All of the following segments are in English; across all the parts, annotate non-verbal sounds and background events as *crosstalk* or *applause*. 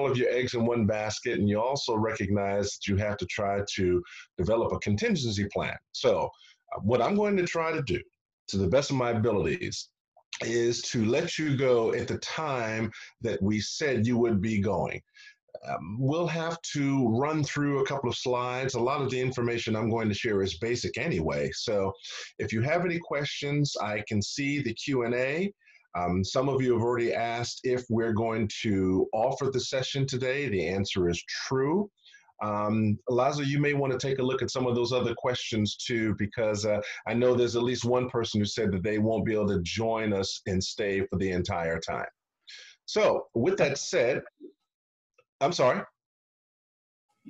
all of your eggs in one basket, and you also recognize that you have to try to develop a contingency plan. So, uh, what I'm going to try to do, to the best of my abilities, is to let you go at the time that we said you would be going. Um, we'll have to run through a couple of slides. A lot of the information I'm going to share is basic anyway. So if you have any questions, I can see the Q&A. Um, some of you have already asked if we're going to offer the session today. The answer is true. Um, you may want to take a look at some of those other questions too, because uh, I know there's at least one person who said that they won't be able to join us and stay for the entire time. So, with that said, I'm sorry.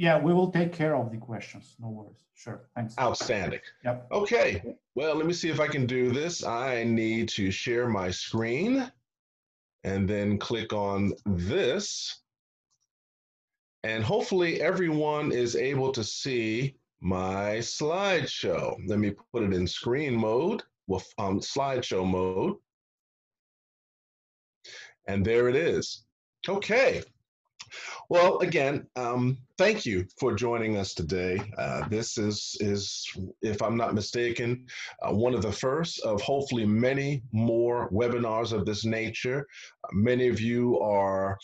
Yeah, we will take care of the questions. No worries. Sure. Thanks. Outstanding. Yep. Okay. Well, let me see if I can do this. I need to share my screen and then click on this. And hopefully everyone is able to see my slideshow. Let me put it in screen mode, well, um, slideshow mode. And there it is. Okay. Well, again, um, thank you for joining us today. Uh, this is, is, if I'm not mistaken, uh, one of the first of hopefully many more webinars of this nature. Uh, many of you are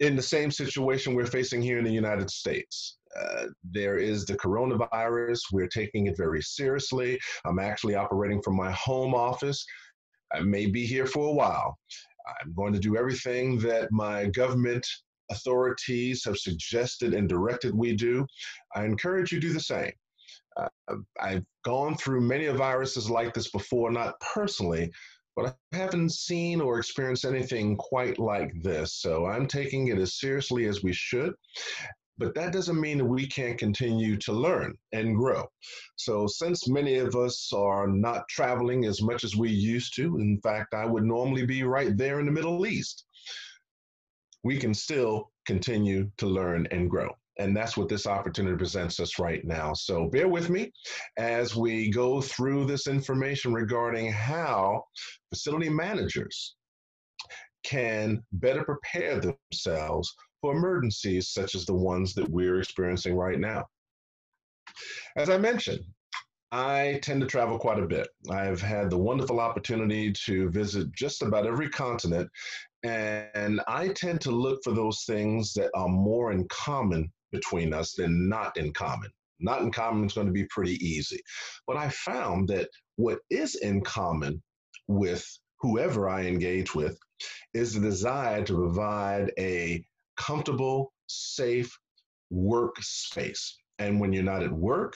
in the same situation we're facing here in the United States. Uh, there is the coronavirus. We're taking it very seriously. I'm actually operating from my home office. I may be here for a while. I'm going to do everything that my government authorities have suggested and directed we do. I encourage you to do the same. Uh, I've gone through many viruses like this before, not personally, but I haven't seen or experienced anything quite like this. So I'm taking it as seriously as we should. But that doesn't mean that we can't continue to learn and grow. So, since many of us are not traveling as much as we used to, in fact, I would normally be right there in the Middle East, we can still continue to learn and grow. And that's what this opportunity presents us right now. So bear with me as we go through this information regarding how facility managers can better prepare themselves for emergencies such as the ones that we're experiencing right now. As I mentioned, I tend to travel quite a bit. I've had the wonderful opportunity to visit just about every continent, and I tend to look for those things that are more in common between us than not in common. Not in common is going to be pretty easy. But I found that what is in common with whoever I engage with is the desire to provide a comfortable, safe work space. And when you're not at work,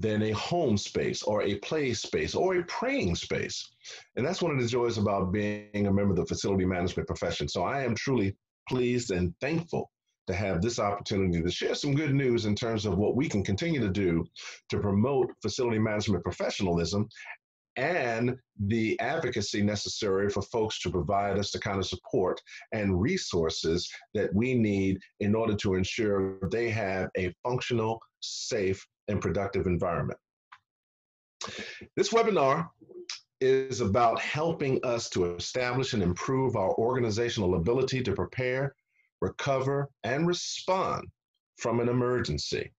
then a home space or a play space or a praying space. And that's one of the joys about being a member of the facility management profession. So I am truly pleased and thankful to have this opportunity to share some good news in terms of what we can continue to do to promote facility management professionalism and the advocacy necessary for folks to provide us the kind of support and resources that we need in order to ensure they have a functional, safe, and productive environment. This webinar is about helping us to establish and improve our organizational ability to prepare recover, and respond from an emergency.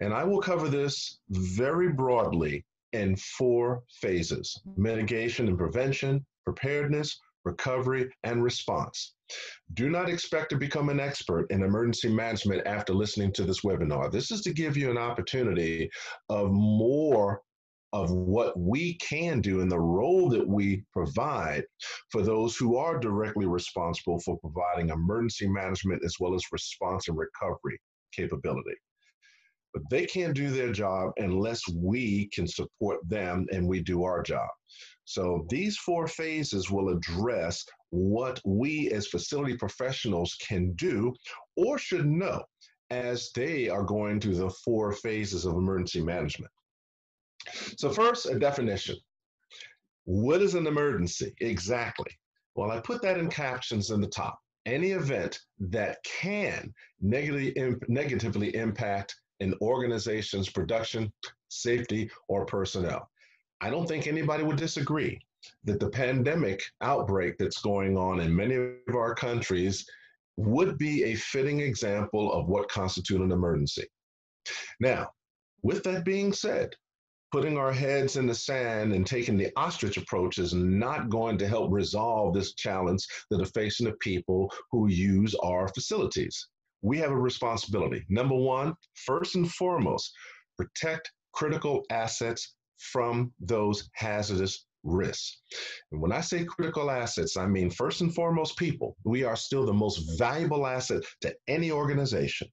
And I will cover this very broadly in four phases mitigation and prevention, preparedness, recovery, and response. Do not expect to become an expert in emergency management after listening to this webinar. This is to give you an opportunity of more of what we can do and the role that we provide for those who are directly responsible for providing emergency management as well as response and recovery capability. But they can't do their job unless we can support them and we do our job. So these four phases will address what we as facility professionals can do or should know as they are going through the four phases of emergency management. So, first, a definition. What is an emergency? Exactly. Well, I put that in captions in the top. Any event that can negatively, negatively impact an organization's production, safety, or personnel. I don't think anybody would disagree that the pandemic outbreak that's going on in many of our countries would be a fitting example of what constitutes an emergency. Now, with that being said, putting our heads in the sand and taking the ostrich approach is not going to help resolve this challenge that are facing the people who use our facilities. We have a responsibility. Number one, first and foremost, protect critical assets from those hazardous risks. And when I say critical assets, I mean first and foremost people. We are still the most valuable asset to any organization,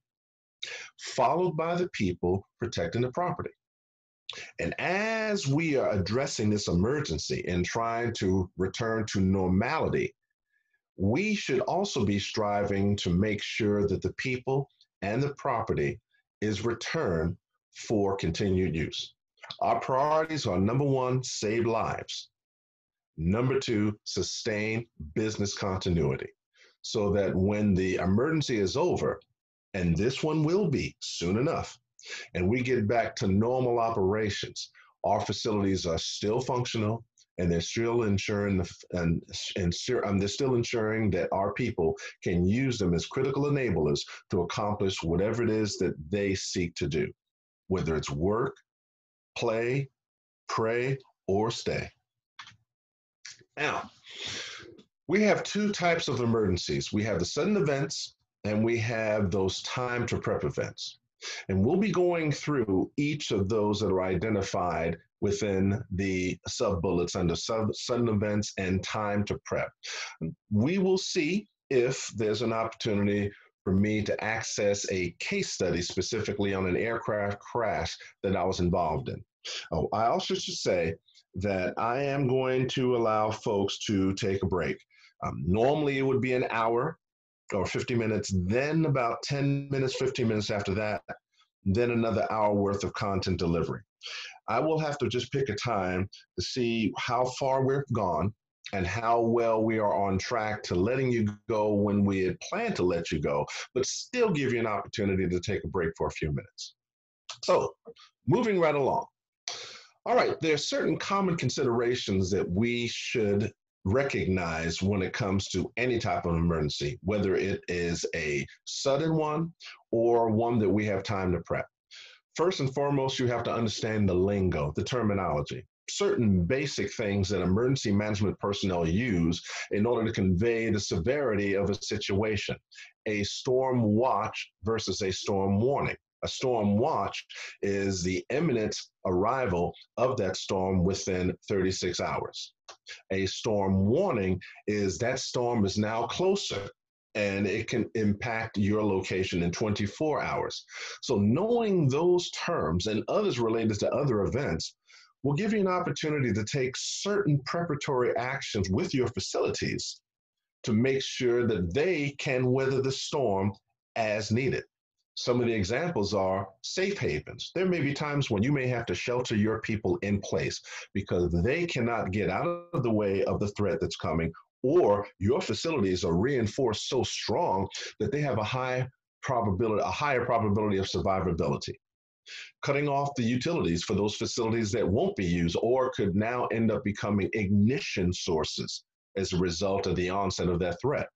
followed by the people protecting the property. And as we are addressing this emergency and trying to return to normality, we should also be striving to make sure that the people and the property is returned for continued use. Our priorities are number one, save lives. Number two, sustain business continuity so that when the emergency is over, and this one will be soon enough, and we get back to normal operations, our facilities are still functional and they're still ensuring the, and and um, they're still ensuring that our people can use them as critical enablers to accomplish whatever it is that they seek to do, whether it's work, play, pray, or stay. Now, we have two types of emergencies. We have the sudden events and we have those time to prep events. And we'll be going through each of those that are identified within the sub bullets under sub, sudden events and time to prep. We will see if there's an opportunity for me to access a case study specifically on an aircraft crash that I was involved in. Oh, I also should say that I am going to allow folks to take a break. Um, normally, it would be an hour or 50 minutes, then about 10 minutes, 15 minutes after that, then another hour worth of content delivery. I will have to just pick a time to see how far we've gone and how well we are on track to letting you go when we had planned to let you go, but still give you an opportunity to take a break for a few minutes. So, moving right along. All right, there are certain common considerations that we should recognize when it comes to any type of emergency, whether it is a sudden one or one that we have time to prep. First and foremost, you have to understand the lingo, the terminology, certain basic things that emergency management personnel use in order to convey the severity of a situation. A storm watch versus a storm warning. A storm watch is the imminent arrival of that storm within 36 hours. A storm warning is that storm is now closer and it can impact your location in 24 hours. So, knowing those terms and others related to other events will give you an opportunity to take certain preparatory actions with your facilities to make sure that they can weather the storm as needed. Some of the examples are safe havens. There may be times when you may have to shelter your people in place because they cannot get out of the way of the threat that's coming, or your facilities are reinforced so strong that they have a high probability, a higher probability of survivability. Cutting off the utilities for those facilities that won't be used or could now end up becoming ignition sources as a result of the onset of that threat.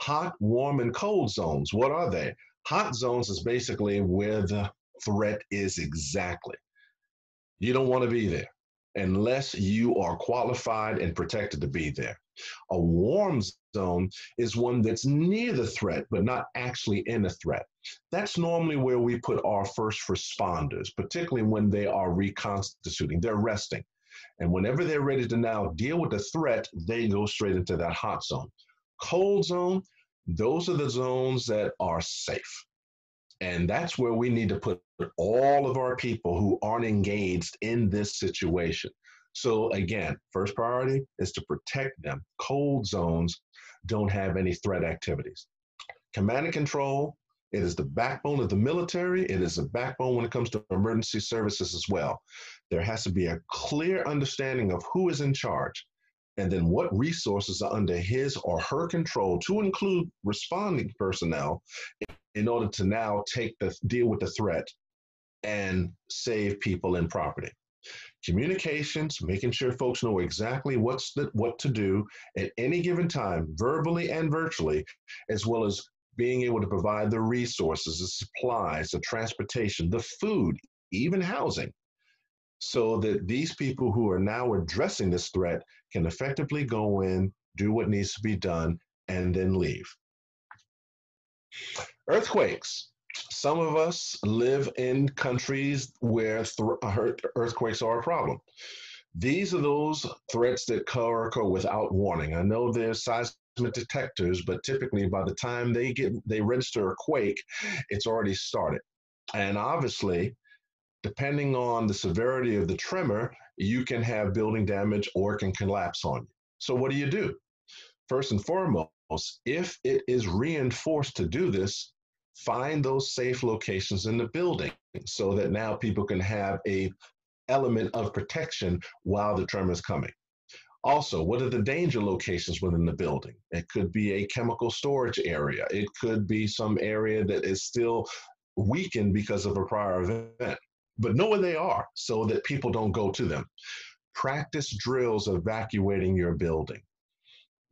Hot, warm, and cold zones, what are they? Hot zones is basically where the threat is exactly. You don't want to be there unless you are qualified and protected to be there. A warm zone is one that's near the threat, but not actually in a threat. That's normally where we put our first responders, particularly when they are reconstituting, they're resting. And whenever they're ready to now deal with the threat, they go straight into that hot zone. Cold zone those are the zones that are safe. And that's where we need to put all of our people who aren't engaged in this situation. So, again, first priority is to protect them. Cold zones don't have any threat activities. Command and control, it is the backbone of the military. It is the backbone when it comes to emergency services as well. There has to be a clear understanding of who is in charge and then what resources are under his or her control to include responding personnel in order to now take the deal with the threat and save people and property. Communications, making sure folks know exactly what's the, what to do at any given time, verbally and virtually, as well as being able to provide the resources, the supplies, the transportation, the food, even housing, so that these people who are now addressing this threat can effectively go in, do what needs to be done, and then leave. Earthquakes. Some of us live in countries where th- earthquakes are a problem. These are those threats that occur without warning. I know there's seismic detectors, but typically by the time they get they register a quake, it's already started. And obviously, depending on the severity of the tremor, you can have building damage or it can collapse on you. So, what do you do? First and foremost, if it is reinforced to do this, find those safe locations in the building so that now people can have a element of protection while the tremor is coming. Also, what are the danger locations within the building? It could be a chemical storage area. It could be some area that is still weakened because of a prior event but know where they are so that people don't go to them. Practice drills evacuating your building.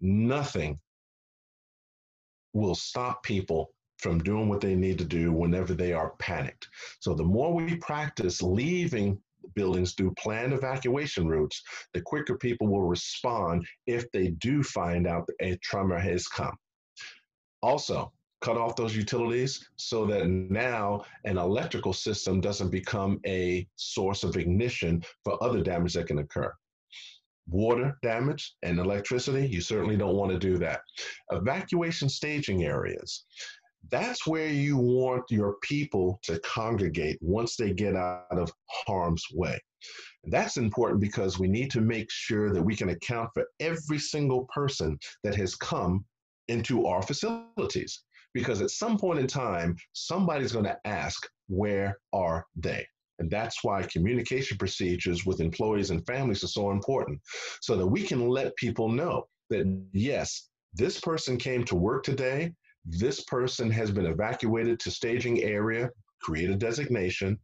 Nothing will stop people from doing what they need to do whenever they are panicked. So the more we practice leaving buildings through planned evacuation routes, the quicker people will respond if they do find out a tremor has come. Also, cut off those utilities so that now an electrical system doesn't become a source of ignition for other damage that can occur. Water damage and electricity, you certainly don't want to do that. Evacuation staging areas. That's where you want your people to congregate once they get out of harm's way. That's important because we need to make sure that we can account for every single person that has come into our facilities because at some point in time, somebody's going to ask, Where are they? And that's why communication procedures with employees and families are so important so that we can let people know that, yes, this person came to work today. This person has been evacuated to staging area, create a designation,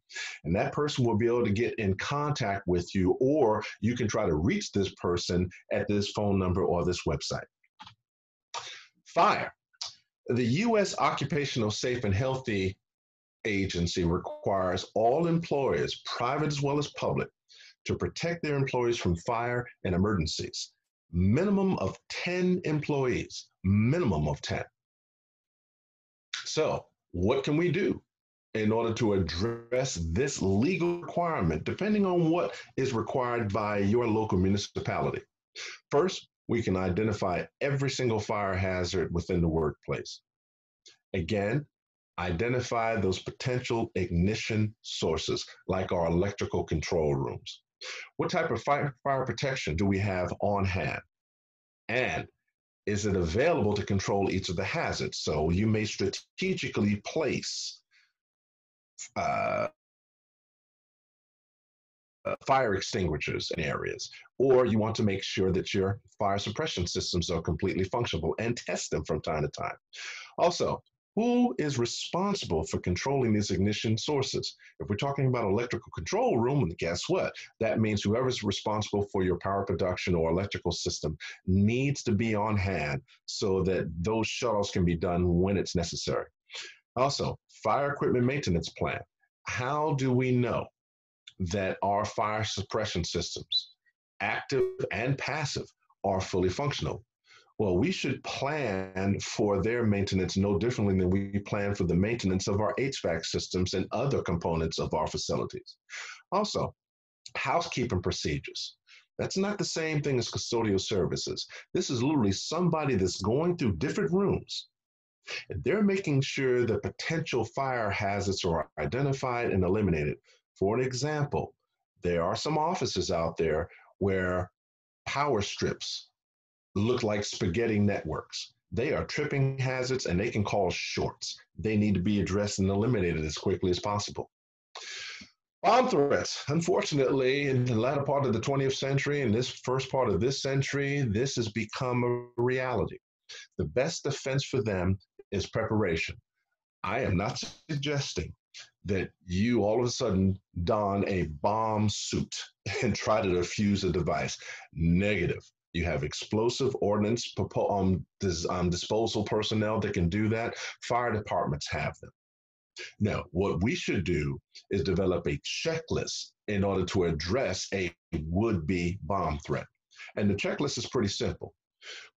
and that person will be able to get in contact with you, or you can try to reach this person at this phone number or this website. Fire. The U.S. Occupational Safe and Healthy Agency requires all employers, private as well as public, to protect their employees from fire and emergencies. Minimum of 10 employees, minimum of 10. So, what can we do in order to address this legal requirement, depending on what is required by your local municipality? First, we can identify every single fire hazard within the workplace. Again, identify those potential ignition sources, like our electrical control rooms. What type of fire, fire protection do we have on hand? And is it available to control each of the hazards? So you may strategically place uh, uh, fire extinguishers in areas, or you want to make sure that your fire suppression systems are completely functional and test them from time to time. Also, who is responsible for controlling these ignition sources? If we're talking about electrical control room, guess what? That means whoever's responsible for your power production or electrical system needs to be on hand so that those shutoffs can be done when it's necessary. Also, fire equipment maintenance plan. How do we know that our fire suppression systems, active and passive, are fully functional. Well, we should plan for their maintenance no differently than we plan for the maintenance of our HVAC systems and other components of our facilities. Also, housekeeping procedures. That's not the same thing as custodial services. This is literally somebody that's going through different rooms. And they're making sure that potential fire hazards are identified and eliminated for an example, there are some offices out there where power strips look like spaghetti networks. They are tripping hazards and they can cause shorts. They need to be addressed and eliminated as quickly as possible. Bomb threats. Unfortunately, in the latter part of the 20th century and this first part of this century, this has become a reality. The best defense for them is preparation. I am not suggesting that you all of a sudden don a bomb suit *laughs* and try to defuse a device. Negative. You have explosive ordnance um, um, disposal personnel that can do that. Fire departments have them. Now, what we should do is develop a checklist in order to address a would be bomb threat. And the checklist is pretty simple,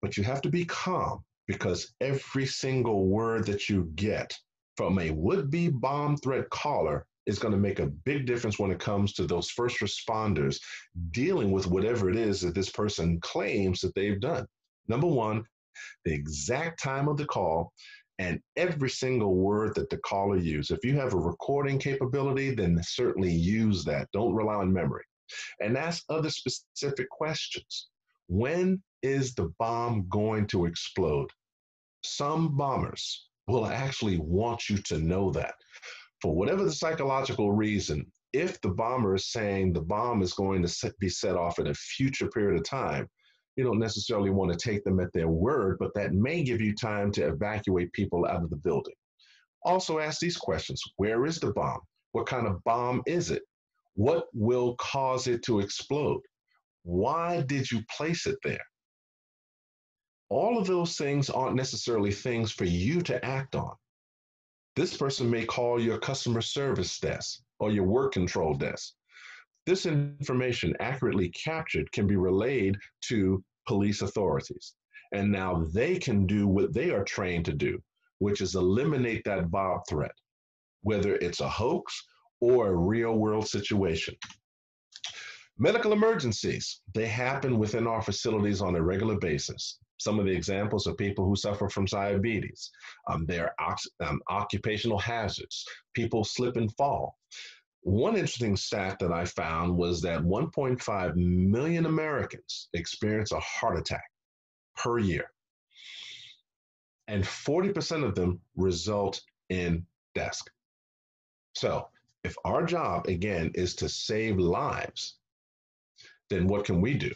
but you have to be calm because every single word that you get from a would be bomb threat caller is going to make a big difference when it comes to those first responders dealing with whatever it is that this person claims that they've done. Number one, the exact time of the call and every single word that the caller used. If you have a recording capability, then certainly use that. Don't rely on memory. And ask other specific questions. When is the bomb going to explode? Some bombers will actually want you to know that. For whatever the psychological reason, if the bomber is saying the bomb is going to be set off in a future period of time, you don't necessarily want to take them at their word, but that may give you time to evacuate people out of the building. Also, ask these questions Where is the bomb? What kind of bomb is it? What will cause it to explode? Why did you place it there? All of those things aren't necessarily things for you to act on. This person may call your customer service desk or your work control desk. This information accurately captured can be relayed to police authorities. And now they can do what they are trained to do, which is eliminate that bomb threat, whether it's a hoax or a real world situation. Medical emergencies, they happen within our facilities on a regular basis. Some of the examples of people who suffer from diabetes. Um, there are um, occupational hazards. People slip and fall. One interesting stat that I found was that 1.5 million Americans experience a heart attack per year. And 40% of them result in death. So, if our job, again, is to save lives, then what can we do?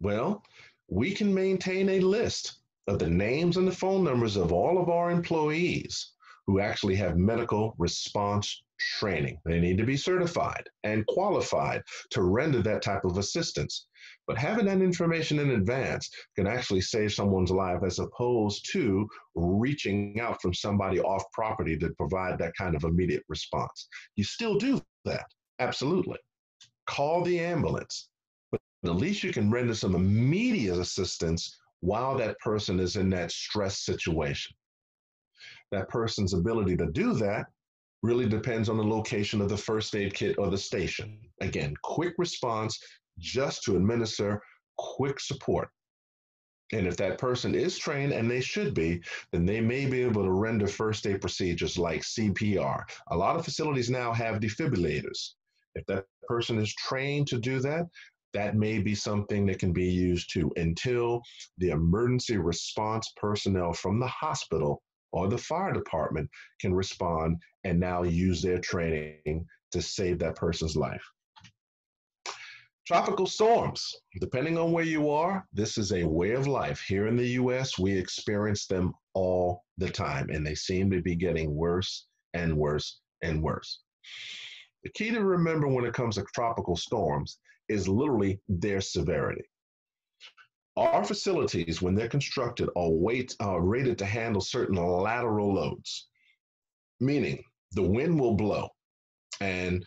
Well, we can maintain a list of the names and the phone numbers of all of our employees who actually have medical response training. They need to be certified and qualified to render that type of assistance. But having that information in advance can actually save someone's life as opposed to reaching out from somebody off property to provide that kind of immediate response. You still do that, absolutely. Call the ambulance, at least you can render some immediate assistance while that person is in that stress situation. That person's ability to do that really depends on the location of the first aid kit or the station. Again, quick response just to administer quick support. And if that person is trained, and they should be, then they may be able to render first aid procedures like CPR. A lot of facilities now have defibrillators. If that person is trained to do that, that may be something that can be used to until the emergency response personnel from the hospital or the fire department can respond and now use their training to save that person's life. Tropical storms, depending on where you are, this is a way of life. Here in the US, we experience them all the time, and they seem to be getting worse and worse and worse. The key to remember when it comes to tropical storms is literally their severity. Our facilities, when they're constructed, are weight, uh, rated to handle certain lateral loads, meaning the wind will blow and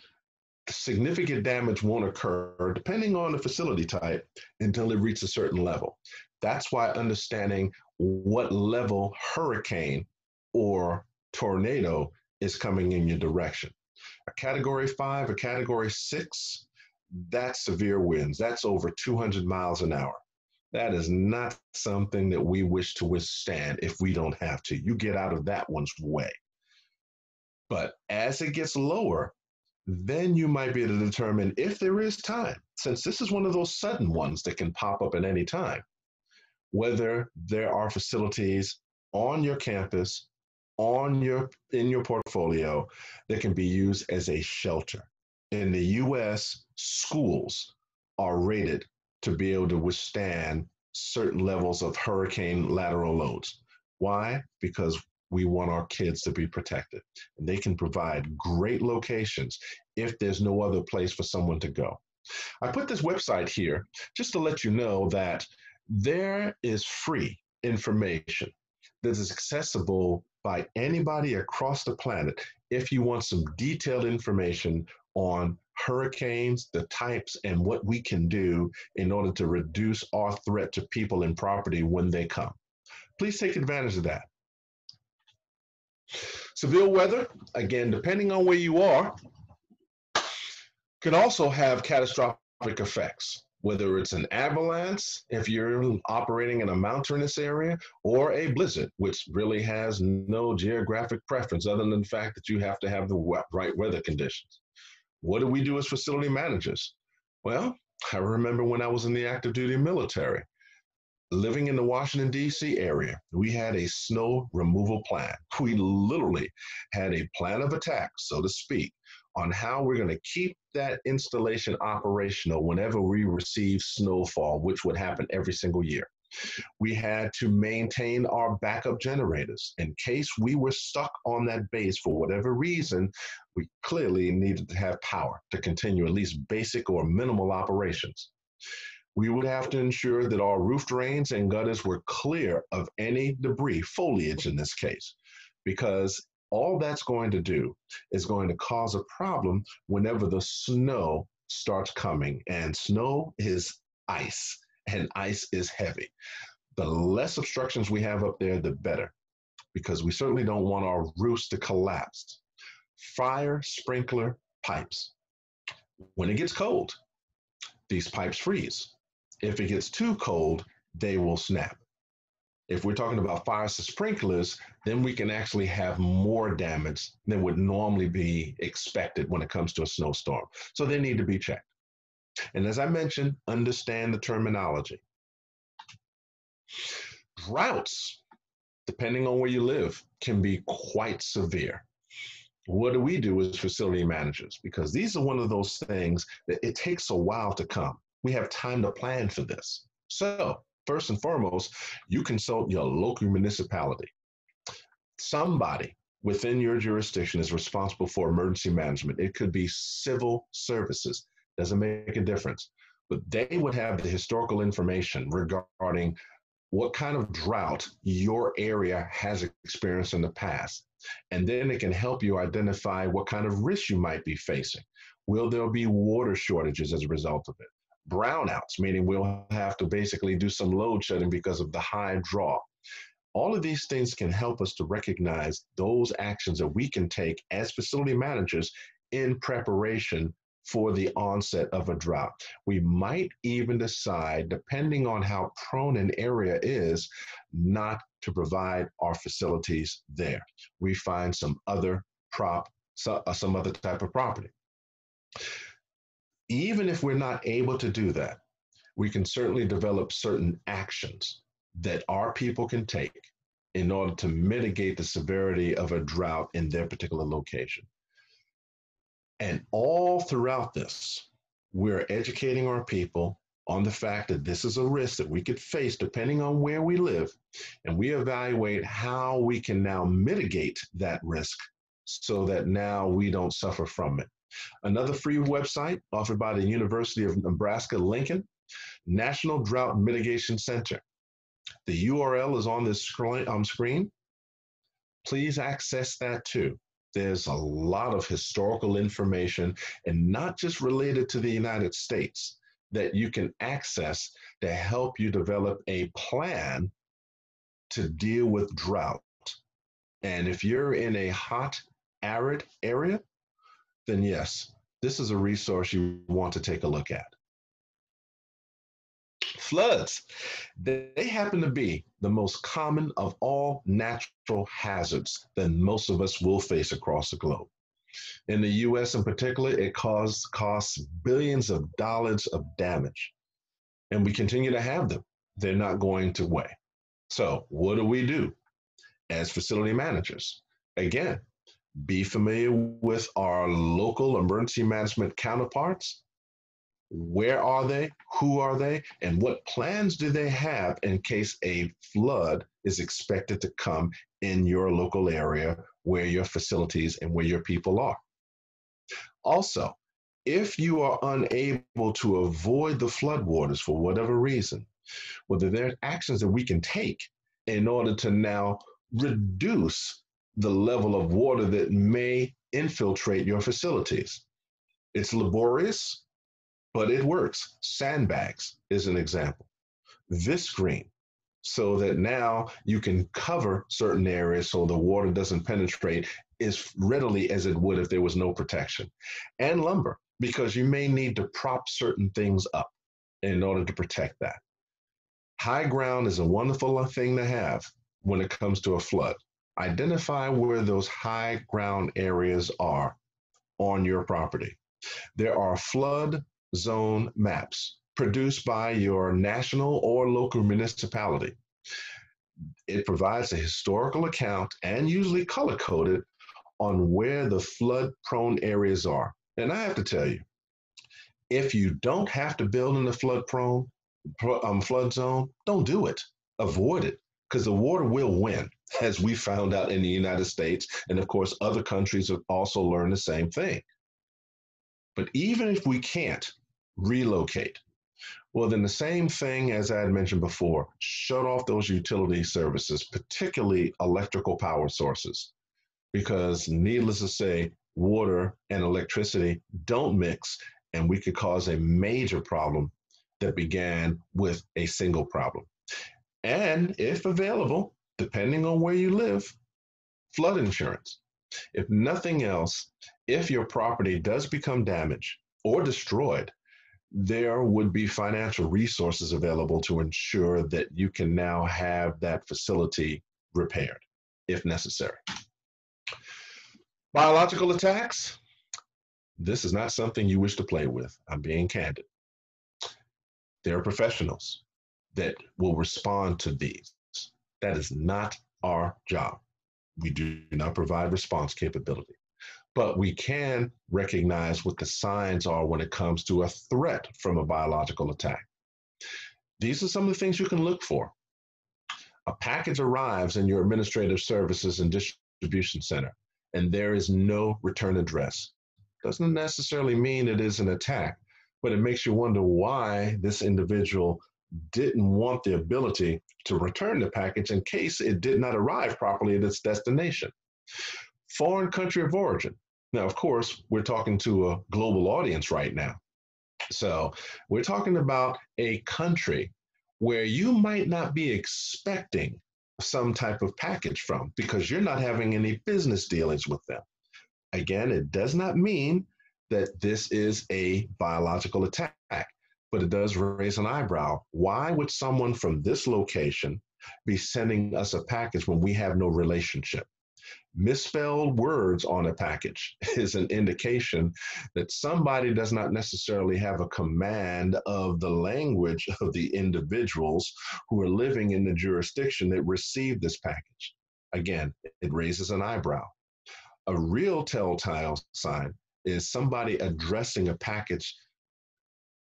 significant damage won't occur depending on the facility type until it reaches a certain level. That's why understanding what level hurricane or tornado is coming in your direction. A category five, a category six that's severe winds. That's over 200 miles an hour. That is not something that we wish to withstand if we don't have to. You get out of that one's way. But as it gets lower, then you might be able to determine if there is time, since this is one of those sudden ones that can pop up at any time, whether there are facilities on your campus, on your in your portfolio that can be used as a shelter in the US, schools are rated to be able to withstand certain levels of hurricane lateral loads. Why? Because we want our kids to be protected. And they can provide great locations if there's no other place for someone to go. I put this website here just to let you know that there is free information that is accessible by anybody across the planet if you want some detailed information on hurricanes, the types, and what we can do in order to reduce our threat to people and property when they come. Please take advantage of that. Severe weather, again, depending on where you are, can also have catastrophic effects, whether it's an avalanche, if you're operating in a mountainous area, or a blizzard, which really has no geographic preference other than the fact that you have to have the right weather conditions. What do we do as facility managers? Well, I remember when I was in the active duty military, living in the Washington, D.C. area, we had a snow removal plan. We literally had a plan of attack, so to speak, on how we're going to keep that installation operational whenever we receive snowfall, which would happen every single year. We had to maintain our backup generators in case we were stuck on that base for whatever reason. We clearly needed to have power to continue at least basic or minimal operations. We would have to ensure that our roof drains and gutters were clear of any debris, foliage in this case, because all that's going to do is going to cause a problem whenever the snow starts coming. And snow is ice and ice is heavy. The less obstructions we have up there, the better, because we certainly don't want our roofs to collapse. Fire sprinkler pipes. When it gets cold, these pipes freeze. If it gets too cold, they will snap. If we're talking about fire sprinklers, then we can actually have more damage than would normally be expected when it comes to a snowstorm. So they need to be checked. And as I mentioned, understand the terminology. Droughts, depending on where you live, can be quite severe. What do we do as facility managers? Because these are one of those things that it takes a while to come. We have time to plan for this. So, first and foremost, you consult your local municipality. Somebody within your jurisdiction is responsible for emergency management. It could be civil services, doesn't make a difference. But they would have the historical information regarding what kind of drought your area has experienced in the past. And then it can help you identify what kind of risks you might be facing. Will there be water shortages as a result of it? Brownouts, meaning we'll have to basically do some load shedding because of the high draw. All of these things can help us to recognize those actions that we can take as facility managers in preparation for the onset of a drought. We might even decide, depending on how prone an area is, not to provide our facilities there. We find some other prop, uh, some other type of property. Even if we're not able to do that, we can certainly develop certain actions that our people can take in order to mitigate the severity of a drought in their particular location. And all throughout this, we're educating our people on the fact that this is a risk that we could face depending on where we live. And we evaluate how we can now mitigate that risk so that now we don't suffer from it. Another free website offered by the University of Nebraska Lincoln, National Drought Mitigation Center. The URL is on this screen. Please access that too there's a lot of historical information and not just related to the United States that you can access to help you develop a plan to deal with drought. And if you're in a hot, arid area, then yes, this is a resource you want to take a look at floods. They happen to be the most common of all natural hazards that most of us will face across the globe. In the US in particular, it costs, costs billions of dollars of damage. And we continue to have them. They're not going to away. So, what do we do as facility managers? Again, be familiar with our local emergency management counterparts Where are they? Who are they? And what plans do they have in case a flood is expected to come in your local area where your facilities and where your people are? Also, if you are unable to avoid the floodwaters for whatever reason, whether there are actions that we can take in order to now reduce the level of water that may infiltrate your facilities. It's laborious, but it works. Sandbags is an example. Visqueen, so that now you can cover certain areas so the water doesn't penetrate as readily as it would if there was no protection. And lumber because you may need to prop certain things up in order to protect that. High ground is a wonderful thing to have when it comes to a flood. Identify where those high ground areas are on your property. There are flood zone maps produced by your national or local municipality. It provides a historical account and usually color coded on where the flood prone areas are. And I have to tell you, if you don't have to build in a flood prone um, flood zone, don't do it. Avoid it because the water will win, as we found out in the United States. And of course, other countries have also learned the same thing. But even if we can't relocate, well, then the same thing as I had mentioned before shut off those utility services, particularly electrical power sources. Because needless to say, water and electricity don't mix, and we could cause a major problem that began with a single problem. And if available, depending on where you live, flood insurance. If nothing else, if your property does become damaged or destroyed, there would be financial resources available to ensure that you can now have that facility repaired if necessary. Biological attacks. This is not something you wish to play with. I'm being candid. There are professionals that will respond to these. That is not our job. We do not provide response capability. But we can recognize what the signs are when it comes to a threat from a biological attack. These are some of the things you can look for. A package arrives in your administrative services and distribution center and there is no return address. Doesn't necessarily mean it is an attack, but it makes you wonder why this individual didn't want the ability to return the package in case it did not arrive properly at its destination. Foreign country of origin. Now, of course, we're talking to a global audience right now. So we're talking about a country where you might not be expecting some type of package from because you're not having any business dealings with them. Again, it does not mean that this is a biological attack, but it does raise an eyebrow. Why would someone from this location be sending us a package when we have no relationship? Misspelled words on a package *laughs* is an indication that somebody does not necessarily have a command of the language of the individuals who are living in the jurisdiction that received this package. Again, it raises an eyebrow. A real telltale sign is somebody addressing a package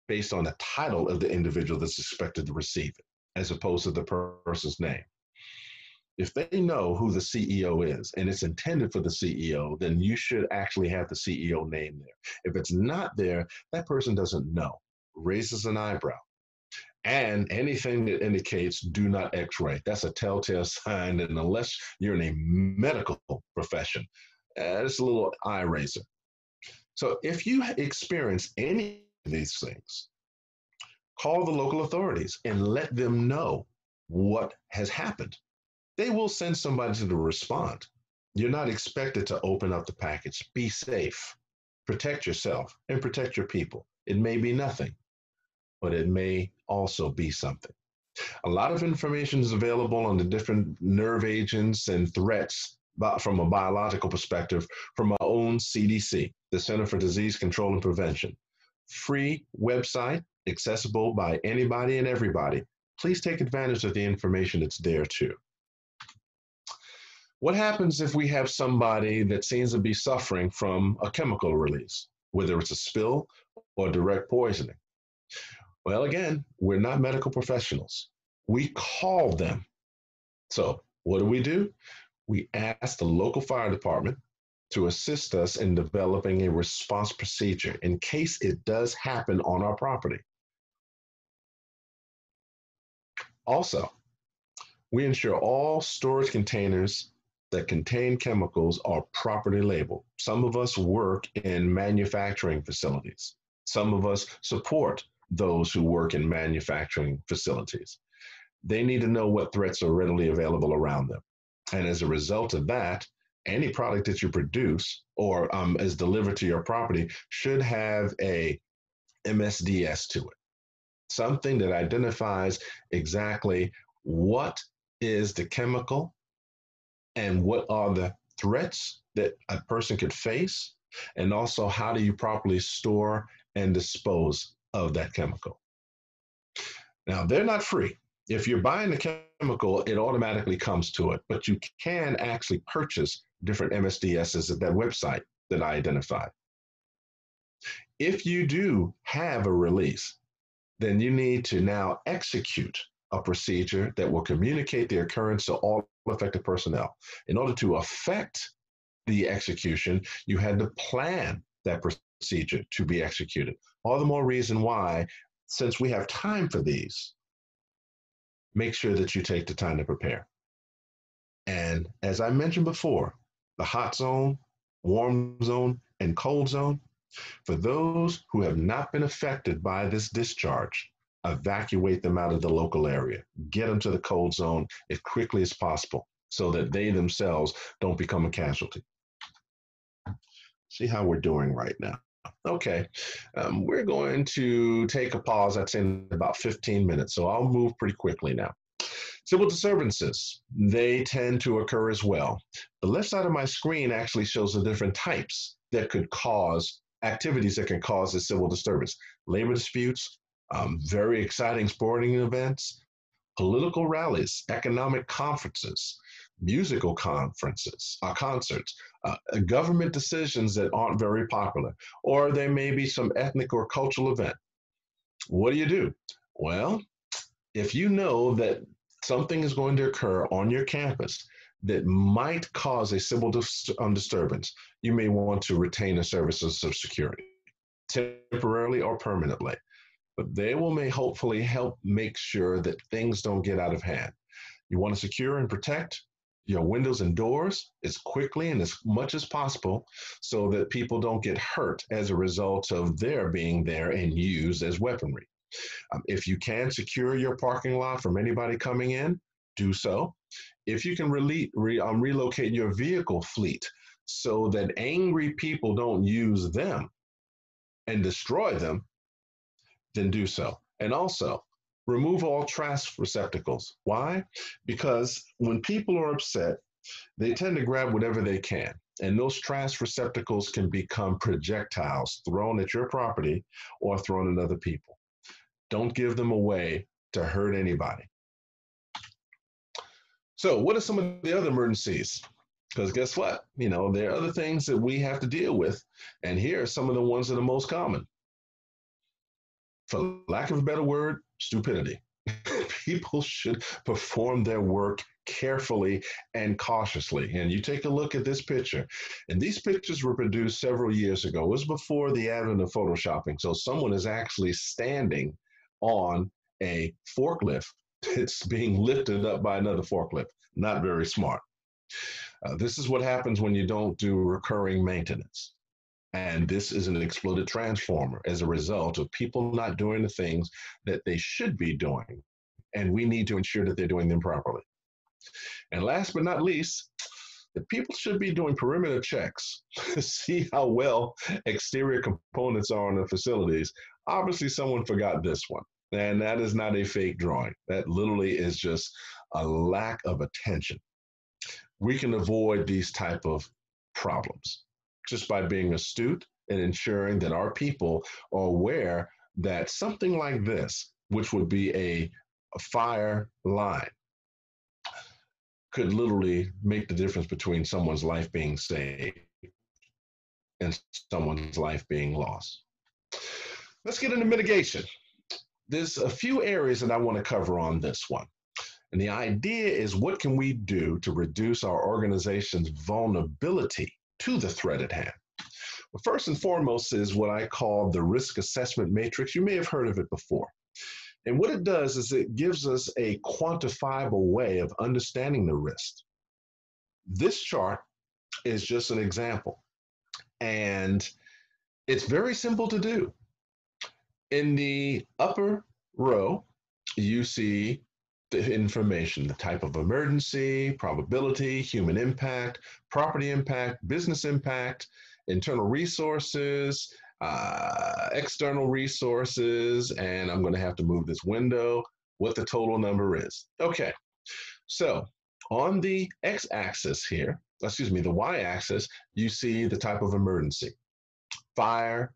based on the title of the individual that's expected to receive it, as opposed to the person's name. If they know who the CEO is and it's intended for the CEO, then you should actually have the CEO name there. If it's not there, that person doesn't know, raises an eyebrow. And anything that indicates do not x ray, that's a telltale *laughs* sign. And unless you're in a medical profession, it's a little eye raiser. So if you experience any of these things, call the local authorities and let them know what has happened they will send somebody to respond. You're not expected to open up the package. Be safe, protect yourself, and protect your people. It may be nothing, but it may also be something. A lot of information is available on the different nerve agents and threats from a biological perspective from our own CDC, the Center for Disease Control and Prevention. Free website, accessible by anybody and everybody. Please take advantage of the information that's there too. What happens if we have somebody that seems to be suffering from a chemical release, whether it's a spill or direct poisoning? Well, again, we're not medical professionals. We call them. So, what do we do? We ask the local fire department to assist us in developing a response procedure in case it does happen on our property. Also, we ensure all storage containers that contain chemicals are properly labeled. Some of us work in manufacturing facilities. Some of us support those who work in manufacturing facilities. They need to know what threats are readily available around them. And as a result of that, any product that you produce or um, is delivered to your property should have a MSDS to it, something that identifies exactly what is the chemical and what are the threats that a person could face, and also how do you properly store and dispose of that chemical. Now, they're not free. If you're buying the chemical, it automatically comes to it, but you can actually purchase different MSDSs at that website that I identified. If you do have a release, then you need to now execute a procedure that will communicate the occurrence to all affected personnel. In order to affect the execution, you had to plan that procedure to be executed. All the more reason why, since we have time for these, make sure that you take the time to prepare. And as I mentioned before, the hot zone, warm zone, and cold zone, for those who have not been affected by this discharge, evacuate them out of the local area, get them to the cold zone as quickly as possible so that they themselves don't become a casualty. See how we're doing right now. Okay, um, we're going to take a pause. That's in about 15 minutes, so I'll move pretty quickly now. Civil disturbances, they tend to occur as well. The left side of my screen actually shows the different types that could cause activities that can cause a civil disturbance. Labor disputes, um, very exciting sporting events, political rallies, economic conferences, musical conferences, uh, concerts, uh, government decisions that aren't very popular, or there may be some ethnic or cultural event. What do you do? Well, if you know that something is going to occur on your campus that might cause a civil dis- um, disturbance, you may want to retain the services of security temporarily or permanently. But they will may hopefully help make sure that things don't get out of hand. You want to secure and protect your windows and doors as quickly and as much as possible so that people don't get hurt as a result of their being there and used as weaponry. Um, if you can secure your parking lot from anybody coming in, do so. If you can re- um, relocate your vehicle fleet so that angry people don't use them and destroy them, then do so. And also, remove all trash receptacles. Why? Because when people are upset, they tend to grab whatever they can. And those trash receptacles can become projectiles thrown at your property or thrown at other people. Don't give them away to hurt anybody. So, what are some of the other emergencies? Because guess what? You know, there are other things that we have to deal with. And here are some of the ones that are most common. For lack of a better word, stupidity. *laughs* People should perform their work carefully and cautiously. And you take a look at this picture, and these pictures were produced several years ago. It was before the advent of photoshopping. So someone is actually standing on a forklift *laughs* that's being lifted up by another forklift. Not very smart. Uh, this is what happens when you don't do recurring maintenance. And this is an exploded transformer as a result of people not doing the things that they should be doing. And we need to ensure that they're doing them properly. And last but not least, the people should be doing perimeter checks *laughs* to see how well exterior components are on the facilities. Obviously, someone forgot this one. And that is not a fake drawing. That literally is just a lack of attention. We can avoid these type of problems just by being astute and ensuring that our people are aware that something like this, which would be a, a fire line, could literally make the difference between someone's life being saved and someone's life being lost. Let's get into mitigation. there's a few areas that I want to cover on this one. And the idea is what can we do to reduce our organization's vulnerability to the threat at hand? Well, first and foremost is what I call the risk assessment matrix. You may have heard of it before. And what it does is it gives us a quantifiable way of understanding the risk. This chart is just an example. And it's very simple to do. In the upper row, you see the information, the type of emergency, probability, human impact, property impact, business impact, internal resources, uh, external resources, and I'm going to have to move this window, what the total number is. Okay, so on the x-axis here, excuse me, the y-axis, you see the type of emergency. Fire,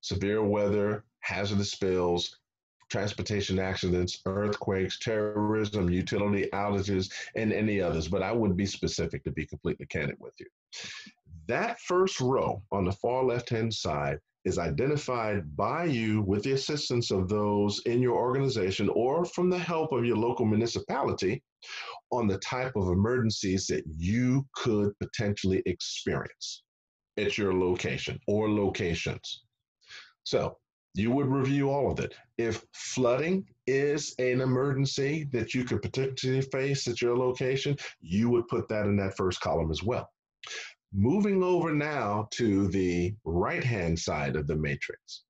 severe weather, hazardous spills, transportation accidents, earthquakes, terrorism, utility outages, and any others, but I wouldn't be specific to be completely candid with you. That first row on the far left hand side is identified by you with the assistance of those in your organization or from the help of your local municipality on the type of emergencies that you could potentially experience at your location or locations. So you would review all of it. If flooding is an emergency that you could potentially face at your location, you would put that in that first column as well. Moving over now to the right hand side of the matrix.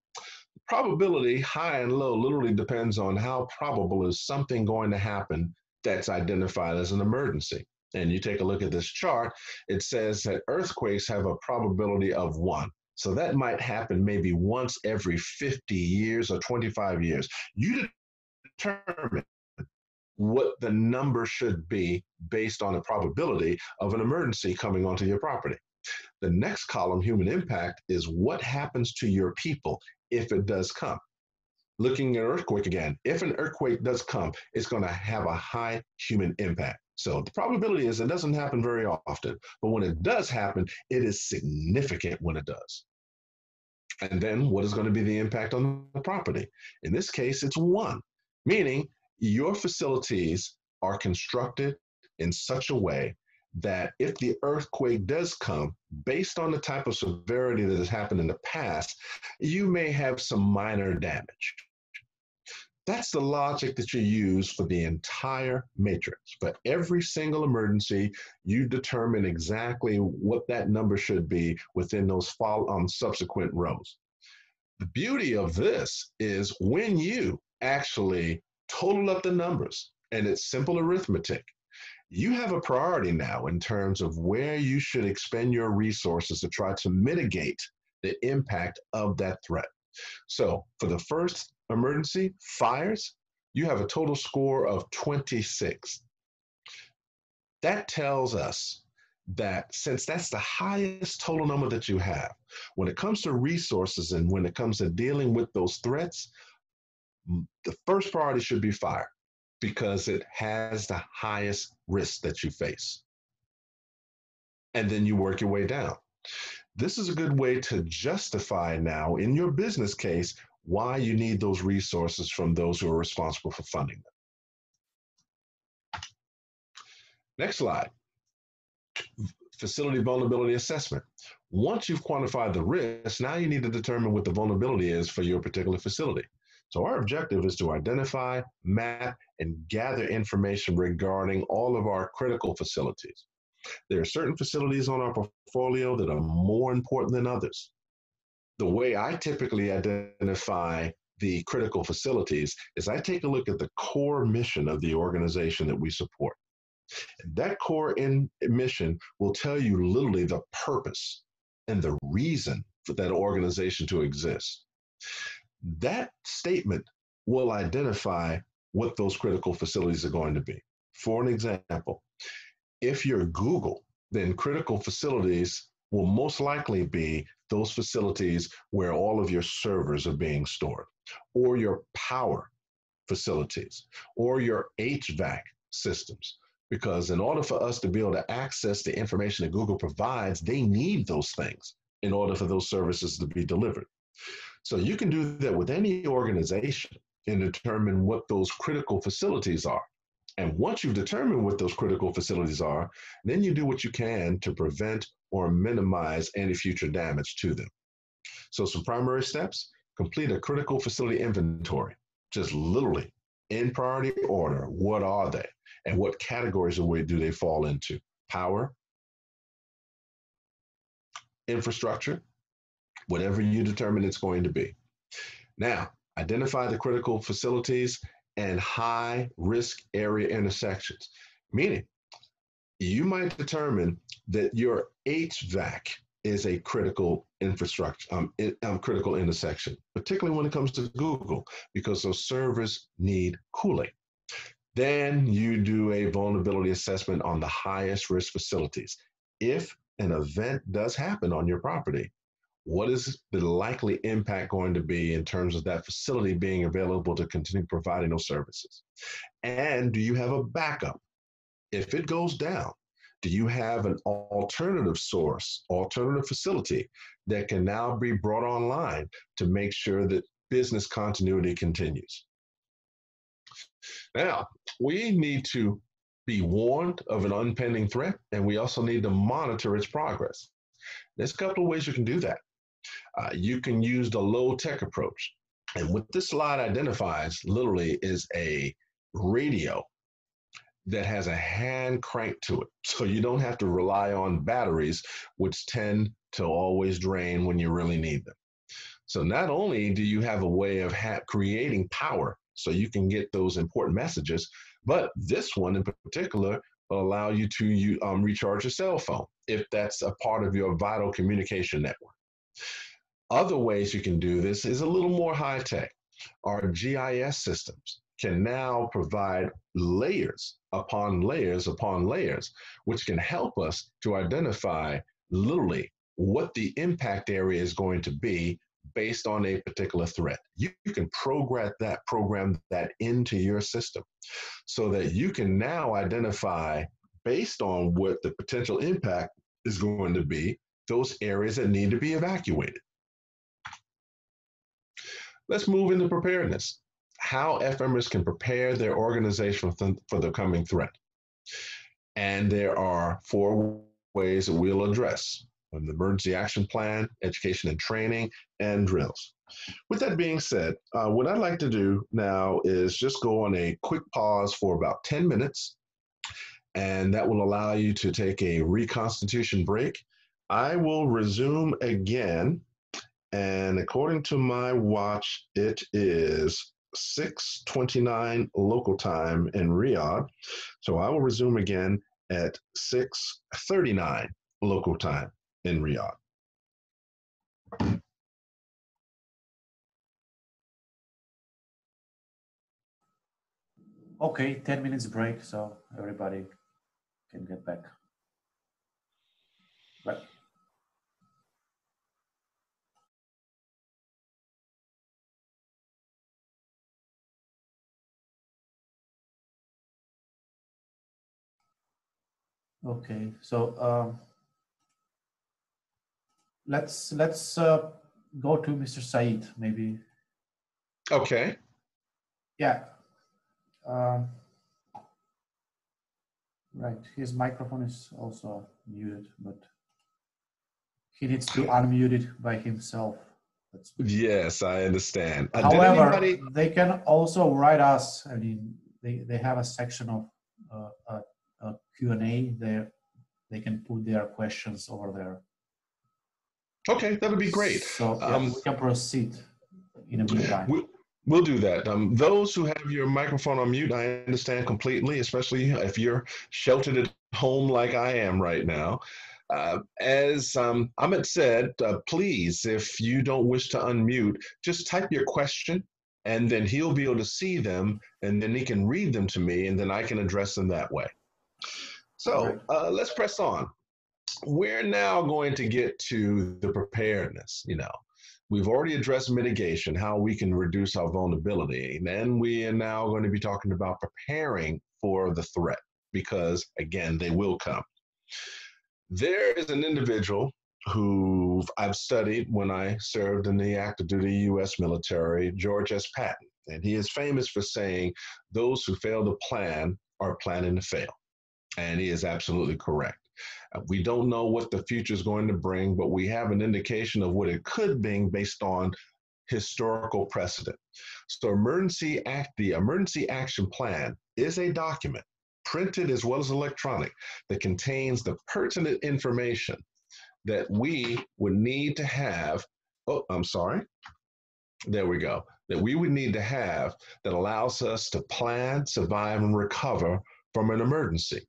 Probability, high and low, literally depends on how probable is something going to happen that's identified as an emergency. And you take a look at this chart, it says that earthquakes have a probability of one. So that might happen maybe once every 50 years or 25 years. You determine what the number should be based on the probability of an emergency coming onto your property. The next column, human impact, is what happens to your people if it does come. Looking at earthquake again, if an earthquake does come, it's going to have a high human impact. So the probability is it doesn't happen very often, but when it does happen, it is significant when it does. And then what is going to be the impact on the property? In this case, it's one, meaning your facilities are constructed in such a way that if the earthquake does come, based on the type of severity that has happened in the past, you may have some minor damage. That's the logic that you use for the entire matrix. But every single emergency, you determine exactly what that number should be within those follow, um, subsequent rows. The beauty of this is when you actually total up the numbers, and it's simple arithmetic, you have a priority now in terms of where you should expend your resources to try to mitigate the impact of that threat. So for the first emergency, fires, you have a total score of 26. That tells us that since that's the highest total number that you have, when it comes to resources and when it comes to dealing with those threats, the first priority should be fire because it has the highest risk that you face. And then you work your way down. This is a good way to justify now in your business case why you need those resources from those who are responsible for funding them. Next slide. Facility vulnerability assessment. Once you've quantified the risk, now you need to determine what the vulnerability is for your particular facility. So our objective is to identify, map, and gather information regarding all of our critical facilities. There are certain facilities on our portfolio that are more important than others the way I typically identify the critical facilities is I take a look at the core mission of the organization that we support. That core in mission will tell you literally the purpose and the reason for that organization to exist. That statement will identify what those critical facilities are going to be. For an example, if you're Google, then critical facilities will most likely be those facilities where all of your servers are being stored, or your power facilities, or your HVAC systems. Because in order for us to be able to access the information that Google provides, they need those things in order for those services to be delivered. So you can do that with any organization. and determine what those critical facilities are. And once you've determined what those critical facilities are, then you do what you can to prevent or minimize any future damage to them. So, some primary steps complete a critical facility inventory, just literally in priority order. What are they? And what categories of way do they fall into? Power, infrastructure, whatever you determine it's going to be. Now, identify the critical facilities and high risk area intersections, meaning you might determine that your HVAC is a critical infrastructure, um, it, um, critical intersection, particularly when it comes to Google, because those servers need cooling. Then you do a vulnerability assessment on the highest risk facilities. If an event does happen on your property, what is the likely impact going to be in terms of that facility being available to continue providing those services? And do you have a backup? If it goes down, do you have an alternative source, alternative facility that can now be brought online to make sure that business continuity continues? Now, we need to be warned of an impending threat, and we also need to monitor its progress. There's a couple of ways you can do that. Uh, you can use the low tech approach. And what this slide identifies literally is a radio that has a hand crank to it. So you don't have to rely on batteries, which tend to always drain when you really need them. So not only do you have a way of ha- creating power so you can get those important messages, but this one in particular will allow you to you, um, recharge your cell phone if that's a part of your vital communication network. Other ways you can do this is a little more high tech. Our GIS systems can now provide layers upon layers upon layers, which can help us to identify literally what the impact area is going to be based on a particular threat. You, you, can program that program that into your system so that you can now identify based on what the potential impact is going to be those areas that need to be evacuated. Let's move into preparedness. How FMers can prepare their organization for the coming threat. And there are four ways that we'll address an emergency action plan, education and training, and drills. With that being said, uh, what I'd like to do now is just go on a quick pause for about 10 minutes, and that will allow you to take a reconstitution break I will resume again. And according to my watch, it is 6:29 local time in Riyadh. So I will resume again at 6:39 local time in Riyadh. Okay, 10 minutes break so everybody can get back. Okay, so um, let's let's uh, go to Mr. Said maybe. Okay. Yeah. Um, right. His microphone is also muted, but he needs to unmute it by himself. That's yes, I understand. Uh, However, anybody... they can also write us. I mean, they, they have a section of uh, uh, uh, Q&A there. They can put their questions over there. Okay, that would be great. So yeah, um, we can proceed in a meantime. We, We'll do that. Um, those who have your microphone on mute, I understand completely, especially if you're sheltered at home like I am right now. Uh, as um, Amit said, uh, please, if you don't wish to unmute, just type your question and then he'll be able to see them and then he can read them to me and then I can address them that way. So uh, let's press on. We're now going to get to the preparedness. You know, we've already addressed mitigation, how we can reduce our vulnerability. And then we are now going to be talking about preparing for the threat because, again, they will come. There is an individual who I've studied when I served in the active duty U.S. military, George S. Patton. And he is famous for saying, those who fail to plan are planning to fail. And he is absolutely correct. Uh, we don't know what the future is going to bring, but we have an indication of what it could bring based on historical precedent. So emergency act, the emergency action plan is a document, printed as well as electronic, that contains the pertinent information that we would need to have. Oh, I'm sorry. There we go. That we would need to have that allows us to plan, survive, and recover from an emergency.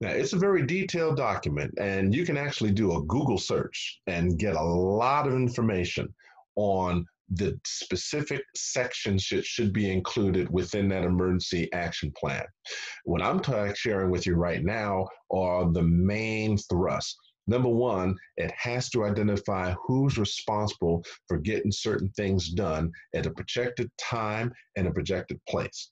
Now, it's a very detailed document, and you can actually do a Google search and get a lot of information on the specific sections that should be included within that emergency action plan. What I'm sharing with you right now are the main thrusts. Number one, it has to identify who's responsible for getting certain things done at a projected time and a projected place.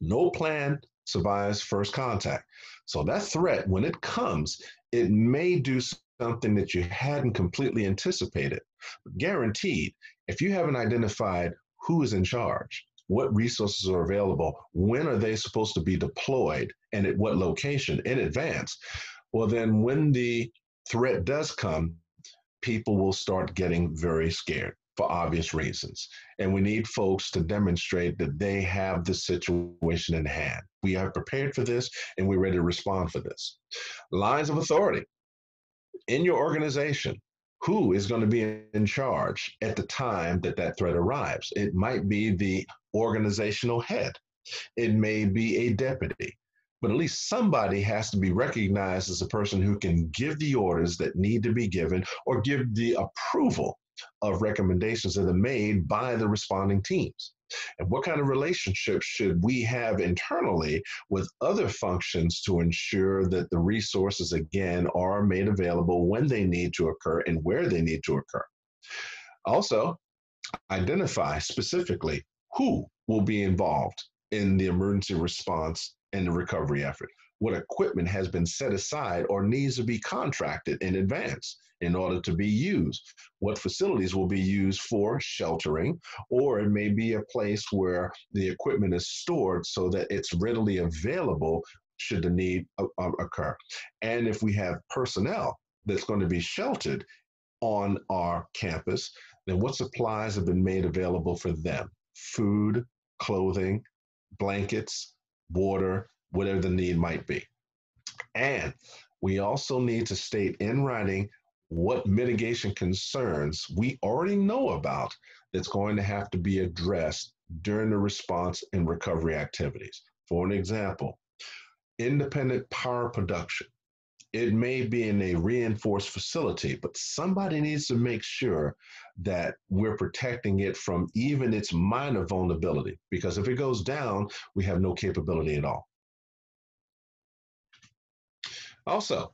No plan survives first contact. So that threat, when it comes, it may do something that you hadn't completely anticipated. But guaranteed, if you haven't identified who is in charge, what resources are available, when are they supposed to be deployed, and at what location in advance, well, then when the threat does come, people will start getting very scared for obvious reasons. And we need folks to demonstrate that they have the situation in hand. We are prepared for this and we're ready to respond for this. Lines of authority in your organization. Who is going to be in charge at the time that that threat arrives? It might be the organizational head. It may be a deputy but at least somebody has to be recognized as a person who can give the orders that need to be given or give the approval of recommendations that are made by the responding teams. And what kind of relationship should we have internally with other functions to ensure that the resources, again, are made available when they need to occur and where they need to occur? Also, identify specifically who will be involved in the emergency response and the recovery effort. What equipment has been set aside or needs to be contracted in advance in order to be used? What facilities will be used for sheltering? Or it may be a place where the equipment is stored so that it's readily available should the need occur. And if we have personnel that's going to be sheltered on our campus, then what supplies have been made available for them? Food, clothing, blankets, water, whatever the need might be. And we also need to state in writing what mitigation concerns we already know about that's going to have to be addressed during the response and recovery activities. For an example, independent power production. It may be in a reinforced facility, but somebody needs to make sure that we're protecting it from even its minor vulnerability, because if it goes down, we have no capability at all. Also,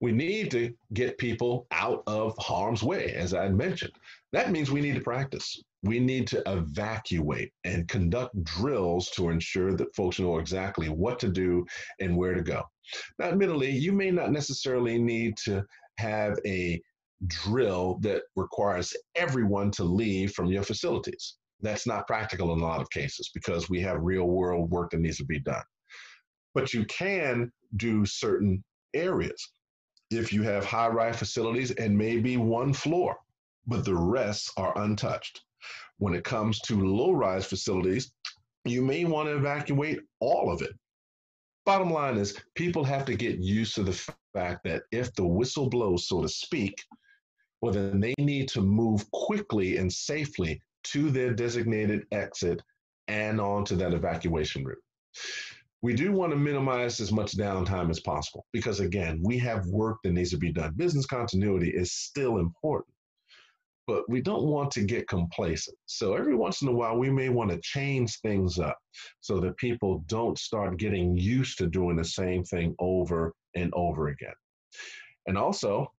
we need to get people out of harm's way, as I mentioned. That means we need to practice. We need to evacuate and conduct drills to ensure that folks know exactly what to do and where to go. Now, admittedly, you may not necessarily need to have a drill that requires everyone to leave from your facilities. That's not practical in a lot of cases because we have real world work that needs to be done. But you can do certain areas. If you have high rise facilities and maybe one floor, but the rest are untouched. When it comes to low rise facilities, you may want to evacuate all of it. Bottom line is, people have to get used to the fact that if the whistle blows, so to speak, well, then they need to move quickly and safely to their designated exit and onto that evacuation route we do want to minimize as much downtime as possible because again we have work that needs to be done. Business continuity is still important but we don't want to get complacent. So every once in a while we may want to change things up so that people don't start getting used to doing the same thing over and over again. And also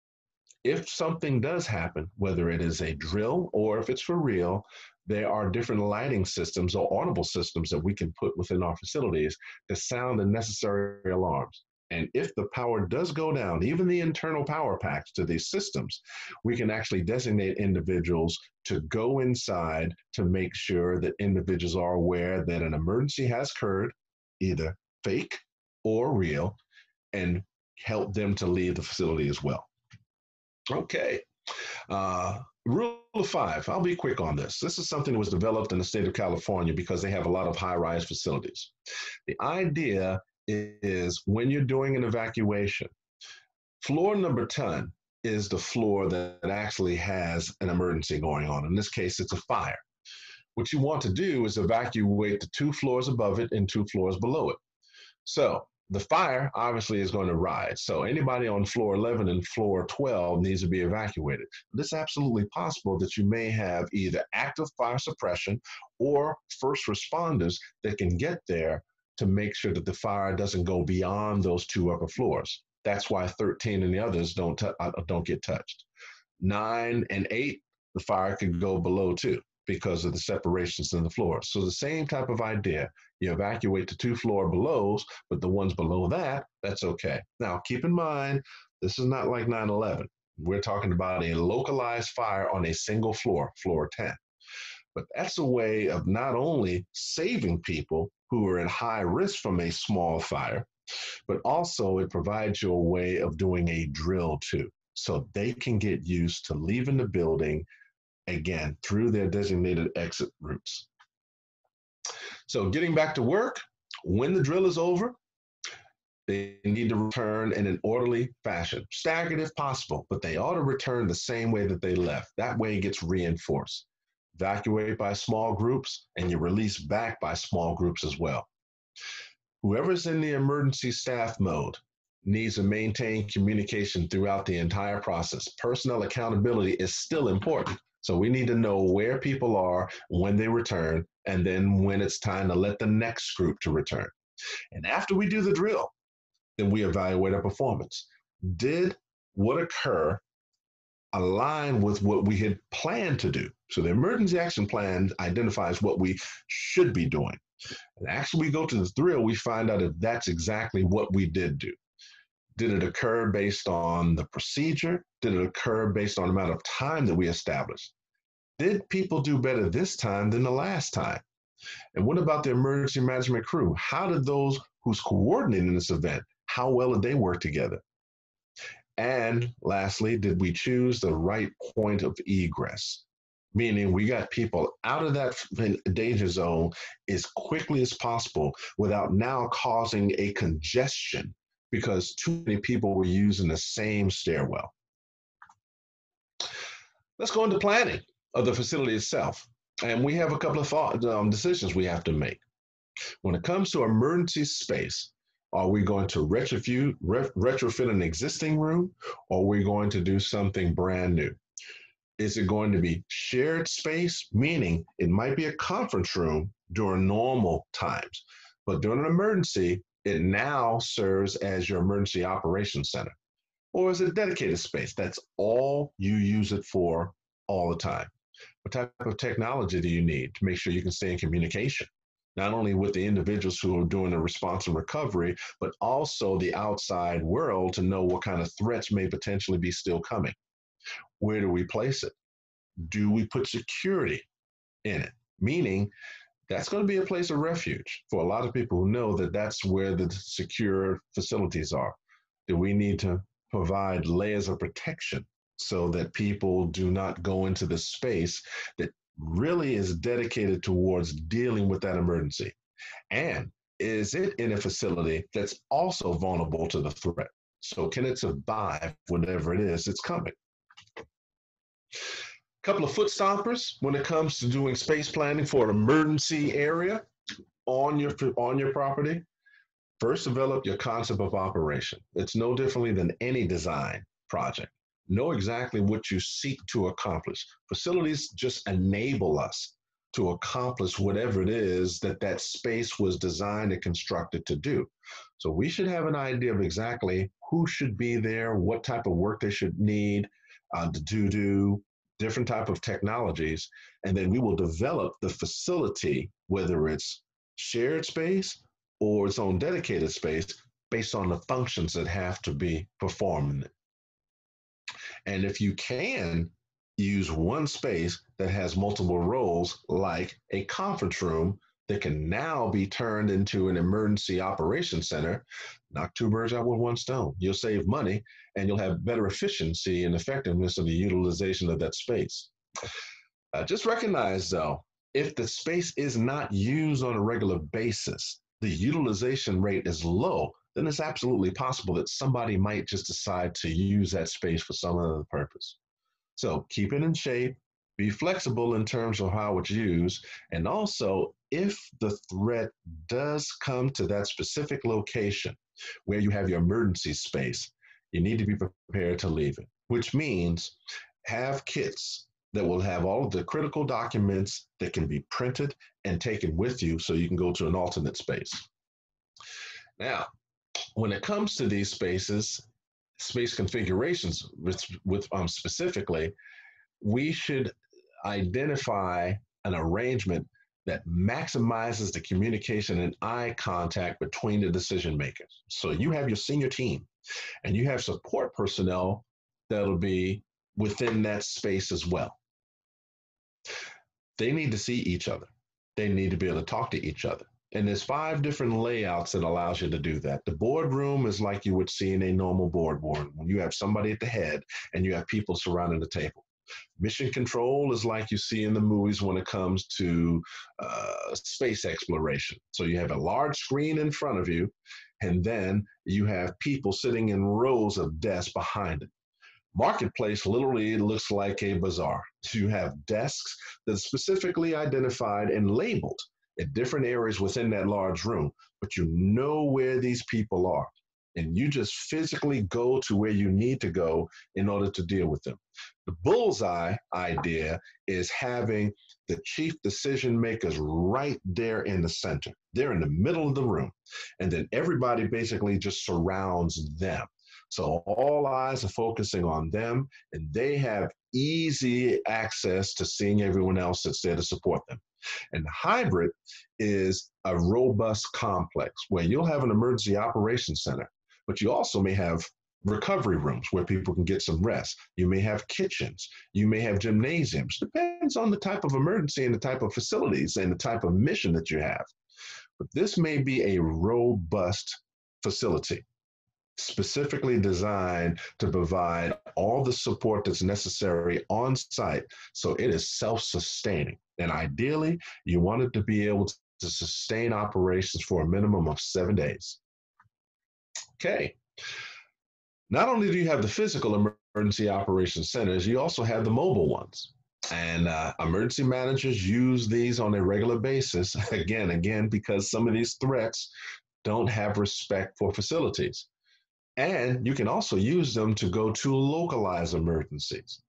if something does happen whether it is a drill or if it's for real there are different lighting systems or audible systems that we can put within our facilities to sound the necessary alarms. And if the power does go down, even the internal power packs to these systems, we can actually designate individuals to go inside to make sure that individuals are aware that an emergency has occurred, either fake or real, and help them to leave the facility as well. Okay. Uh, rule of five, I'll be quick on this. This is something that was developed in the state of California because they have a lot of high rise facilities. The idea is when you're doing an evacuation, floor number 10 is the floor that actually has an emergency going on. In this case, it's a fire. What you want to do is evacuate the two floors above it and two floors below it. So the fire obviously is going to rise. So anybody on floor 11 and floor 12 needs to be evacuated. It's absolutely possible that you may have either active fire suppression or first responders that can get there to make sure that the fire doesn't go beyond those two upper floors. That's why 13 and the others don't t- uh, don't get touched. Nine and eight, the fire could go below two because of the separations in the floor. So the same type of idea. You evacuate the two floor belows, but the ones below that, that's okay. Now keep in mind, this is not like 9/11. We're talking about a localized fire on a single floor, floor 10. But that's a way of not only saving people who are at high risk from a small fire, but also it provides you a way of doing a drill too. So they can get used to leaving the building again through their designated exit routes. So getting back to work, when the drill is over, they need to return in an orderly fashion, staggered if possible, but they ought to return the same way that they left. That way it gets reinforced evacuate by small groups, and you release back by small groups as well. Whoever's in the emergency staff mode needs to maintain communication throughout the entire process. Personnel accountability is still important. So we need to know where people are when they return, and then when it's time to let the next group to return. And after we do the drill, then we evaluate our performance. Did what occur align with what we had planned to do. So the emergency action plan identifies what we should be doing. And actually, we go to the drill, we find out if that's exactly what we did do. Did it occur based on the procedure? Did it occur based on the amount of time that we established? Did people do better this time than the last time? And what about the emergency management crew? How did those who's coordinating this event, how well did they work together? And lastly, did we choose the right point of egress? Meaning we got people out of that danger zone as quickly as possible without now causing a congestion because too many people were using the same stairwell. Let's go into planning of the facility itself. And we have a couple of thought, um, decisions we have to make. When it comes to emergency space, are we going to retrofit, retrofit an existing room or are we going to do something brand new? Is it going to be shared space, meaning it might be a conference room during normal times, but during an emergency, it now serves as your emergency operations center? Or is it dedicated space? That's all you use it for all the time. What type of technology do you need to make sure you can stay in communication? not only with the individuals who are doing the response and recovery, but also the outside world to know what kind of threats may potentially be still coming. Where do we place it? Do we put security in it? Meaning, that's going to be a place of refuge for a lot of people who know that that's where the secure facilities are. Do we need to provide layers of protection so that people do not go into the space that really is dedicated towards dealing with that emergency? And is it in a facility that's also vulnerable to the threat? So can it survive whatever it is that's coming? Couple of foot stompers when it comes to doing space planning for an emergency area on your on your property. First, develop your concept of operation. It's no differently than any design project know exactly what you seek to accomplish. Facilities just enable us to accomplish whatever it is that that space was designed and constructed to do. So we should have an idea of exactly who should be there, what type of work they should need uh, to do, different type of technologies, and then we will develop the facility, whether it's shared space or its own dedicated space, based on the functions that have to be performed. And if you can use one space that has multiple roles, like a conference room that can now be turned into an emergency operations center, knock two birds out with one stone. You'll save money and you'll have better efficiency and effectiveness of the utilization of that space. Uh, just recognize, though, if the space is not used on a regular basis, the utilization rate is low, then it's absolutely possible that somebody might just decide to use that space for some other purpose. So keep it in shape, be flexible in terms of how it's used, and also if the threat does come to that specific location where you have your emergency space, you need to be prepared to leave it, which means have kits that will have all of the critical documents that can be printed and taken with you so you can go to an alternate space. Now, when it comes to these spaces, space configurations with, with um, specifically, we should identify an arrangement that maximizes the communication and eye contact between the decision makers. So you have your senior team and you have support personnel that'll be within that space as well. They need to see each other. They need to be able to talk to each other. And there's five different layouts that allows you to do that. The boardroom is like you would see in a normal board board when you have somebody at the head and you have people surrounding the table. Mission control is like you see in the movies when it comes to uh, space exploration. So you have a large screen in front of you, and then you have people sitting in rows of desks behind it. Marketplace literally looks like a bazaar. You have desks that are specifically identified and labeled at different areas within that large room, but you know where these people are. And you just physically go to where you need to go in order to deal with them. The bullseye idea is having the chief decision makers right there in the center. They're in the middle of the room. And then everybody basically just surrounds them. So all eyes are focusing on them, and they have easy access to seeing everyone else that's there to support them. And hybrid is a robust complex where you'll have an emergency operations center, but you also may have recovery rooms where people can get some rest. You may have kitchens. You may have gymnasiums. Depends on the type of emergency and the type of facilities and the type of mission that you have. But this may be a robust facility specifically designed to provide all the support that's necessary on site so it is self sustaining. And ideally, you want it to be able to sustain operations for a minimum of seven days. Okay. Not only do you have the physical emergency operations centers, you also have the mobile ones. And uh, emergency managers use these on a regular basis, *laughs* again, again, because some of these threats don't have respect for facilities. And you can also use them to go to localize emergencies,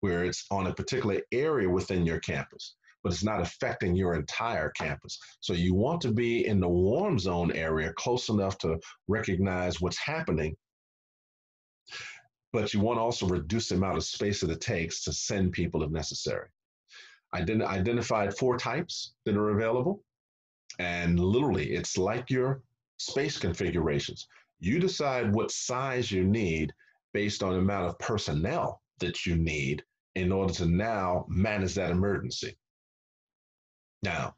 where it's on a particular area within your campus, but it's not affecting your entire campus. So you want to be in the warm zone area close enough to recognize what's happening, but you want to also reduce the amount of space that it takes to send people if necessary. I Ident- identified four types that are available. And literally, it's like your space configurations. You decide what size you need based on the amount of personnel that you need in order to now manage that emergency. Now,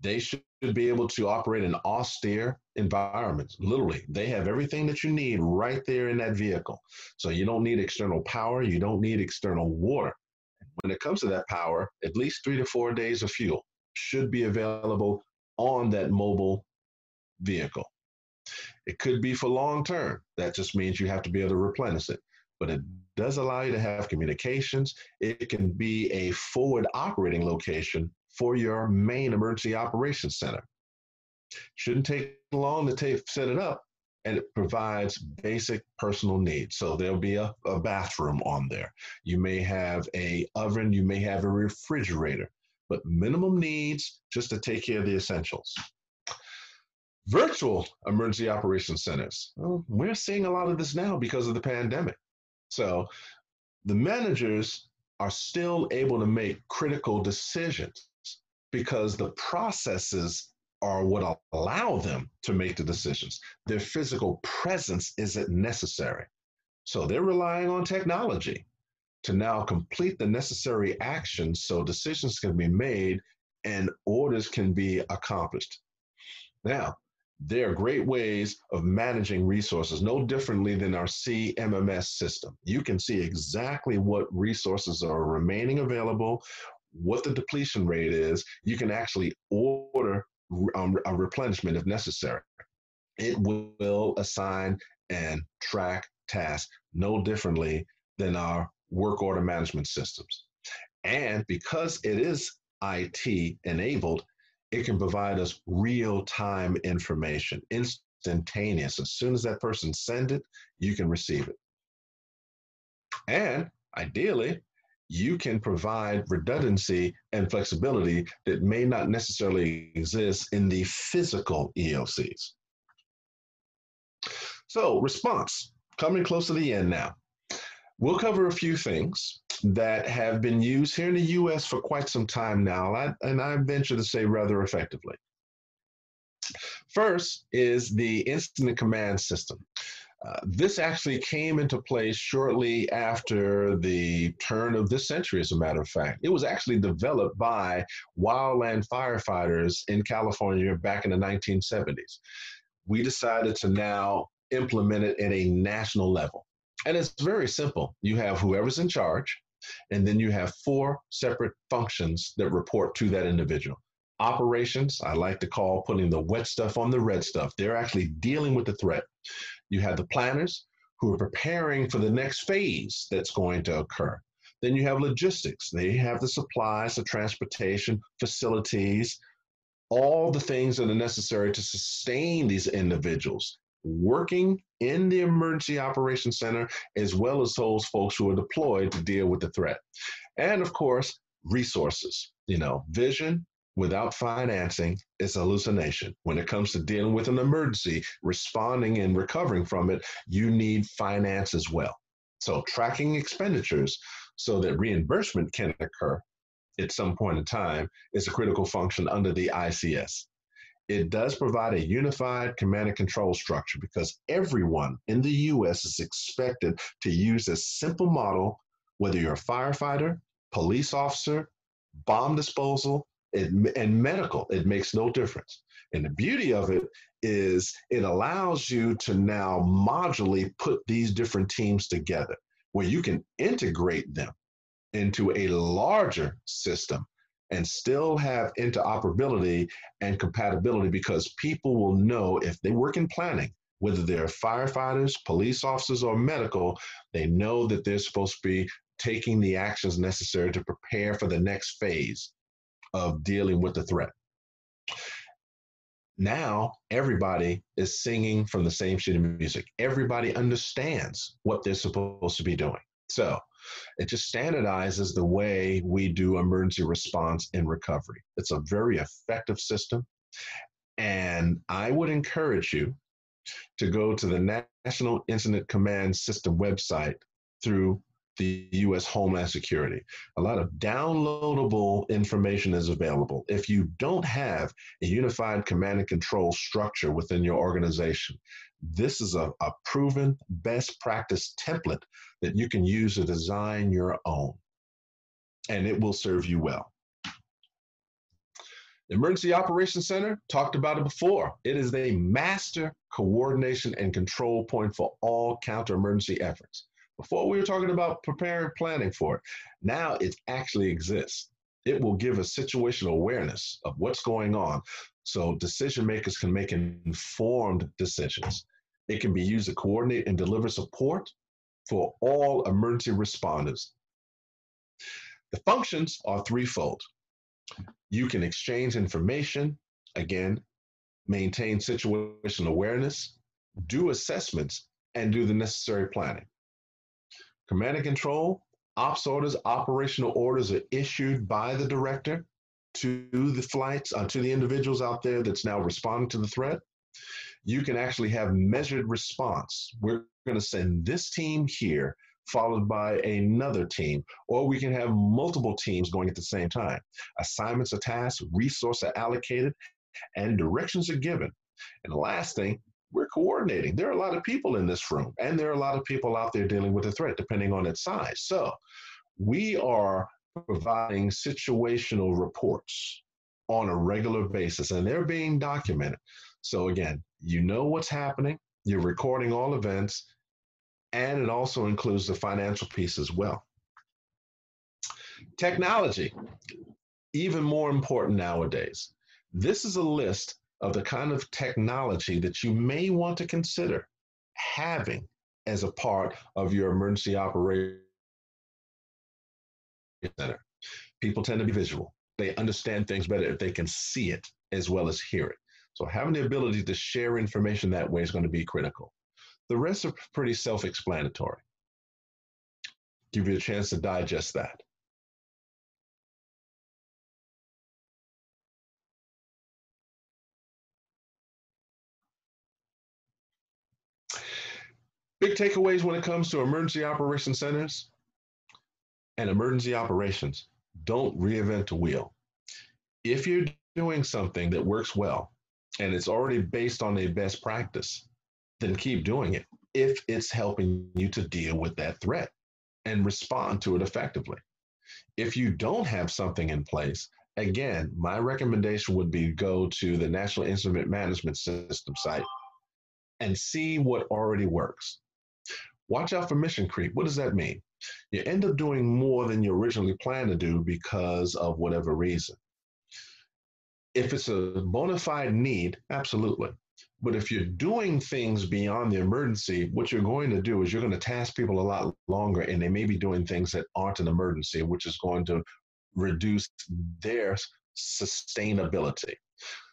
they should be able to operate in austere environments. Literally, they have everything that you need right there in that vehicle. So you don't need external power, you don't need external water. When it comes to that power, at least three to four days of fuel should be available on that mobile vehicle. It could be for long term. That just means you have to be able to replenish it. But it does allow you to have communications. It can be a forward operating location for your main emergency operations center. Shouldn't take long to take, set it up, and it provides basic personal needs. So there'll be a, a bathroom on there. You may have a oven, you may have a refrigerator, but minimum needs just to take care of the essentials virtual emergency operations centers. Well, we're seeing a lot of this now because of the pandemic. So the managers are still able to make critical decisions because the processes are what allow them to make the decisions. Their physical presence isn't necessary. So they're relying on technology to now complete the necessary actions so decisions can be made and orders can be accomplished. Now, there are great ways of managing resources, no differently than our CMMS system. You can see exactly what resources are remaining available, what the depletion rate is. You can actually order um, a replenishment if necessary. It will assign and track tasks no differently than our work order management systems. And because it is IT enabled, it can provide us real time information, instantaneous. As soon as that person sends it, you can receive it. And ideally, you can provide redundancy and flexibility that may not necessarily exist in the physical EOCs. So, response coming close to the end now. We'll cover a few things that have been used here in the US for quite some time now, and I venture to say rather effectively. First is the incident command system. Uh, this actually came into place shortly after the turn of this century, as a matter of fact. It was actually developed by wildland firefighters in California back in the 1970s. We decided to now implement it at a national level. And it's very simple. You have whoever's in charge, and then you have four separate functions that report to that individual. Operations, I like to call putting the wet stuff on the red stuff. They're actually dealing with the threat. You have the planners who are preparing for the next phase that's going to occur. Then you have logistics. They have the supplies, the transportation, facilities, all the things that are necessary to sustain these individuals working in the emergency operations center, as well as those folks who are deployed to deal with the threat. And of course, resources. You know, vision without financing is hallucination. When it comes to dealing with an emergency, responding and recovering from it, you need finance as well. So, tracking expenditures so that reimbursement can occur at some point in time is a critical function under the ICS it does provide a unified command and control structure because everyone in the US is expected to use a simple model, whether you're a firefighter, police officer, bomb disposal, and medical. It makes no difference. And the beauty of it is it allows you to now modularly put these different teams together where you can integrate them into a larger system and still have interoperability and compatibility because people will know if they work in planning, whether they're firefighters, police officers, or medical, they know that they're supposed to be taking the actions necessary to prepare for the next phase of dealing with the threat. Now, everybody is singing from the same sheet of music. Everybody understands what they're supposed to be doing. So, it just standardizes the way we do emergency response and recovery. It's a very effective system. And I would encourage you to go to the National Incident Command System website through the US Homeland Security. A lot of downloadable information is available. If you don't have a unified command and control structure within your organization, this is a, a proven best practice template that you can use to design your own, and it will serve you well. Emergency Operations Center, talked about it before. It is a master coordination and control point for all counter emergency efforts. Before we were talking about preparing planning for it. Now it actually exists. It will give a situational awareness of what's going on so decision makers can make informed decisions. It can be used to coordinate and deliver support for all emergency responders. The functions are threefold. You can exchange information, again, maintain situational awareness, do assessments, and do the necessary planning. Command and control, ops orders, operational orders are issued by the director to the flights, uh, to the individuals out there that's now responding to the threat you can actually have measured response. We're going to send this team here, followed by another team, or we can have multiple teams going at the same time. Assignments are tasked, resources are allocated, and directions are given. And the last thing, we're coordinating. There are a lot of people in this room, and there are a lot of people out there dealing with the threat, depending on its size. So we are providing situational reports on a regular basis, and they're being documented. So again, you know what's happening, you're recording all events, and it also includes the financial piece as well. Technology, even more important nowadays. This is a list of the kind of technology that you may want to consider having as a part of your emergency operation center. People tend to be visual. They understand things better if they can see it as well as hear it. So having the ability to share information that way is going to be critical. The rest are pretty self-explanatory. Give you a chance to digest that. Big takeaways when it comes to emergency operation centers and emergency operations. Don't reinvent the wheel. If you're doing something that works well and it's already based on a best practice, then keep doing it if it's helping you to deal with that threat and respond to it effectively. If you don't have something in place, again, my recommendation would be go to the National Incident Management System site and see what already works. Watch out for mission creep. What does that mean? You end up doing more than you originally planned to do because of whatever reason. If it's a bona fide need, absolutely. But if you're doing things beyond the emergency, what you're going to do is you're going to task people a lot longer and they may be doing things that aren't an emergency, which is going to reduce their sustainability.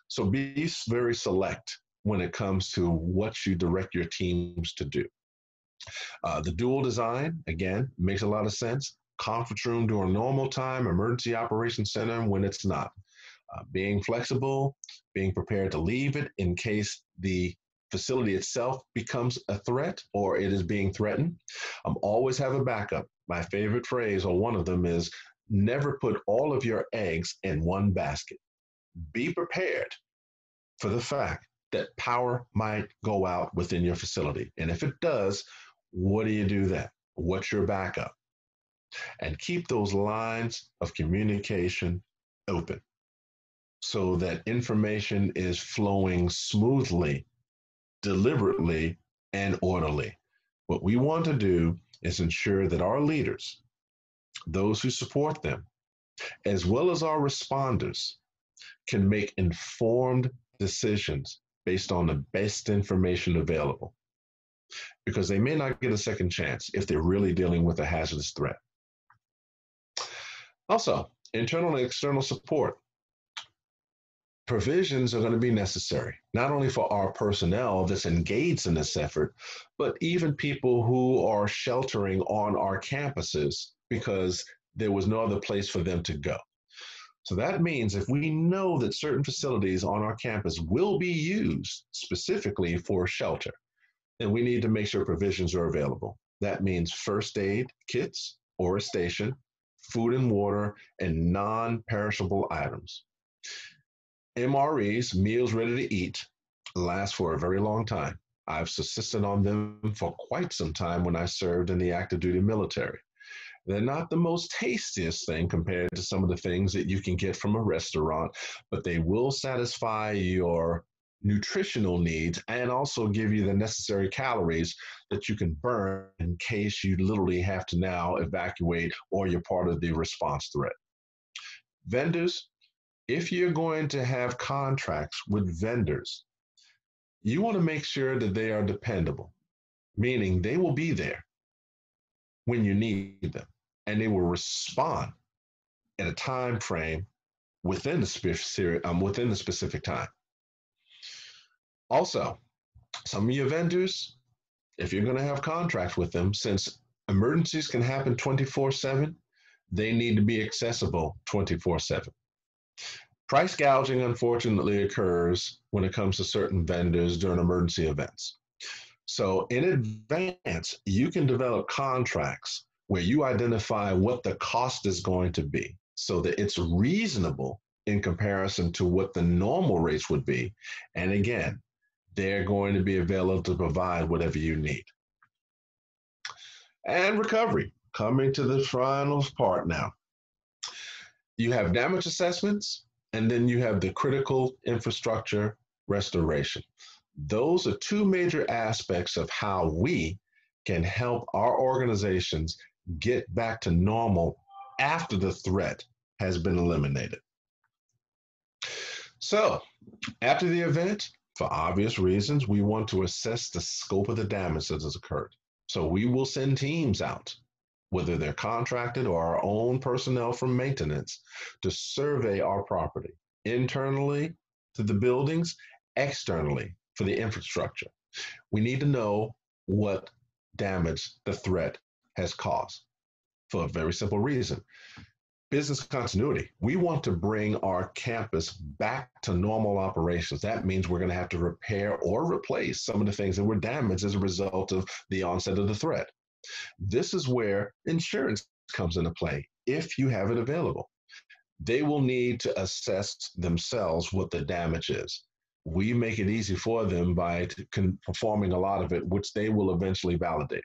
So be very select when it comes to what you direct your teams to do. Uh, the dual design, again, makes a lot of sense. Conference room during normal time, emergency operations center when it's not. Uh, being flexible, being prepared to leave it in case the facility itself becomes a threat or it is being threatened. Um, always have a backup. My favorite phrase, or one of them, is never put all of your eggs in one basket. Be prepared for the fact that power might go out within your facility. And if it does, what do you do then? What's your backup? And keep those lines of communication open so that information is flowing smoothly, deliberately, and orderly. What we want to do is ensure that our leaders, those who support them, as well as our responders, can make informed decisions based on the best information available because they may not get a second chance if they're really dealing with a hazardous threat. Also, internal and external support. Provisions are going to be necessary, not only for our personnel that's engaged in this effort, but even people who are sheltering on our campuses because there was no other place for them to go. So that means if we know that certain facilities on our campus will be used specifically for shelter, then we need to make sure provisions are available. That means first aid kits or a station, food and water, and non perishable items. MREs, meals ready to eat, last for a very long time. I've subsisted on them for quite some time when I served in the active duty military. They're not the most tastiest thing compared to some of the things that you can get from a restaurant, but they will satisfy your nutritional needs and also give you the necessary calories that you can burn in case you literally have to now evacuate or you're part of the response threat. Vendors, if you're going to have contracts with vendors, you want to make sure that they are dependable, meaning they will be there when you need them and they will respond in a time frame within the specific um, within the specific time. Also, some of your vendors, if you're going to have contracts with them, since emergencies can happen 24 7, they need to be accessible 24 7. Price gouging, unfortunately, occurs when it comes to certain vendors during emergency events. So, in advance, you can develop contracts where you identify what the cost is going to be so that it's reasonable in comparison to what the normal rates would be. And again, they're going to be available to provide whatever you need. And recovery, coming to the final part now. You have damage assessments, and then you have the critical infrastructure restoration. Those are two major aspects of how we can help our organizations get back to normal after the threat has been eliminated. So, after the event, for obvious reasons, we want to assess the scope of the damage that has occurred. So, we will send teams out, whether they're contracted or our own personnel from maintenance, to survey our property internally to the buildings, externally for the infrastructure. We need to know what damage the threat has caused for a very simple reason business continuity. We want to bring our campus back to normal operations. That means we're going to have to repair or replace some of the things that were damaged as a result of the onset of the threat. This is where insurance comes into play if you have it available. They will need to assess themselves what the damage is we make it easy for them by performing a lot of it, which they will eventually validate.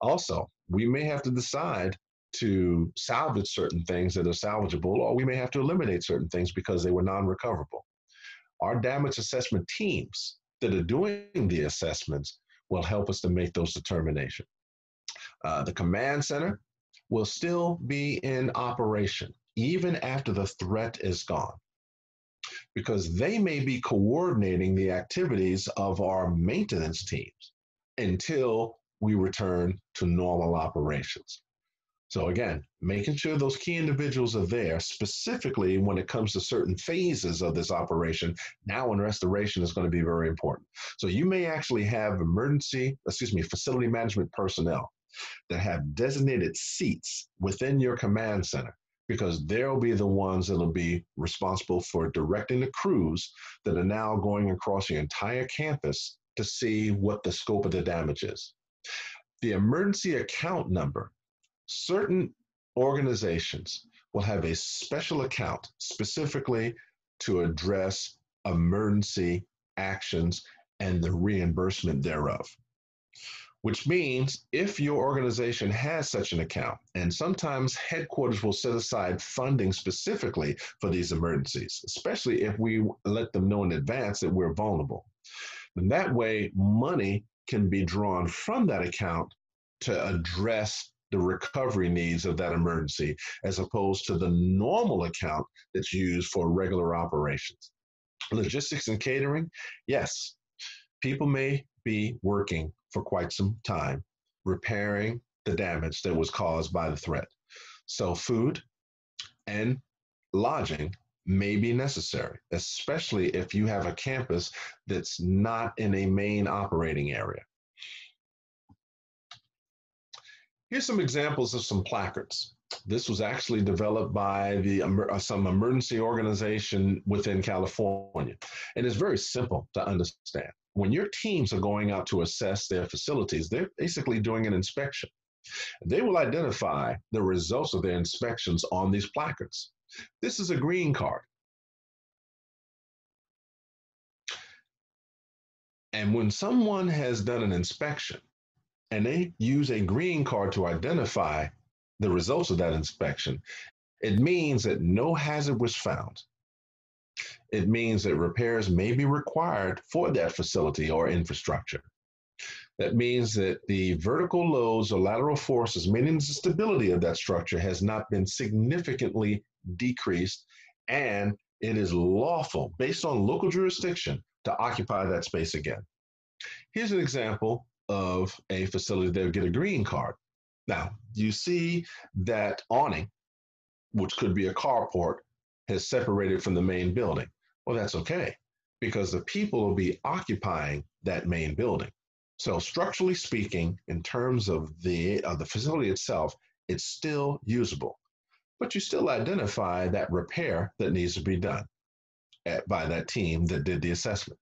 Also, we may have to decide to salvage certain things that are salvageable, or we may have to eliminate certain things because they were non recoverable. Our damage assessment teams that are doing the assessments will help us to make those determinations. Uh, the command center will still be in operation even after the threat is gone because they may be coordinating the activities of our maintenance teams until we return to normal operations. So, again, making sure those key individuals are there, specifically when it comes to certain phases of this operation, now in restoration is going to be very important. So, you may actually have emergency, excuse me, facility management personnel that have designated seats within your command center because they'll be the ones that'll be responsible for directing the crews that are now going across the entire campus to see what the scope of the damage is. The emergency account number, certain organizations will have a special account specifically to address emergency actions and the reimbursement thereof which means if your organization has such an account, and sometimes headquarters will set aside funding specifically for these emergencies, especially if we let them know in advance that we're vulnerable. And that way, money can be drawn from that account to address the recovery needs of that emergency, as opposed to the normal account that's used for regular operations. Logistics and catering, yes, people may be working for quite some time, repairing the damage that was caused by the threat. So, food and lodging may be necessary, especially if you have a campus that's not in a main operating area. Here's some examples of some placards. This was actually developed by the uh, some emergency organization within California, and it's very simple to understand when your teams are going out to assess their facilities, they're basically doing an inspection. They will identify the results of their inspections on these placards. This is a green card. And when someone has done an inspection and they use a green card to identify the results of that inspection, it means that no hazard was found it means that repairs may be required for that facility or infrastructure. That means that the vertical loads or lateral forces, meaning the stability of that structure, has not been significantly decreased, and it is lawful, based on local jurisdiction, to occupy that space again. Here's an example of a facility would get a green card. Now, you see that awning, which could be a carport, has separated from the main building. Well, that's okay because the people will be occupying that main building. So structurally speaking, in terms of the of the facility itself, it's still usable, but you still identify that repair that needs to be done at, by that team that did the assessment.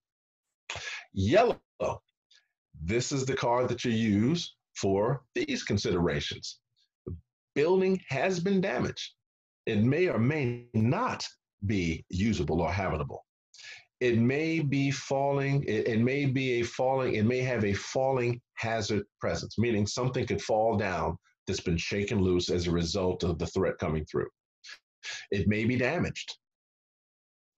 Yellow, this is the card that you use for these considerations. The building has been damaged. It may or may not be usable or habitable. It may be falling, it, it may be a falling, it may have a falling hazard presence, meaning something could fall down that's been shaken loose as a result of the threat coming through. It may be damaged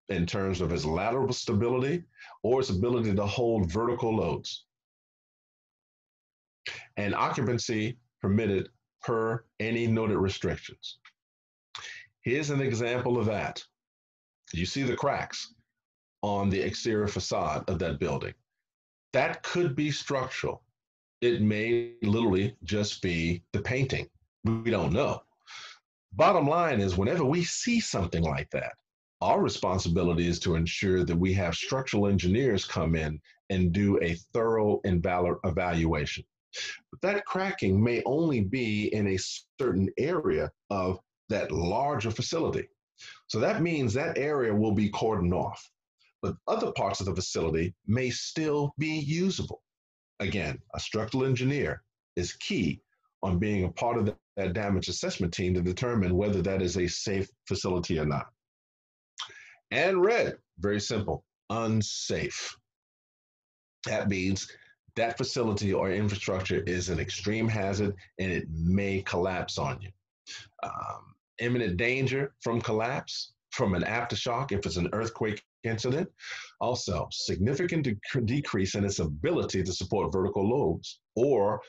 in terms of its lateral stability or its ability to hold vertical loads. And occupancy permitted per any noted restrictions. Here's an example of that. You see the cracks on the exterior facade of that building. That could be structural. It may literally just be the painting. We don't know. Bottom line is, whenever we see something like that, our responsibility is to ensure that we have structural engineers come in and do a thorough evaluation. But that cracking may only be in a certain area of that larger facility. So that means that area will be cordoned off, but other parts of the facility may still be usable. Again, a structural engineer is key on being a part of that damage assessment team to determine whether that is a safe facility or not. And red, very simple, unsafe. That means that facility or infrastructure is an extreme hazard and it may collapse on you. Um, imminent danger from collapse, from an aftershock if it's an earthquake incident. Also, significant de- decrease in its ability to support vertical loads or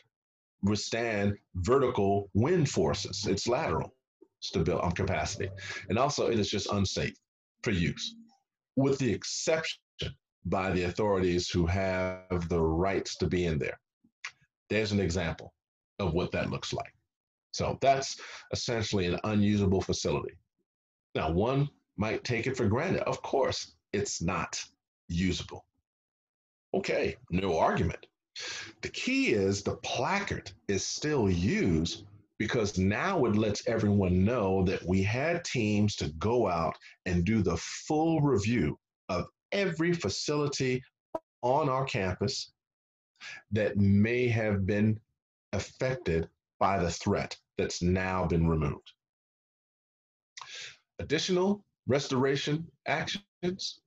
withstand vertical wind forces, its lateral stability um, capacity. And also, it is just unsafe for use, with the exception by the authorities who have the rights to be in there. There's an example of what that looks like. So that's essentially an unusable facility. Now, one might take it for granted. Of course, it's not usable. Okay, no argument. The key is the placard is still used because now it lets everyone know that we had teams to go out and do the full review of every facility on our campus that may have been affected by the threat that's now been removed. Additional restoration actions.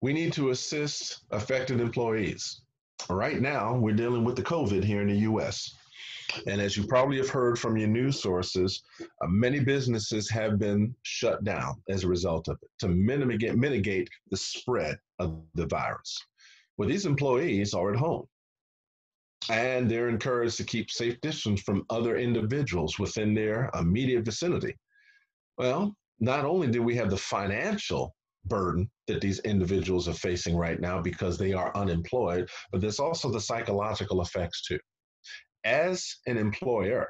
We need to assist affected employees. Right now, we're dealing with the COVID here in the US. And as you probably have heard from your news sources, uh, many businesses have been shut down as a result of it to mitigate, mitigate the spread of the virus. Well, these employees are at home and they're encouraged to keep safe distance from other individuals within their immediate vicinity. Well, not only do we have the financial burden that these individuals are facing right now because they are unemployed, but there's also the psychological effects too as an employer,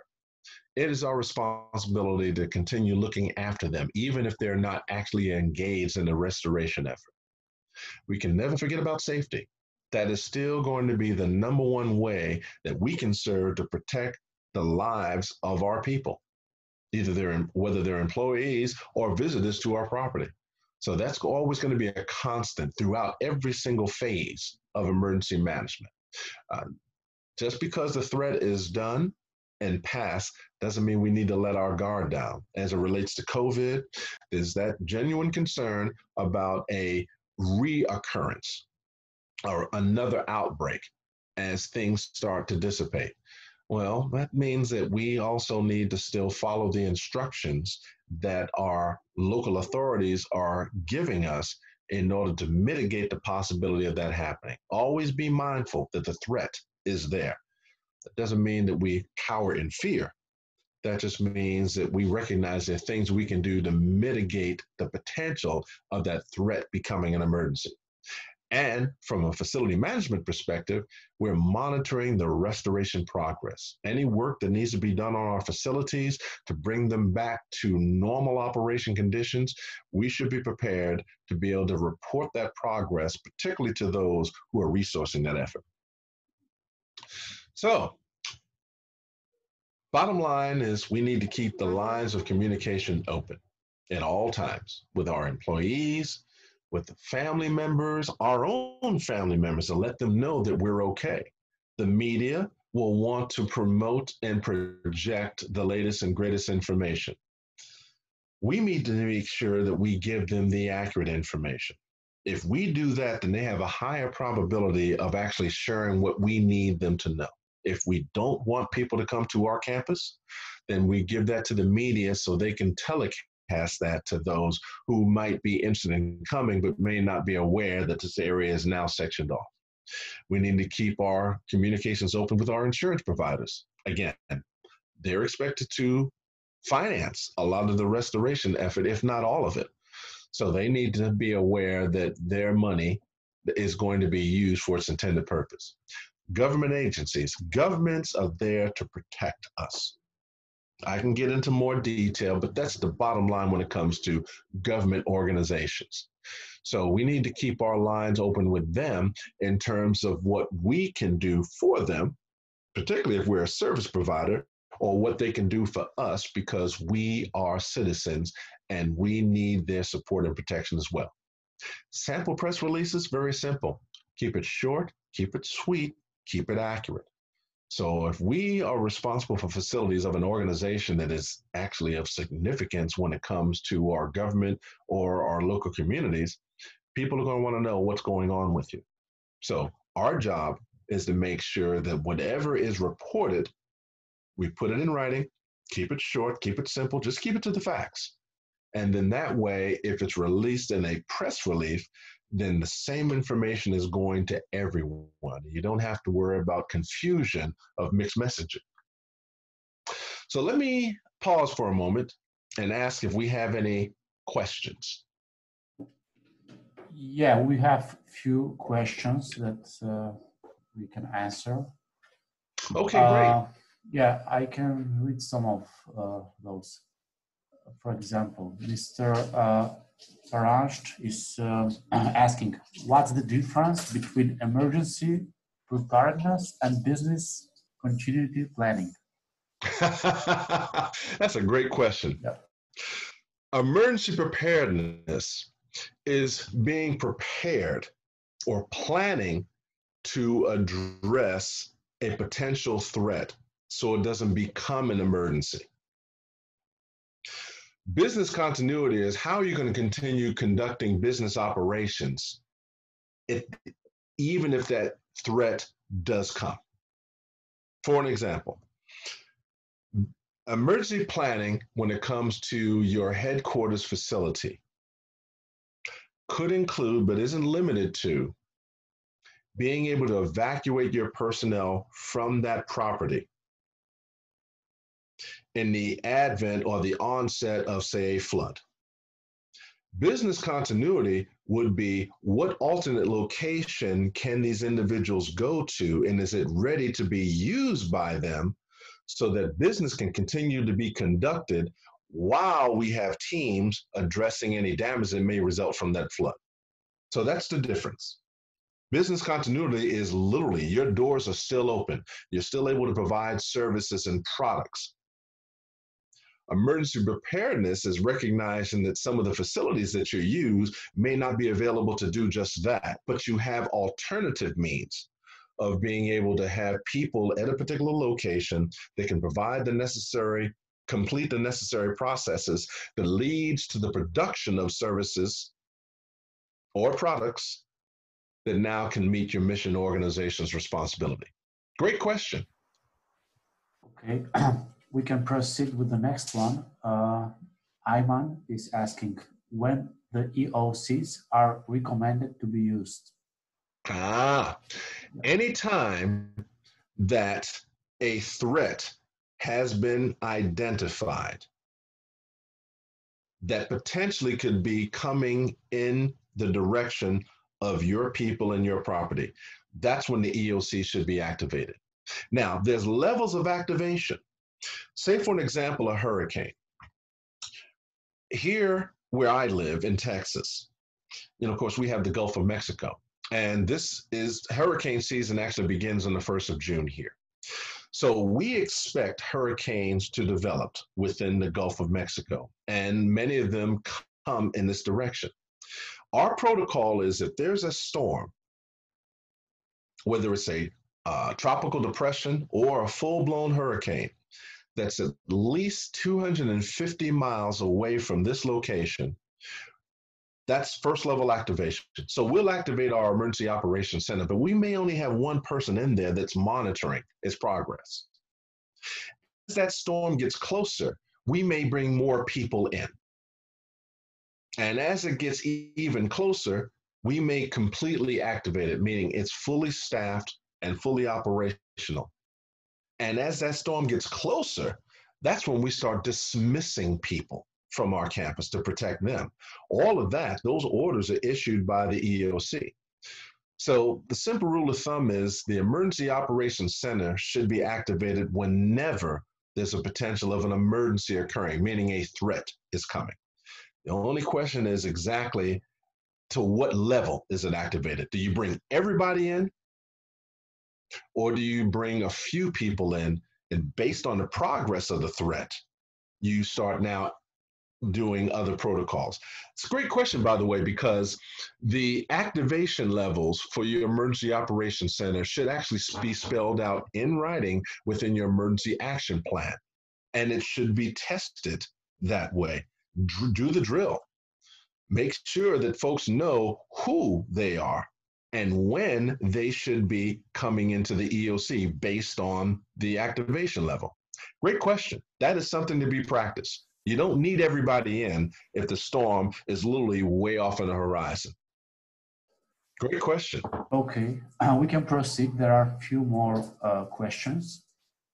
it is our responsibility to continue looking after them, even if they're not actually engaged in the restoration effort. We can never forget about safety. That is still going to be the number one way that we can serve to protect the lives of our people, either they're whether they're employees or visitors to our property. So that's always going to be a constant throughout every single phase of emergency management. Uh, just because the threat is done and past doesn't mean we need to let our guard down. As it relates to COVID, there's that genuine concern about a reoccurrence or another outbreak as things start to dissipate. Well, that means that we also need to still follow the instructions that our local authorities are giving us in order to mitigate the possibility of that happening. Always be mindful that the threat is there. That doesn't mean that we cower in fear. That just means that we recognize there are things we can do to mitigate the potential of that threat becoming an emergency. And from a facility management perspective, we're monitoring the restoration progress. Any work that needs to be done on our facilities to bring them back to normal operation conditions, we should be prepared to be able to report that progress, particularly to those who are resourcing that effort. So, bottom line is we need to keep the lines of communication open at all times with our employees, with the family members, our own family members, and let them know that we're okay. The media will want to promote and project the latest and greatest information. we need to make sure that we give them the accurate information. If we do that, then they have a higher probability of actually sharing what we need them to know. If we don't want people to come to our campus, then we give that to the media so they can telecast that to those who might be interested in coming but may not be aware that this area is now sectioned off. We need to keep our communications open with our insurance providers. Again, they're expected to finance a lot of the restoration effort, if not all of it. So they need to be aware that their money is going to be used for its intended purpose. Government agencies, governments are there to protect us. I can get into more detail, but that's the bottom line when it comes to government organizations. So we need to keep our lines open with them in terms of what we can do for them, particularly if we're a service provider, or what they can do for us because we are citizens and we need their support and protection as well. Sample press releases, very simple. Keep it short, keep it sweet, keep it accurate. So if we are responsible for facilities of an organization that is actually of significance when it comes to our government or our local communities, people are going to want to know what's going on with you. So our job is to make sure that whatever is reported, we put it in writing, keep it short, keep it simple, just keep it to the facts. And then that way, if it's released in a press release, then the same information is going to everyone. You don't have to worry about confusion of mixed messaging. So let me pause for a moment and ask if we have any questions. Yeah, we have few questions that uh, we can answer. Okay, great. Uh, yeah, I can read some of uh, those. For example, Mr. Uh, is uh, *clears throat* asking, what's the difference between emergency preparedness and business continuity planning? *laughs* That's a great question. Yeah. Emergency preparedness is being prepared or planning to address a potential threat so it doesn't become an emergency. Business continuity is how are you going to continue conducting business operations if, even if that threat does come. For an example, emergency planning when it comes to your headquarters facility could include, but isn't limited to, being able to evacuate your personnel from that property in the advent or the onset of, say, a flood. Business continuity would be what alternate location can these individuals go to, and is it ready to be used by them so that business can continue to be conducted while we have teams addressing any damage that may result from that flood. So that's the difference. Business continuity is literally your doors are still open. You're still able to provide services and products. Emergency preparedness is recognizing that some of the facilities that you use may not be available to do just that, but you have alternative means of being able to have people at a particular location that can provide the necessary complete the necessary processes that leads to the production of services or products that now can meet your mission organization's responsibility? Great question. Okay, *clears throat* we can proceed with the next one. Uh, Ayman is asking when the EOCs are recommended to be used. Ah, anytime that a threat has been identified that potentially could be coming in the direction of your people and your property. That's when the EOC should be activated. Now, there's levels of activation. Say, for an example, a hurricane. Here, where I live in Texas, you know, of course, we have the Gulf of Mexico. And this is hurricane season actually begins on the 1st of June here. So we expect hurricanes to develop within the Gulf of Mexico, and many of them come in this direction. Our protocol is if there's a storm, whether it's a uh, tropical depression or a full blown hurricane, that's at least 250 miles away from this location, that's first level activation. So we'll activate our emergency operations center, but we may only have one person in there that's monitoring its progress. As that storm gets closer, we may bring more people in. And as it gets even closer, we may completely activate it, meaning it's fully staffed and fully operational. And as that storm gets closer, that's when we start dismissing people from our campus to protect them. All of that, those orders are issued by the EOC. So the simple rule of thumb is the Emergency Operations Center should be activated whenever there's a potential of an emergency occurring, meaning a threat is coming. The only question is exactly to what level is it activated? Do you bring everybody in? Or do you bring a few people in and based on the progress of the threat, you start now doing other protocols? It's a great question, by the way, because the activation levels for your emergency operations center should actually be spelled out in writing within your emergency action plan. And it should be tested that way. Do the drill. Make sure that folks know who they are and when they should be coming into the EOC based on the activation level. Great question. That is something to be practiced. You don't need everybody in if the storm is literally way off on the horizon. Great question. Okay, uh, we can proceed. There are a few more uh, questions.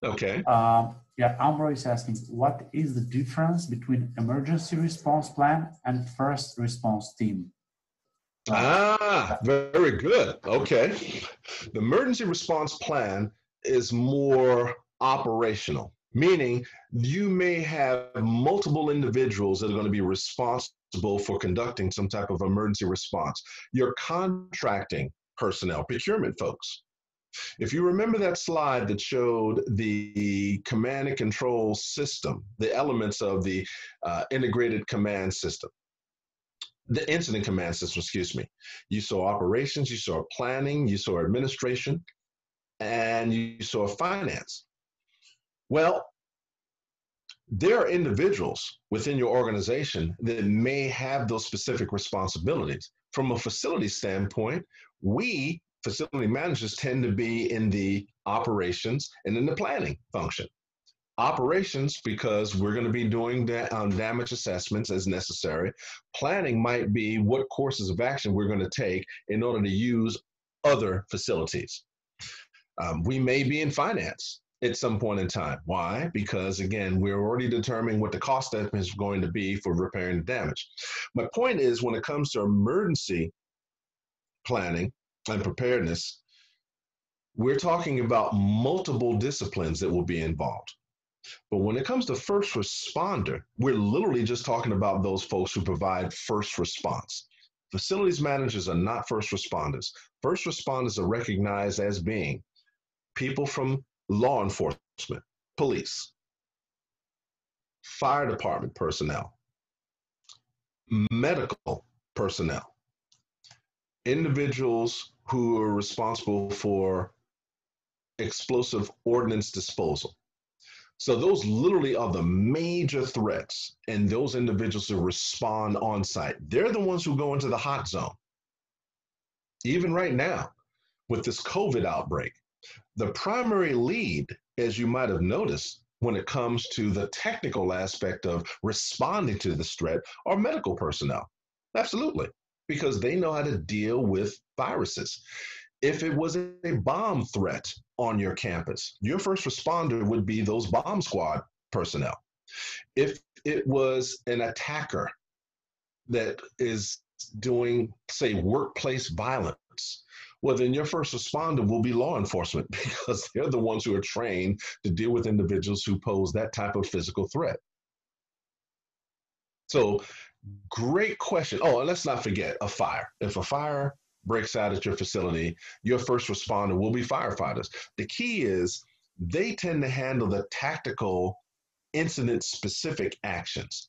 Okay. Uh, yeah, Amro is asking, what is the difference between emergency response plan and first response team? Ah, very good. Okay. The emergency response plan is more operational meaning you may have multiple individuals that are going to be responsible for conducting some type of emergency response. Your contracting personnel, procurement folks. If you remember that slide that showed the command and control system, the elements of the uh, integrated command system, the incident command system, excuse me. You saw operations, you saw planning, you saw administration, and you saw finance. Well, there are individuals within your organization that may have those specific responsibilities. From a facility standpoint, we facility managers tend to be in the operations and in the planning function. Operations, because we're going to be doing da- um, damage assessments as necessary. Planning might be what courses of action we're going to take in order to use other facilities. Um, we may be in finance at some point in time. Why? Because again, we're already determining what the cost estimate is going to be for repairing the damage. My point is when it comes to emergency planning and preparedness, we're talking about multiple disciplines that will be involved. But when it comes to first responder, we're literally just talking about those folks who provide first response. Facilities managers are not first responders. First responders are recognized as being people from law enforcement, police, fire department personnel, medical personnel, individuals who are responsible for explosive ordnance disposal. So those literally are the major threats, and those individuals who respond on site. They're the ones who go into the hot zone. Even right now, with this COVID outbreak, the primary lead, as you might have noticed, when it comes to the technical aspect of responding to this threat are medical personnel. Absolutely, because they know how to deal with viruses. If it was a bomb threat on your campus, your first responder would be those bomb squad personnel. If it was an attacker that is doing, say, workplace violence, well, then your first responder will be law enforcement *laughs* because they're the ones who are trained to deal with individuals who pose that type of physical threat. So, great question. Oh, and let's not forget a fire. If a fire breaks out at your facility, your first responder will be firefighters. The key is they tend to handle the tactical incident specific actions.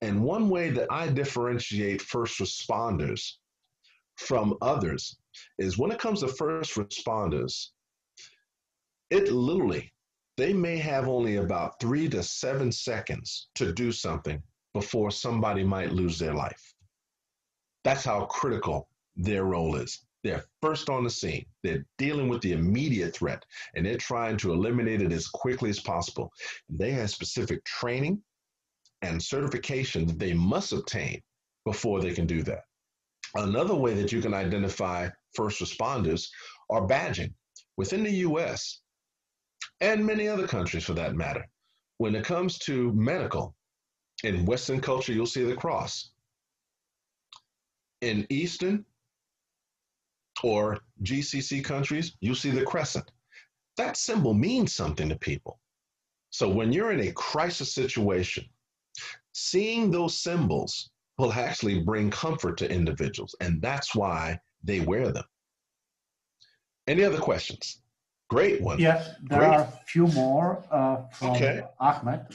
And one way that I differentiate first responders from others is when it comes to first responders, it literally they may have only about three to seven seconds to do something before somebody might lose their life. That's how critical their role is. They're first on the scene. They're dealing with the immediate threat and they're trying to eliminate it as quickly as possible. They have specific training and certification that they must obtain before they can do that. Another way that you can identify first responders are badging. Within the US and many other countries for that matter, when it comes to medical, in Western culture, you'll see the cross. In Eastern or GCC countries, you see the crescent. That symbol means something to people. So when you're in a crisis situation, seeing those symbols will actually bring comfort to individuals, and that's why they wear them. Any other questions? Great one. Yeah, there Great. are a few more uh, from Okay. Ahmed.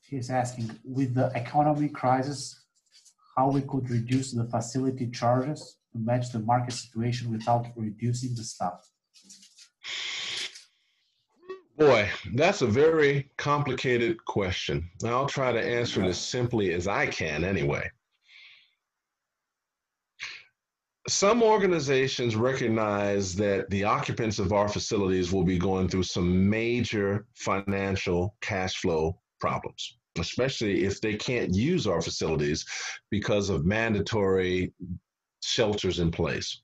He's asking, with the economy crisis, how we could reduce the facility charges to match the market situation without reducing the staff. Boy, that's a very complicated question. I'll try to answer it as simply as I can anyway. Some organizations recognize that the occupants of our facilities will be going through some major financial cash flow problems, especially if they can't use our facilities because of mandatory shelters in place.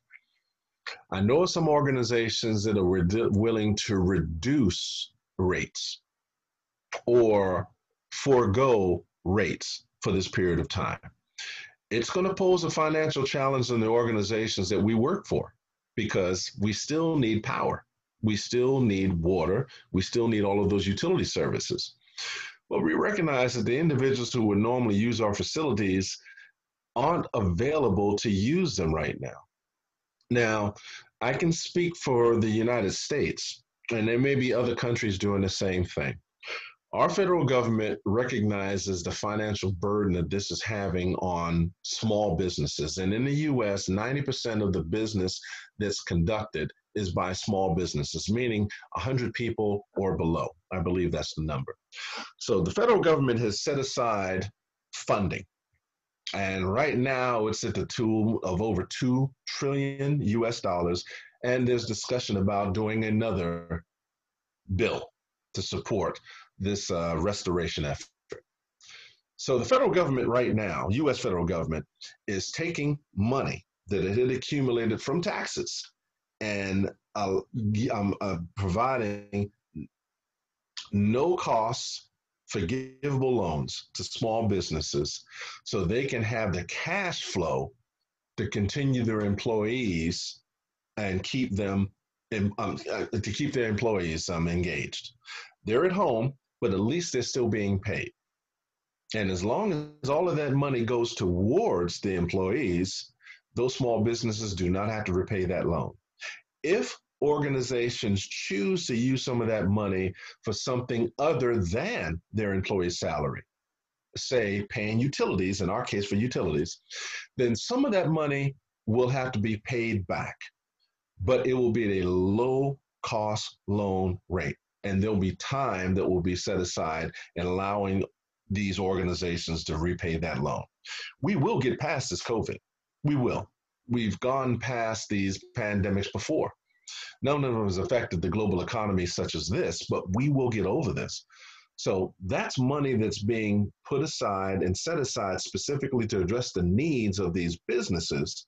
I know some organizations that are willing to reduce rates or forego rates for this period of time. It's going to pose a financial challenge in the organizations that we work for because we still need power. We still need water. We still need all of those utility services. But we recognize that the individuals who would normally use our facilities aren't available to use them right now. Now, I can speak for the United States, and there may be other countries doing the same thing. Our federal government recognizes the financial burden that this is having on small businesses. And in the US, 90% of the business that's conducted is by small businesses, meaning 100 people or below. I believe that's the number. So the federal government has set aside funding and right now, it's at the tune of over 2 trillion US dollars. And there's discussion about doing another bill to support this uh, restoration effort. So the federal government right now, US federal government, is taking money that it had accumulated from taxes and uh, um, uh, providing no costs forgivable loans to small businesses so they can have the cash flow to continue their employees and keep them um, uh, to keep their employees um, engaged. They're at home, but at least they're still being paid. And as long as all of that money goes towards the employees, those small businesses do not have to repay that loan. If organizations choose to use some of that money for something other than their employee's salary, say paying utilities, in our case for utilities, then some of that money will have to be paid back, but it will be at a low cost loan rate. And there'll be time that will be set aside in allowing these organizations to repay that loan. We will get past this COVID. We will. We've gone past these pandemics before. None of them has affected the global economy such as this, but we will get over this. So that's money that's being put aside and set aside specifically to address the needs of these businesses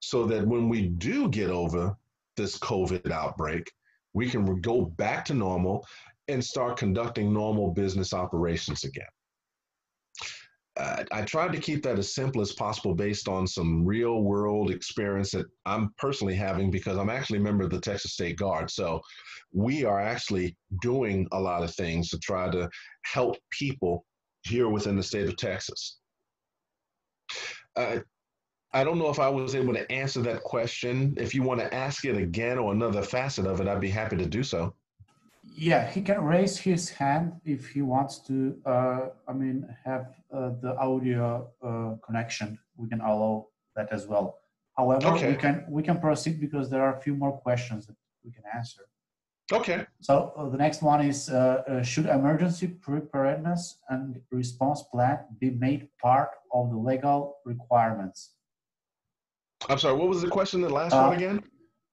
so that when we do get over this COVID outbreak, we can go back to normal and start conducting normal business operations again. I tried to keep that as simple as possible based on some real world experience that I'm personally having because I'm actually a member of the Texas State Guard. So we are actually doing a lot of things to try to help people here within the state of Texas. Uh, I don't know if I was able to answer that question. If you want to ask it again or another facet of it, I'd be happy to do so. Yeah, he can raise his hand if he wants to. Uh, I mean, have uh, the audio uh, connection. We can allow that as well. However, Okay. we can we can proceed because there are a few more questions that we can answer. Okay. So uh, the next one is uh, uh, should emergency preparedness and response plan be made part of the legal requirements? I'm sorry, what was the question, the last Uh, one again?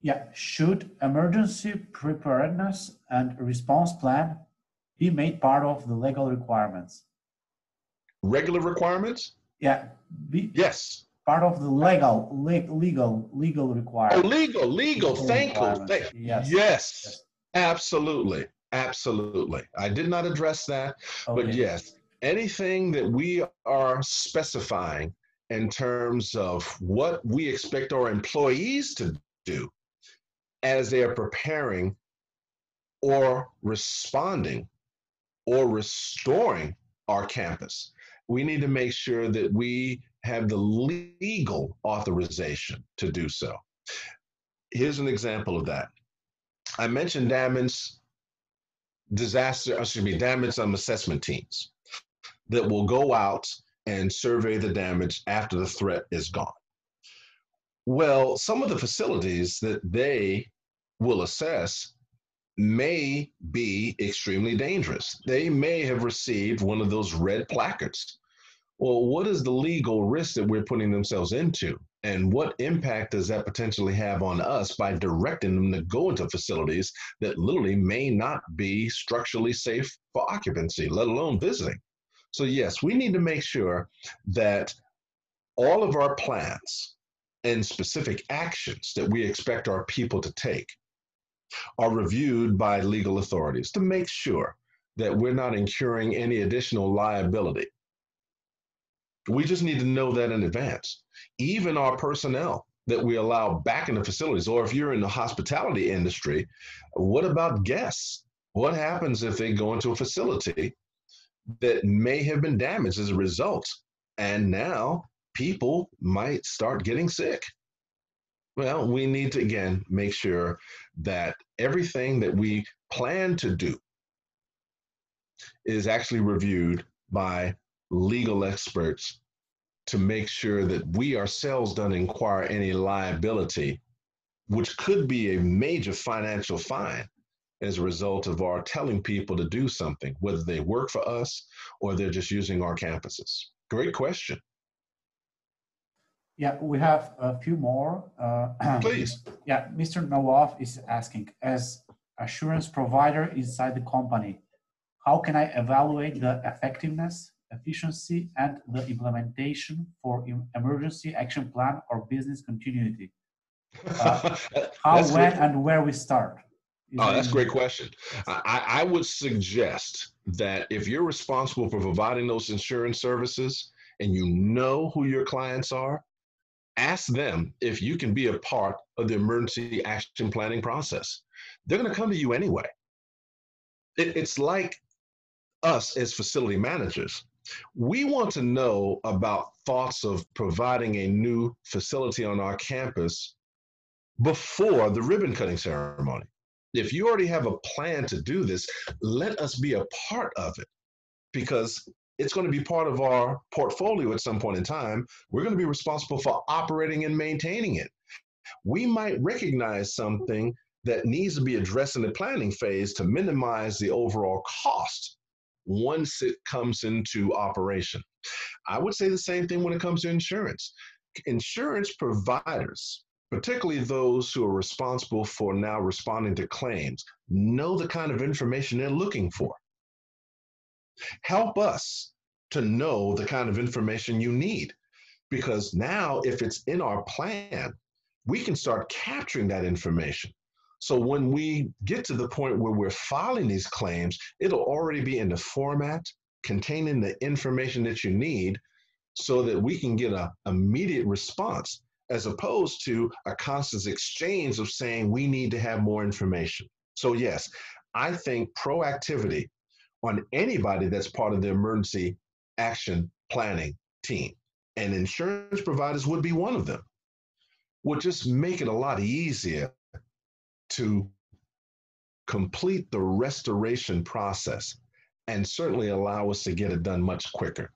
Yeah, should emergency preparedness and response plan be made part of the legal requirements? Regular requirements? Yeah, be Yes. part of the legal, le- legal, legal Oh, requirements. legal, legal. Legal Thank you. Thank Yes. Yes. Yes. Absolutely. Absolutely. I did not address that, but yes, anything that we are specifying in terms of what we expect our employees to do as they are preparing or responding or restoring our campus, we need to make sure that we have the legal authorization to do so. Here's an example of that. I mentioned damage disaster, excuse me, damage um, assessment teams that will go out and survey the damage after the threat is gone. Well, some of the facilities that they will assess may be extremely dangerous. They may have received one of those red placards. Well, what is the legal risk that we're putting themselves into? And what impact does that potentially have on us by directing them to go into facilities that literally may not be structurally safe for occupancy, let alone visiting? So, yes, we need to make sure that all of our plans and specific actions that we expect our people to take are reviewed by legal authorities to make sure that we're not incurring any additional liability. We just need to know that in advance. Even our personnel that we allow back in the facilities, or if you're in the hospitality industry, what about guests? What happens if they go into a facility that may have been damaged as a result? And now people might start getting sick. Well, we need to again make sure that everything that we plan to do is actually reviewed by legal experts to make sure that we ourselves don't inquire any liability, which could be a major financial fine as a result of our telling people to do something, whether they work for us or they're just using our campuses. Great question. Yeah, we have a few more. Uh, *clears throat* Please. Yeah, Mr. Nawaf is asking, as assurance provider inside the company, how can I evaluate the effectiveness, efficiency, and the implementation for emergency action plan or business continuity? Uh, *laughs* How, when, and where we start? Is Oh, that's a great question. I I would suggest that if you're responsible for providing those insurance services and you know who your clients are, ask them if you can be a part of the emergency action planning process. They're going to come to you anyway. It, it's like us as facility managers. We want to know about thoughts of providing a new facility on our campus before the ribbon cutting ceremony if you already have a plan to do this, let us be a part of it because it's going to be part of our portfolio at some point in time. We're going to be responsible for operating and maintaining it. We might recognize something that needs to be addressed in the planning phase to minimize the overall cost once it comes into operation. I would say the same thing when it comes to insurance. Insurance providers particularly those who are responsible for now responding to claims, know the kind of information they're looking for. Help us to know the kind of information you need. Because now, if it's in our plan, we can start capturing that information. So when we get to the point where we're filing these claims, it'll already be in the format containing the information that you need so that we can get an immediate response as opposed to a constant exchange of saying we need to have more information. So, yes, I think proactivity on anybody that's part of the emergency action planning team, and insurance providers would be one of them, would just make it a lot easier to complete the restoration process and certainly allow us to get it done much quicker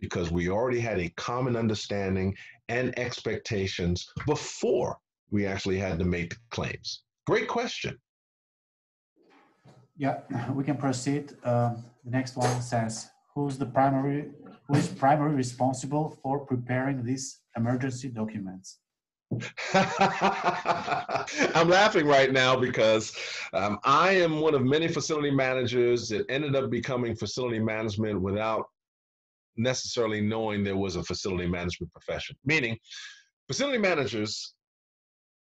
because we already had a common understanding and expectations before we actually had to make claims. Great question. Yeah, we can proceed. Um, the next one says, who's the primary, who is primary responsible for preparing these emergency documents? *laughs* I'm laughing right now because um, I am one of many facility managers that ended up becoming facility management without necessarily knowing there was a facility management profession. Meaning, facility managers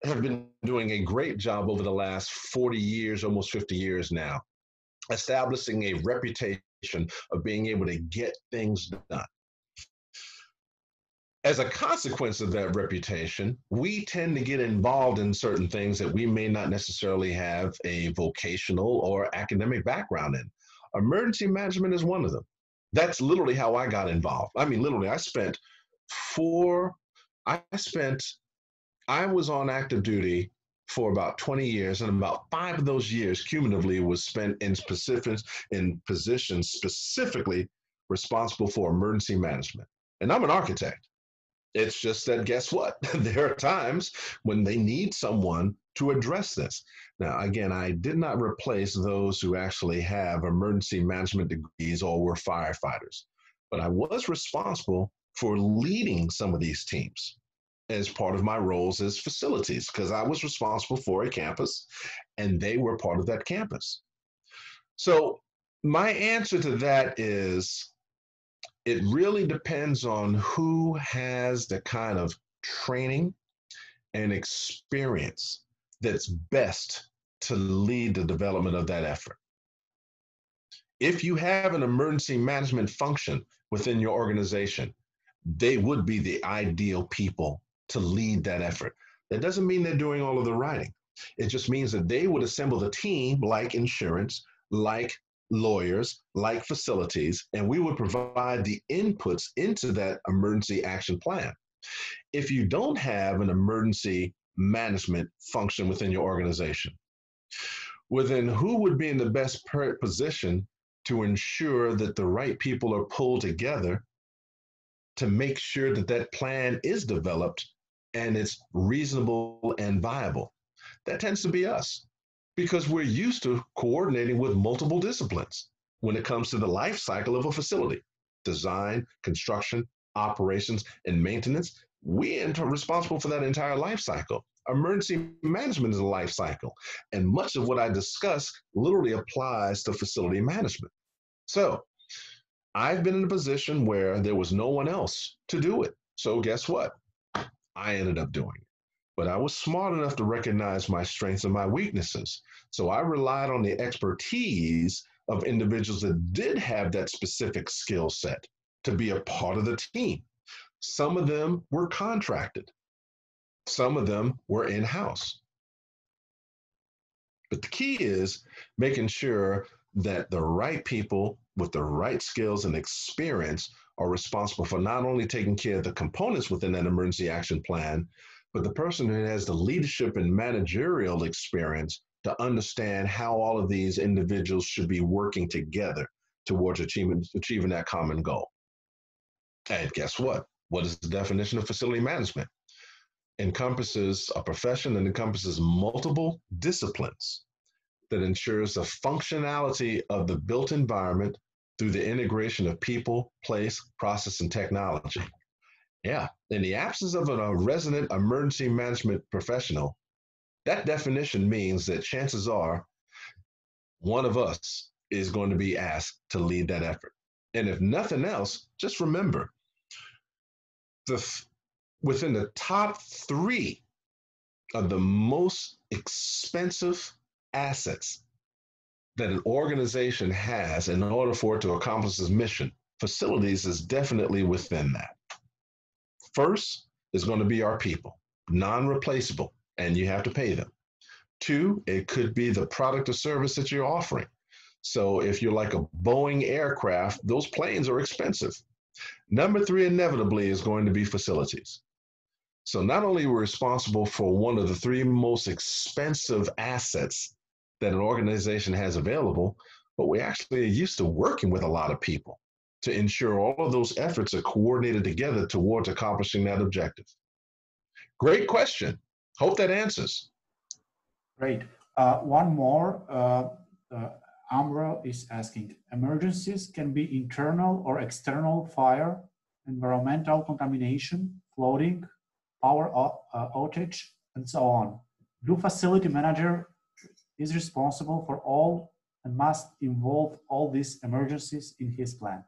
have been doing a great job over the last 40 years, almost 50 years now, establishing a reputation of being able to get things done. As a consequence of that reputation, we tend to get involved in certain things that we may not necessarily have a vocational or academic background in. Emergency management is one of them. That's literally how I got involved. I mean, literally, I spent four, I spent I was on active duty for about 20 years, and about five of those years cumulatively was spent in specific in positions specifically responsible for emergency management. And I'm an architect. It's just that guess what? *laughs* there are times when they need someone to address this. Now, again, I did not replace those who actually have emergency management degrees or were firefighters, but I was responsible for leading some of these teams as part of my roles as facilities because I was responsible for a campus and they were part of that campus. So, my answer to that is it really depends on who has the kind of training and experience that's best to lead the development of that effort. If you have an emergency management function within your organization, they would be the ideal people to lead that effort. That doesn't mean they're doing all of the writing. It just means that they would assemble the team like insurance, like lawyers, like facilities, and we would provide the inputs into that emergency action plan. If you don't have an emergency management function within your organization, well, then who would be in the best position to ensure that the right people are pulled together to make sure that that plan is developed and it's reasonable and viable. That tends to be us because we're used to coordinating with multiple disciplines when it comes to the life cycle of a facility design, construction, operations, and maintenance. We are responsible for that entire life cycle. Emergency management is a life cycle, and much of what I discuss literally applies to facility management. So, I've been in a position where there was no one else to do it. So, guess what? I ended up doing. But I was smart enough to recognize my strengths and my weaknesses. So I relied on the expertise of individuals that did have that specific skill set to be a part of the team. Some of them were contracted, some of them were in house. But the key is making sure that the right people with the right skills and experience are responsible for not only taking care of the components within that emergency action plan, but the person who has the leadership and managerial experience to understand how all of these individuals should be working together towards achieving, achieving that common goal. And guess what? What is the definition of facility management? Encompasses a profession that encompasses multiple disciplines that ensures the functionality of the built environment through the integration of people, place, process, and technology. Yeah, in the absence of a resident emergency management professional, that definition means that chances are one of us is going to be asked to lead that effort. And if nothing else, just remember the within the top three of the most expensive assets that an organization has in order for it to accomplish its mission. Facilities is definitely within that. First is going to be our people, non replaceable, and you have to pay them. Two, it could be the product or service that you're offering. So if you're like a Boeing aircraft, those planes are expensive. Number three, inevitably, is going to be facilities. So not only are we responsible for one of the three most expensive assets that an organization has available, but we actually are used to working with a lot of people to ensure all of those efforts are coordinated together towards accomplishing that objective. Great question. Hope that answers. Great. Uh, one more. Uh, uh, Amro is asking, emergencies can be internal or external fire, environmental contamination, flooding, power uh, outage, and so on. Do facility manager is responsible for all and must involve all these emergencies in his plan?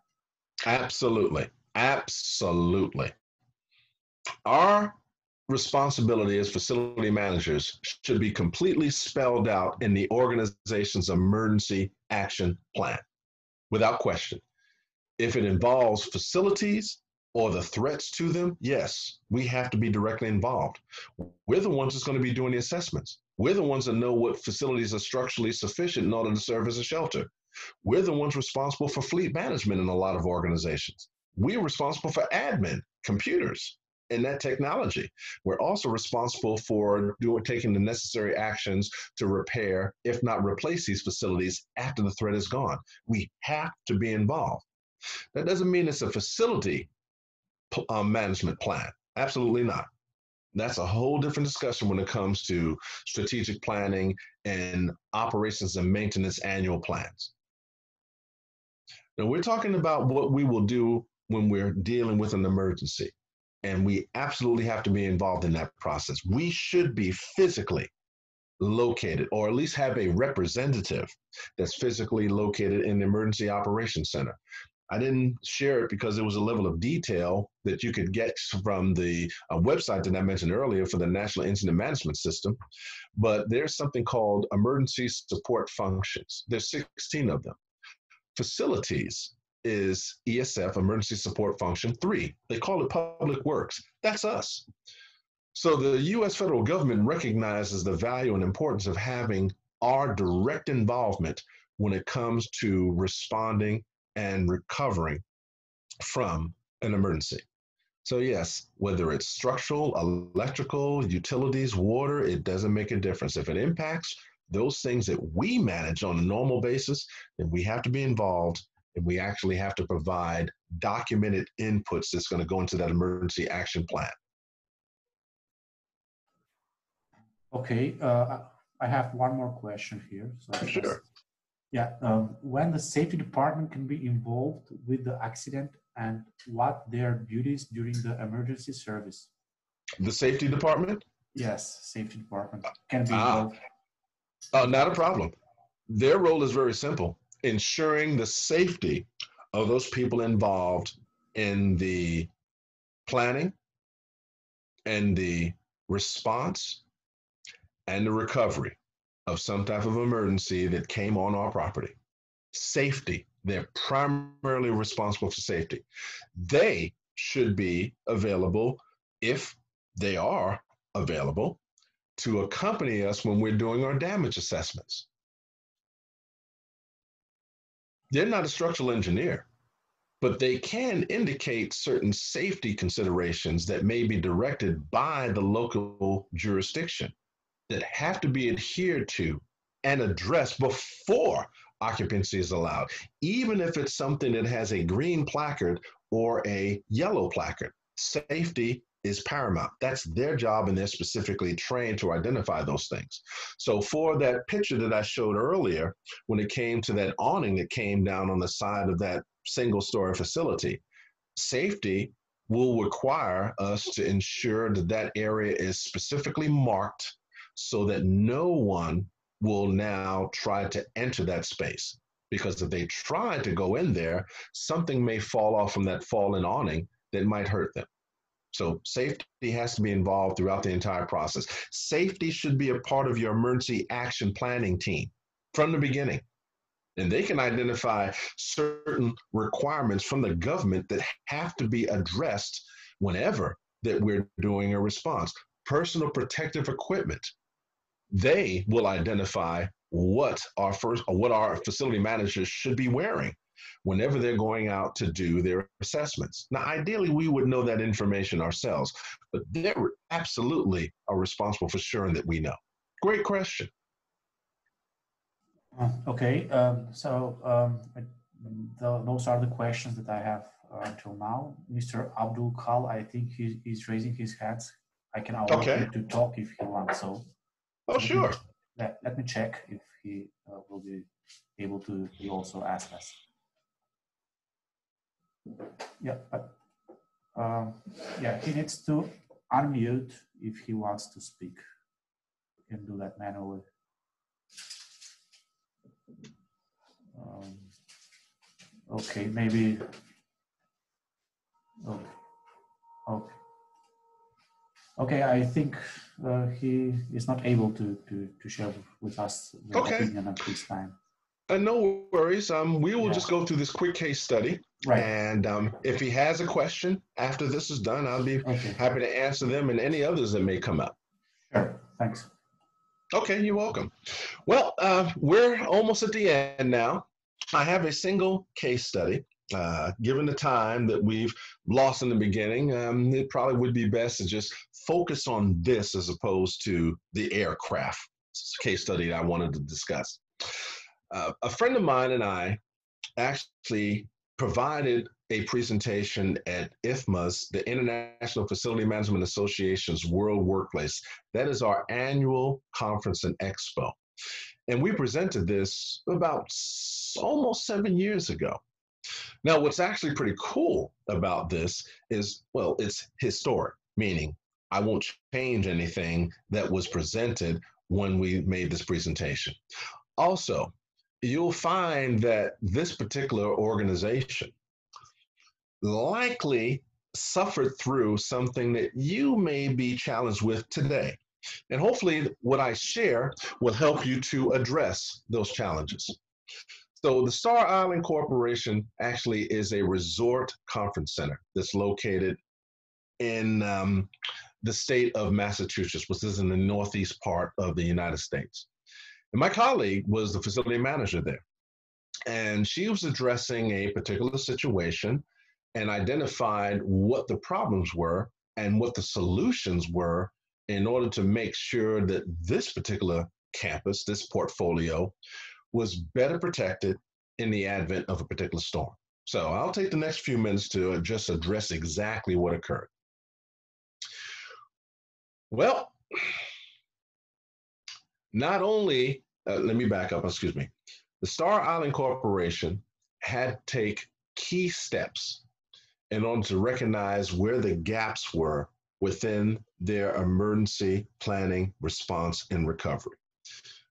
Absolutely. Absolutely. Our responsibility as facility managers should be completely spelled out in the organization's emergency action plan without question. If it involves facilities or the threats to them, yes, we have to be directly involved. We're the ones that's going to be doing the assessments. We're the ones that know what facilities are structurally sufficient in order to serve as a shelter. We're the ones responsible for fleet management in a lot of organizations. We're responsible for admin, computers, and that technology. We're also responsible for doing, taking the necessary actions to repair, if not replace these facilities after the threat is gone. We have to be involved. That doesn't mean it's a facility uh, management plan. Absolutely not. That's a whole different discussion when it comes to strategic planning and operations and maintenance annual plans. Now, we're talking about what we will do when we're dealing with an emergency and we absolutely have to be involved in that process. We should be physically located, or at least have a representative that's physically located in the Emergency Operations Center. I didn't share it because it was a level of detail that you could get from the uh, website that I mentioned earlier for the National Incident Management System. But there's something called emergency support functions. There's 16 of them. Facilities is ESF, Emergency Support Function 3. They call it Public Works. That's us. So the US federal government recognizes the value and importance of having our direct involvement when it comes to responding and recovering from an emergency. So, yes, whether it's structural, electrical, utilities, water, it doesn't make a difference. If it impacts those things that we manage on a normal basis, then we have to be involved and we actually have to provide documented inputs that's going to go into that emergency action plan. Okay, uh, I have one more question here. So sure. Yeah, um, when the safety department can be involved with the accident and what their duties during the emergency service? The safety department? Yes, safety department can be ah. involved. Uh, not a problem. Their role is very simple ensuring the safety of those people involved in the planning and the response and the recovery of some type of emergency that came on our property. Safety, they're primarily responsible for safety. They should be available if they are available to accompany us when we're doing our damage assessments. They're not a structural engineer, but they can indicate certain safety considerations that may be directed by the local jurisdiction that have to be adhered to and addressed before occupancy is allowed, even if it's something that has a green placard or a yellow placard. Safety is paramount. That's their job, and they're specifically trained to identify those things. So, for that picture that I showed earlier, when it came to that awning that came down on the side of that single story facility, safety will require us to ensure that that area is specifically marked so that no one will now try to enter that space. Because if they try to go in there, something may fall off from that fallen awning that might hurt them. So safety has to be involved throughout the entire process. Safety should be a part of your emergency action planning team from the beginning. And they can identify certain requirements from the government that have to be addressed whenever that we're doing a response. Personal protective equipment. They will identify what our first what our facility managers should be wearing whenever they're going out to do their assessments. Now, ideally, we would know that information ourselves, but they absolutely are responsible for ensuring that we know. Great question. Uh, okay, um, so um, the, those are the questions that I have uh, until now. Mr. Abdul Kal, I think he, he's raising his hands. I can allow okay. him to talk if he wants. So, oh, sure. let, let me check if he uh, will be able to he also ask us. Yeah, but um, yeah, he needs to unmute if he wants to speak. You can do that manually. Um, okay, maybe. Okay. Okay. Okay, I think uh, he is not able to, to, to share with us the Okay. opinion at this time. Uh, no worries. Um, we will Yeah. just go through this quick case study, Right. and um, if he has a question after this is done, I'll be Okay. happy to answer them and any others that may come up. Sure. Thanks. Okay, you're welcome. Well, uh, we're almost at the end now. I have a single case study. Uh, given the time that we've lost in the beginning, um, it probably would be best to just focus on this as opposed to the aircraft case study that I wanted to discuss. Uh, a friend of mine and I actually provided a presentation at IFMA's, the International Facility Management Association's World Workplace. That is our annual conference and expo. And we presented this about almost seven years ago. Now, what's actually pretty cool about this is, well, it's historic, meaning I won't change anything that was presented when we made this presentation. Also, you'll find that this particular organization likely suffered through something that you may be challenged with today. And hopefully, what I share will help you to address those challenges. So, the Star Island Corporation actually is a resort conference center that's located in um, the state of Massachusetts, which is in the northeast part of the United States. And my colleague was the facility manager there. And she was addressing a particular situation and identified what the problems were and what the solutions were in order to make sure that this particular campus, this portfolio, was better protected in the advent of a particular storm. So I'll take the next few minutes to uh, just address exactly what occurred. Well, not only, uh, let me back up, excuse me. The Star Island Corporation had to take key steps in order to recognize where the gaps were within their emergency planning, response, and recovery.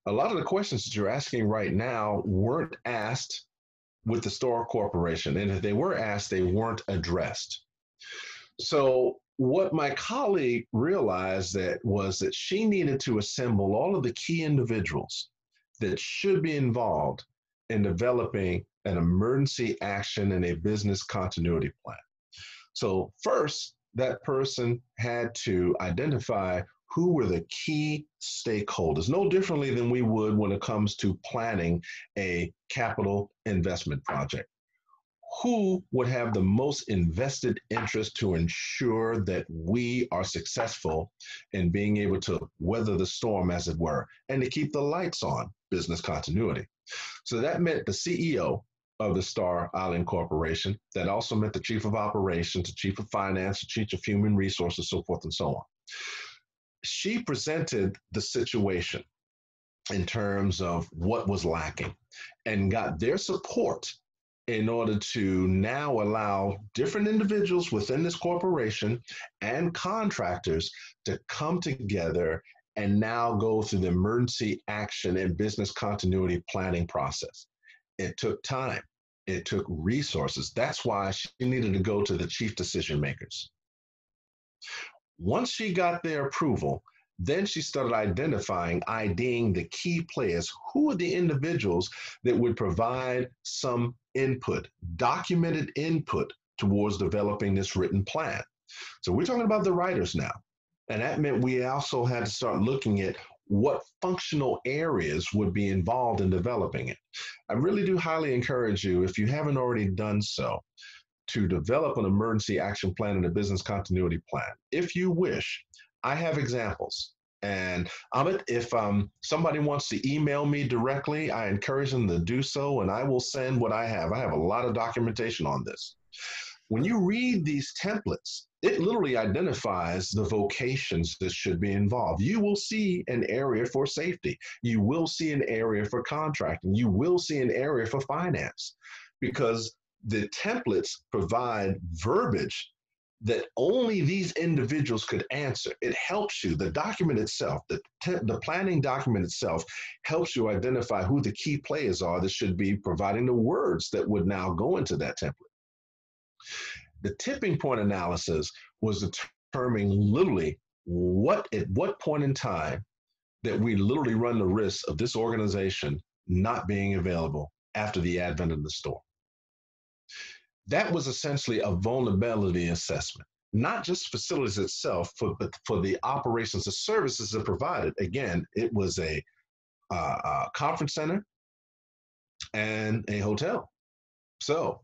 A lot of the questions that you're asking right now weren't asked with the Star Corporation, and if they were asked, they weren't addressed. So what my colleague realized that was that she needed to assemble all of the key individuals that should be involved in developing an emergency action and a business continuity plan. So first, that person had to identify who were the key stakeholders, no differently than we would when it comes to planning a capital investment project. Who would have the most invested interest to ensure that we are successful in being able to weather the storm, as it were, and to keep the lights on, business continuity? So that meant the CEO of the Star Island Corporation. That also meant the chief of operations, the chief of finance, the chief of human resources, so forth and so on. She presented the situation in terms of what was lacking and got their support in order to now allow different individuals within this corporation and contractors to come together and now go through the emergency action and business continuity planning process. It took time, it took resources. That's why she needed to go to the chief decision makers. Once she got their approval, then she started identifying, IDing the key players. Who are the individuals that would provide some input, documented input towards developing this written plan? So we're talking about the writers now. And that meant we also had to start looking at what functional areas would be involved in developing it. I really do highly encourage you, if you haven't already done so, to develop an emergency action plan and a business continuity plan. If you wish, I have examples. And Amit, if um, somebody wants to email me directly, I encourage them to do so, and I will send what I have. I have a lot of documentation on this. When you read these templates, it literally identifies the vocations that should be involved. You will see an area for safety. You will see an area for contracting. You will see an area for finance because the templates provide verbiage that only these individuals could answer. It helps you, the document itself, the, te- the planning document itself helps you identify who the key players are that should be providing the words that would now go into that template. The tipping point analysis was determining literally what at what point in time that we literally run the risk of this organization not being available after the advent of the storm that was essentially a vulnerability assessment, not just facilities itself, but for the operations, and services that provided. Again, it was a, uh, a conference center and a hotel. So,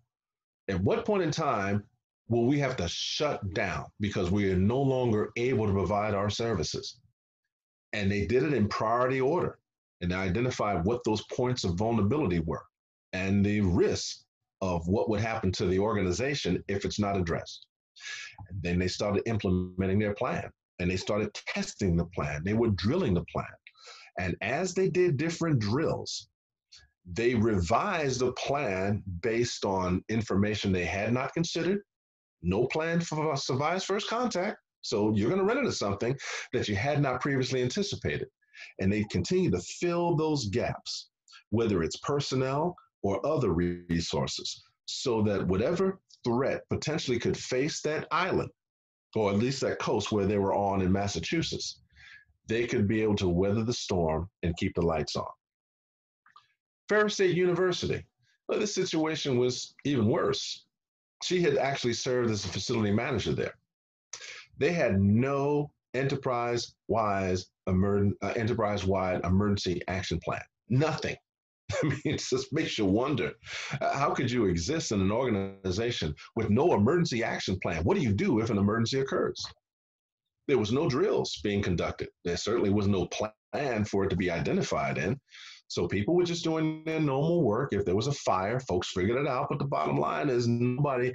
at what point in time will we have to shut down because we are no longer able to provide our services? And they did it in priority order and identified what those points of vulnerability were and the risks of what would happen to the organization if it's not addressed. And then they started implementing their plan and they started testing the plan. They were drilling the plan. And as they did different drills, they revised the plan based on information they had not considered. No plan for survives first contact. So you're going to run into something that you had not previously anticipated. And they continue to fill those gaps, whether it's personnel, or other resources so that whatever threat potentially could face that island, or at least that coast where they were on in Massachusetts, they could be able to weather the storm and keep the lights on. Ferris State University, well, situation was even worse. She had actually served as a facility manager there. They had no enterprise-wide uh, enterprise-wide emergency action plan. Nothing. *laughs* I mean, it just makes you wonder uh, how could you exist in an organization with no emergency action plan? What do you do if an emergency occurs? There was no drills being conducted. There certainly was no plan for it to be identified in. So people were just doing their normal work. If there was a fire, folks figured it out. But the bottom line is nobody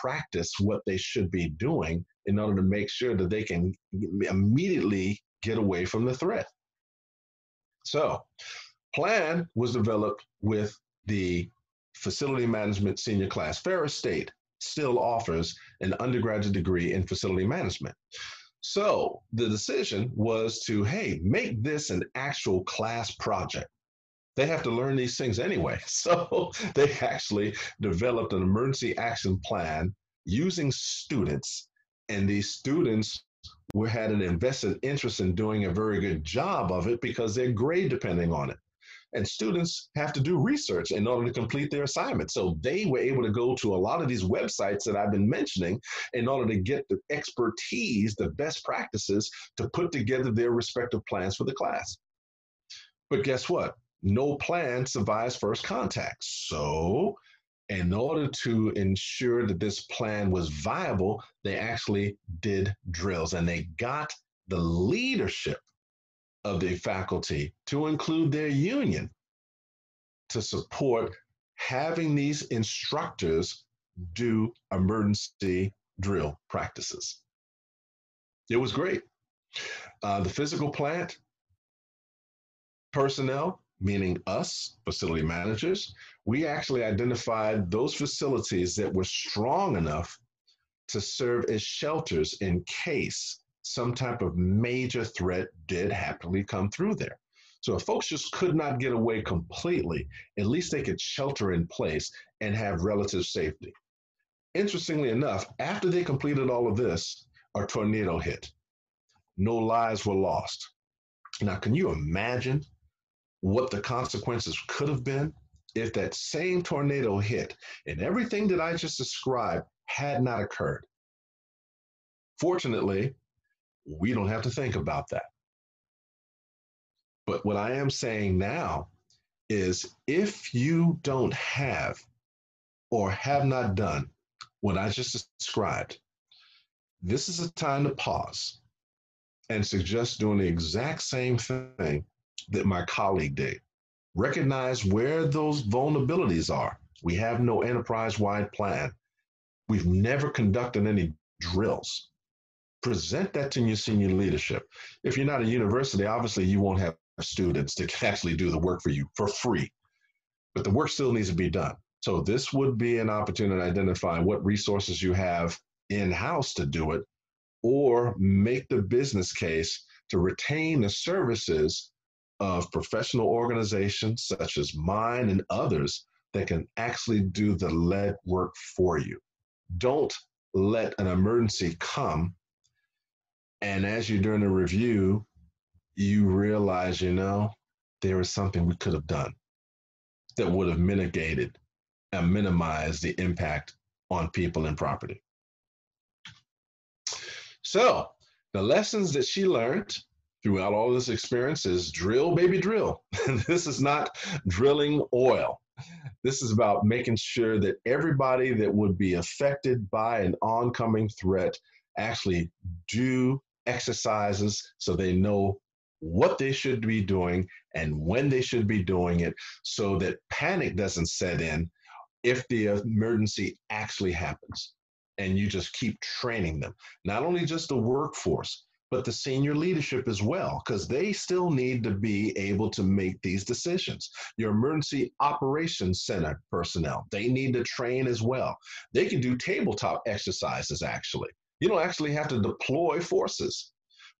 practiced what they should be doing in order to make sure that they can immediately get away from the threat. So Plan was developed with the facility management senior class. Ferris State still offers an undergraduate degree in facility management. So the decision was to, hey, make this an actual class project. They have to learn these things anyway. *laughs* So they actually developed an emergency action plan using students, and these students were had an invested interest in doing a very good job of it because they're grade depending on it and students have to do research in order to complete their assignment. So they were able to go to a lot of these websites that I've been mentioning in order to get the expertise, the best practices to put together their respective plans for the class. But guess what? No plan survives first contact. So, in order to ensure that this plan was viable, they actually did drills and they got the leadership of the faculty to include their union to support having these instructors do emergency drill practices. It was great. Uh, the physical plant personnel, meaning us, facility managers, we actually identified those facilities that were strong enough to serve as shelters in case some type of major threat did happily come through there. So if folks just could not get away completely, at least they could shelter in place and have relative safety. Interestingly enough, after they completed all of this, a tornado hit. No lives were lost. Now, can you imagine what the consequences could have been if that same tornado hit and everything that I just described had not occurred? Fortunately, we don't have to think about that. But what I am saying now is if you don't have or have not done what I just described, this is a time to pause and suggest doing the exact same thing that my colleague did. Recognize where those vulnerabilities are. We have no enterprise wide plan. We've never conducted any drills. Present that to your senior leadership. If you're not a university, obviously you won't have students to actually do the work for you for free, but the work still needs to be done. So this would be an opportunity to identify what resources you have in-house to do it or make the business case to retain the services of professional organizations such as mine and others that can actually do the lead work for you. Don't let an emergency come and as you're doing a review, you realize, you know, there is something we could have done that would have mitigated and minimized the impact on people and property. So, the lessons that she learned throughout all this experience is drill, baby, drill. *laughs* this is not drilling oil. This is about making sure that everybody that would be affected by an oncoming threat actually do exercises so they know what they should be doing and when they should be doing it so that panic doesn't set in if the emergency actually happens. And you just keep training them, not only just the workforce, but the senior leadership as well, because they still need to be able to make these decisions. Your emergency operations center personnel, they need to train as well. They can do tabletop exercises actually. You don't actually have to deploy forces.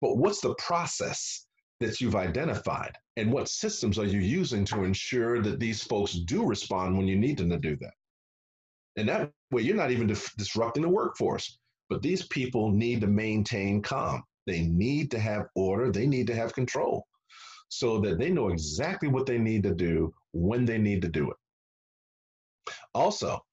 But what's the process that you've identified? And what systems are you using to ensure that these folks do respond when you need them to do that? And that way, you're not even dif- disrupting the workforce. But these people need to maintain calm. They need to have order. They need to have control so that they know exactly what they need to do when they need to do it. Also,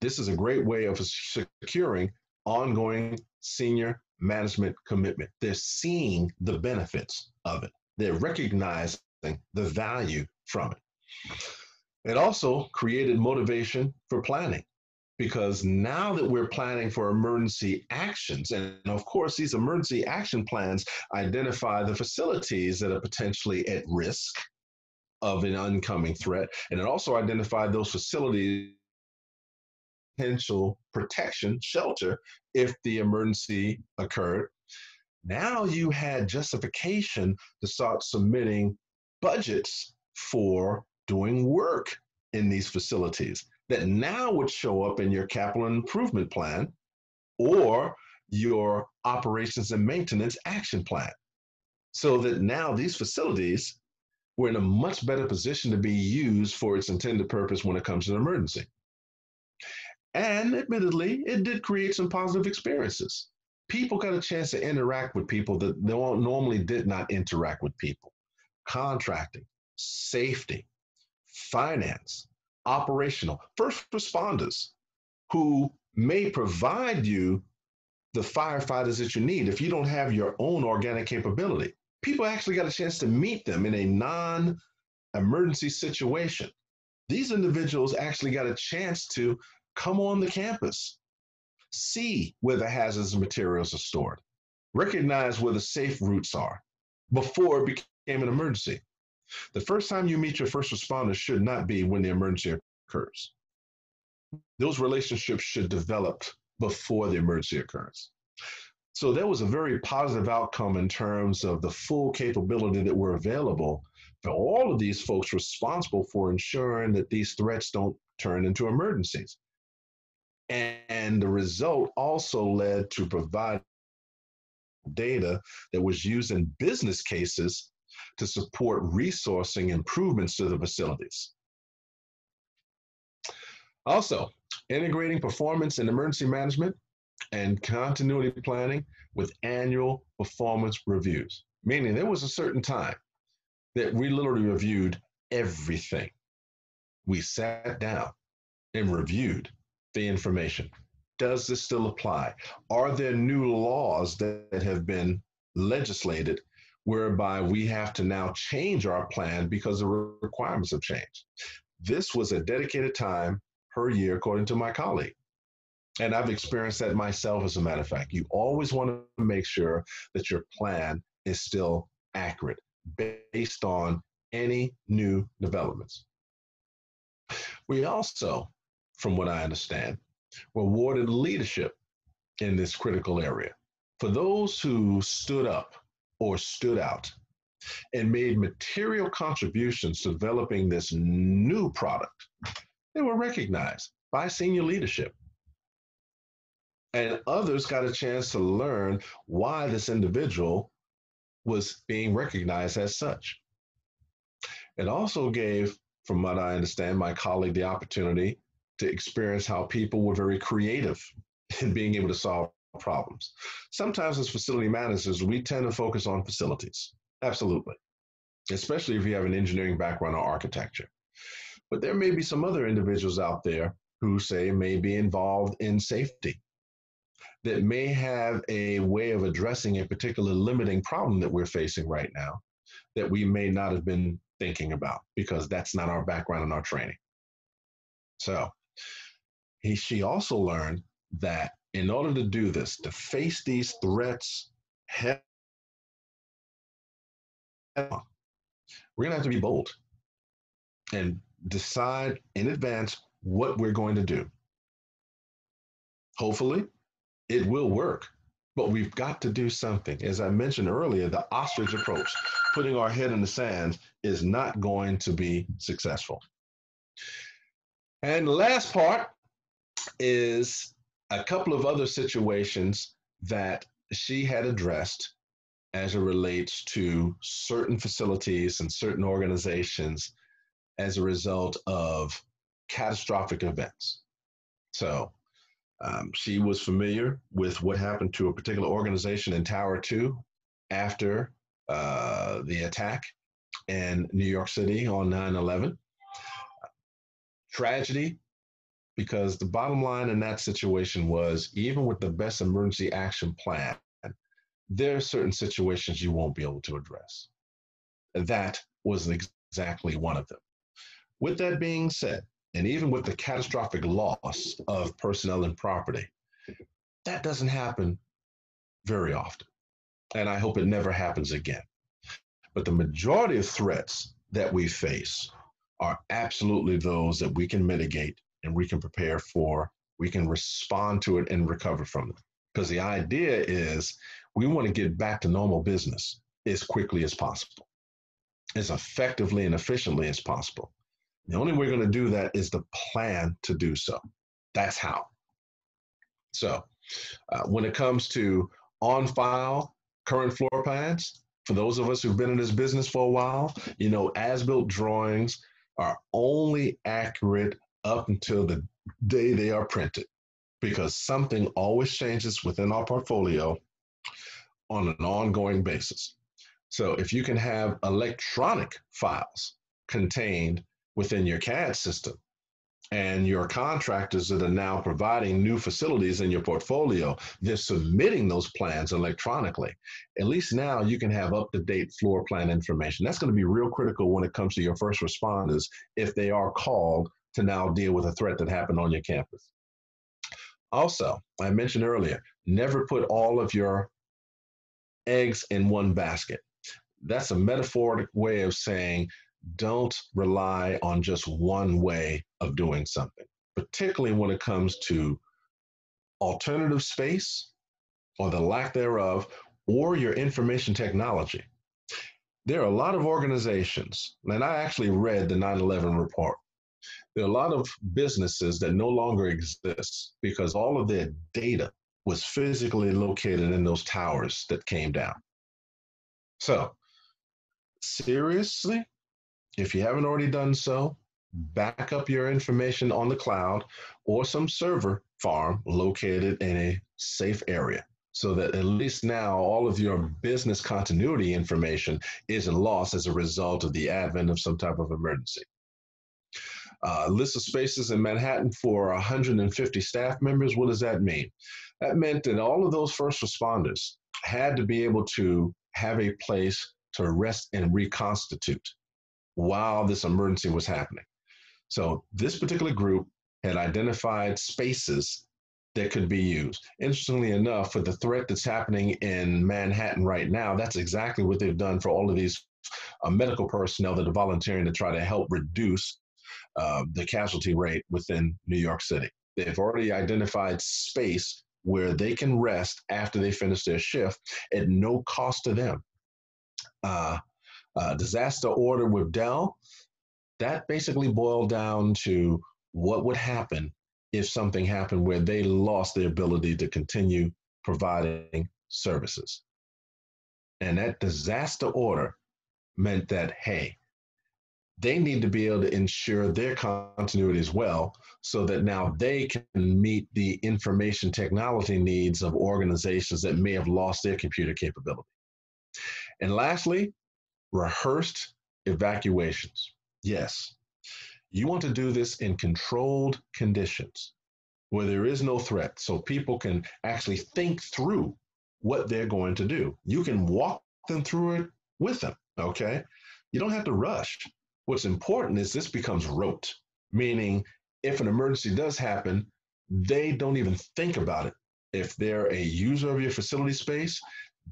this is a great way of securing ongoing senior management commitment. They're seeing the benefits of it, they're recognizing the value from it. It also created motivation for planning because now that we're planning for emergency actions, and of course, these emergency action plans identify the facilities that are potentially at risk of an oncoming threat, and it also identified those facilities potential protection, shelter, if the emergency occurred. Now you had justification to start submitting budgets for doing work in these facilities that now would show up in your capital improvement plan or your operations and maintenance action plan. So that now these facilities were in a much better position to be used for its intended purpose when it comes to an emergency. And admittedly, it did create some positive experiences. People got a chance to interact with people that they normally did not interact with people. Contracting, safety, finance, operational, first responders who may provide you the firefighters that you need if you don't have your own organic capability. People actually got a chance to meet them in a non emergency situation. These individuals actually got a chance to come on the campus, see where the hazardous materials are stored, recognize where the safe routes are before it became an emergency. The first time you meet your first responders should not be when the emergency occurs. Those relationships should develop before the emergency occurs. So there was a very positive outcome in terms of the full capability that were available for all of these folks responsible for ensuring that these threats don't turn into emergencies. And the result also led to provide data that was used in business cases to support resourcing improvements to the facilities. Also, integrating performance and emergency management and continuity planning with annual performance reviews, meaning there was a certain time that we literally reviewed everything. We sat down and reviewed the information. Does this still apply? Are there new laws that have been legislated whereby we have to now change our plan because the requirements have changed? This was a dedicated time per year, according to my colleague. And I've experienced that myself, as a matter of fact. You always want to make sure that your plan is still accurate based on any new developments. We also from what I understand, were awarded leadership in this critical area. For those who stood up or stood out and made material contributions to developing this new product, they were recognized by senior leadership. And others got a chance to learn why this individual was being recognized as such. It also gave, from what I understand, my colleague the opportunity to experience how people were very creative *laughs* in being able to solve problems. Sometimes, as facility managers, we tend to focus on facilities. Absolutely. Especially if you have an engineering background or architecture. But there may be some other individuals out there who say may be involved in safety that may have a way of addressing a particular limiting problem that we're facing right now that we may not have been thinking about because that's not our background and our training. So he, she also learned that in order to do this, to face these threats we're going to have to be bold and decide in advance what we're going to do. Hopefully, it will work, but we've got to do something. As I mentioned earlier, the ostrich approach, putting our head in the sand, is not going to be successful. And the last part is a couple of other situations that she had addressed as it relates to certain facilities and certain organizations as a result of catastrophic events. So um, she was familiar with what happened to a particular organization in Tower 2 after uh, the attack in New York City on 9 11. Tragedy, because the bottom line in that situation was even with the best emergency action plan, there are certain situations you won't be able to address. That was exactly one of them. With that being said, and even with the catastrophic loss of personnel and property, that doesn't happen very often. And I hope it never happens again. But the majority of threats that we face are absolutely those that we can mitigate and we can prepare for, we can respond to it and recover from it. Because the idea is we want to get back to normal business as quickly as possible, as effectively and efficiently as possible. The only way we're going to do that is to plan to do so. That's how. So, uh, when it comes to on file current floor plans, for those of us who've been in this business for a while, you know, as built drawings are only accurate up until the day they are printed because something always changes within our portfolio on an ongoing basis. So if you can have electronic files contained within your CAD system. And your contractors that are now providing new facilities in your portfolio, they're submitting those plans electronically. At least now you can have up to date floor plan information. That's going to be real critical when it comes to your first responders if they are called to now deal with a threat that happened on your campus. Also, I mentioned earlier, never put all of your eggs in one basket. That's a metaphoric way of saying don't rely on just one way of doing something, particularly when it comes to alternative space or the lack thereof, or your information technology. There are a lot of organizations, and I actually read the 9 11 report. There are a lot of businesses that no longer exist because all of their data was physically located in those towers that came down. So, seriously, if you haven't already done so, back up your information on the cloud or some server farm located in a safe area so that at least now all of your business continuity information isn't lost as a result of the advent of some type of emergency. Uh, list of spaces in Manhattan for 150 staff members. What does that mean? That meant that all of those first responders had to be able to have a place to rest and reconstitute while this emergency was happening. So this particular group had identified spaces that could be used. Interestingly enough, for the threat that's happening in Manhattan right now, that's exactly what they've done for all of these uh, medical personnel that are volunteering to try to help reduce uh, the casualty rate within New York City. They've already identified space where they can rest after they finish their shift at no cost to them. Uh, uh, disaster order with Dell, that basically boiled down to what would happen if something happened where they lost the ability to continue providing services. And that disaster order meant that, hey, they need to be able to ensure their continuity as well so that now they can meet the information technology needs of organizations that may have lost their computer capability. And lastly, rehearsed evacuations. Yes, you want to do this in controlled conditions where there is no threat so people can actually think through what they're going to do. You can walk them through it with them, okay? You don't have to rush. What's important is this becomes rote, meaning if an emergency does happen, they don't even think about it. If they're a user of your facility space,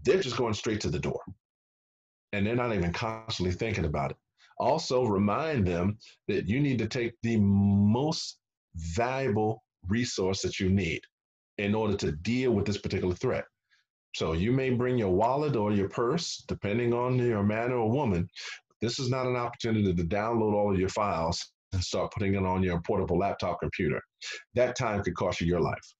they're just going straight to the door and they're not even constantly thinking about it. Also, remind them that you need to take the most valuable resource that you need in order to deal with this particular threat. So you may bring your wallet or your purse, depending on your man or woman. This is not an opportunity to download all of your files and start putting it on your portable laptop computer. That time could cost you your life.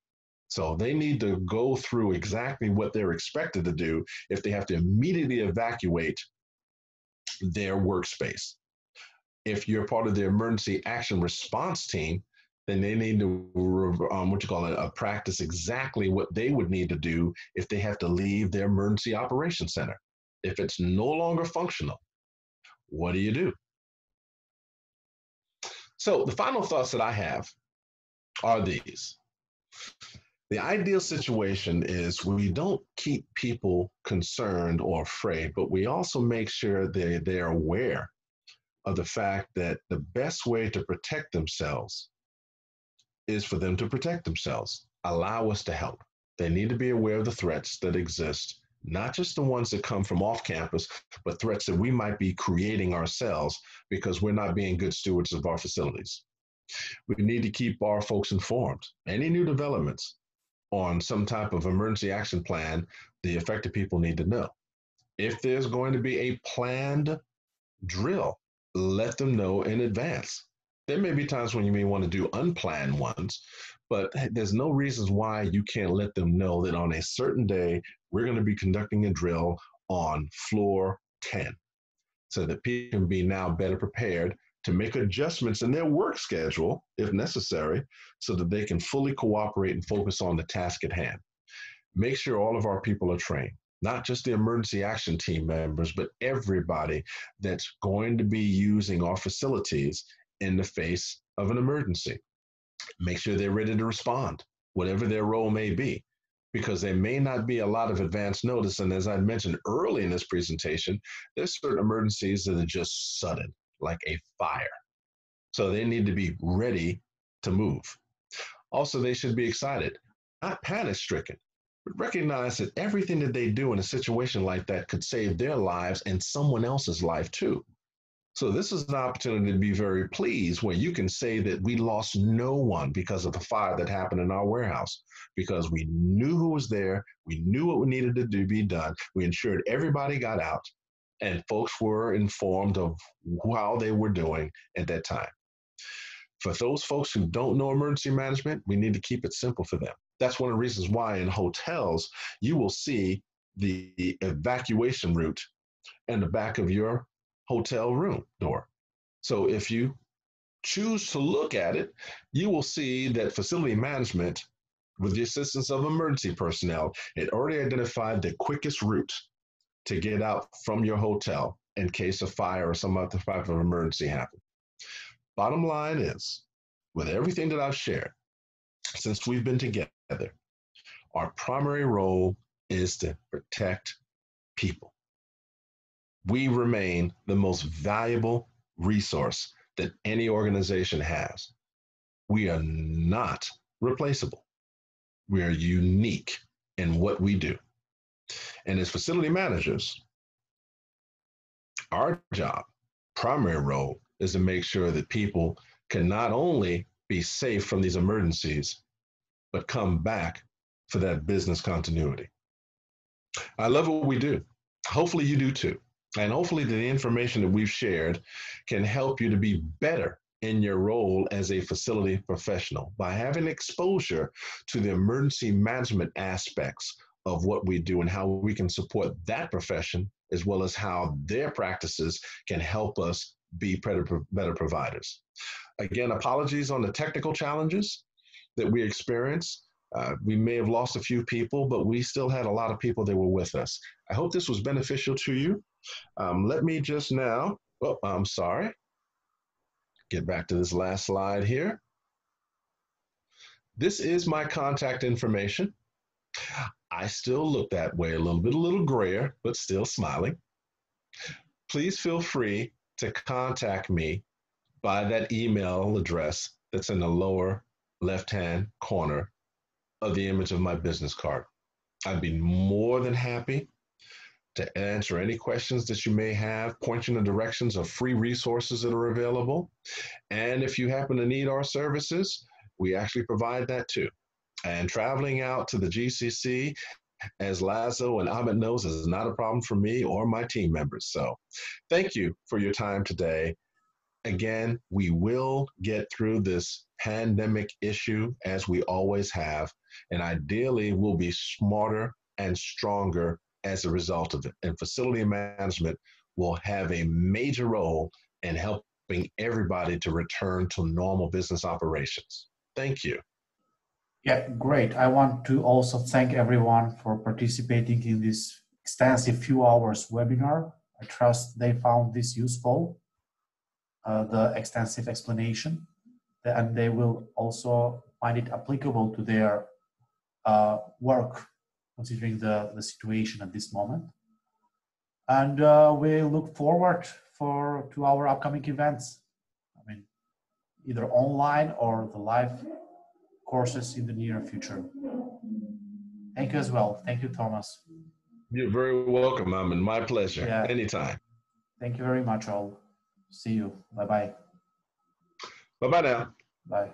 So they need to go through exactly what they're expected to do if they have to immediately evacuate their workspace. If you're part of the emergency action response team, then they need to um, what you call it, a practice exactly what they would need to do if they have to leave their emergency operations center. If it's no longer functional, what do you do? So the final thoughts that I have are these. The ideal situation is we don't keep people concerned or afraid, but we also make sure they, they're aware of the fact that the best way to protect themselves is for them to protect themselves. Allow us to help. They need to be aware of the threats that exist, not just the ones that come from off campus, but threats that we might be creating ourselves because we're not being good stewards of our facilities. We need to keep our folks informed. Any new developments on some type of emergency action plan, the affected people need to know. If there's going to be a planned drill, let them know in advance there may be times when you may want to do unplanned ones, but there's no reasons why you can't let them know that on a certain day, we're going to be conducting a drill on floor 10 so that people can be now better prepared to make adjustments in their work schedule if necessary so that they can fully cooperate and focus on the task at hand. Make sure all of our people are trained not just the emergency action team members, but everybody that's going to be using our facilities in the face of an emergency. Make sure they're ready to respond, whatever their role may be, because there may not be a lot of advance notice. And as I mentioned early in this presentation, there's certain emergencies that are just sudden, like a fire. So they need to be ready to move. Also, they should be excited, not panic stricken, but recognize that everything that they do in a situation like that could save their lives and someone else's life too. So this is an opportunity to be very pleased when you can say that we lost no one because of the fire that happened in our warehouse because we knew who was there, we knew what needed to do, be done, we ensured everybody got out, and folks were informed of how they were doing at that time. For those folks who don't know emergency management, we need to keep it simple for them. That's one of the reasons why in hotels you will see the evacuation route in the back of your hotel room door. So if you choose to look at it, you will see that facility management, with the assistance of emergency personnel, it already identified the quickest route to get out from your hotel in case of fire or some other type of emergency happens. Bottom line is, with everything that I've shared, since we've been together, our primary role is to protect people we remain the most valuable resource that any organization has. We are not replaceable. We are unique in what we do. And as facility managers, our job, primary role, is to make sure that people can not only be safe from these emergencies, but come back for that business continuity. I love what we do. Hopefully, you do too. And hopefully, the information that we've shared can help you to be better in your role as a facility professional by having exposure to the emergency management aspects of what we do and how we can support that profession as well as how their practices can help us be better, providers. Again, apologies on the technical challenges that we experienced. Uh, we may have lost a few people, but we still had a lot of people that were with us. I hope this was beneficial to you. Um, let me just now, oh, I'm sorry. Get back to this last slide here. This is my contact information. I still look that way, a little bit, a little grayer, but still smiling. Please feel free to contact me by that email address that's in the lower left hand corner of the image of my business card. I'd be more than happy to answer any questions that you may have, point you in the directions of free resources that are available. And if you happen to need our services, we actually provide that too. And traveling out to the GCC, as Lazo and Ahmed knows, is not a problem for me or my team members. So thank you for your time today. Again, we will get through this pandemic issue as we always have. And ideally, we'll be smarter and stronger as a result of it. And facility management will have a major role in helping everybody to return to normal business operations. Thank you. Yeah, great. I want to also thank everyone for participating in this extensive few hours webinar. I trust they found this useful, uh, the extensive explanation, and they will also find it applicable to their uh, work, considering the, the situation at this moment. And uh, we look forward for to our upcoming events. I mean, either online or the live courses in the near future. Thank you as well. Thank you, Thomas. You're very welcome, Amin. My pleasure. Yeah. Anytime. Thank you very much, all. See you. Bye bye. Bye bye now. Bye.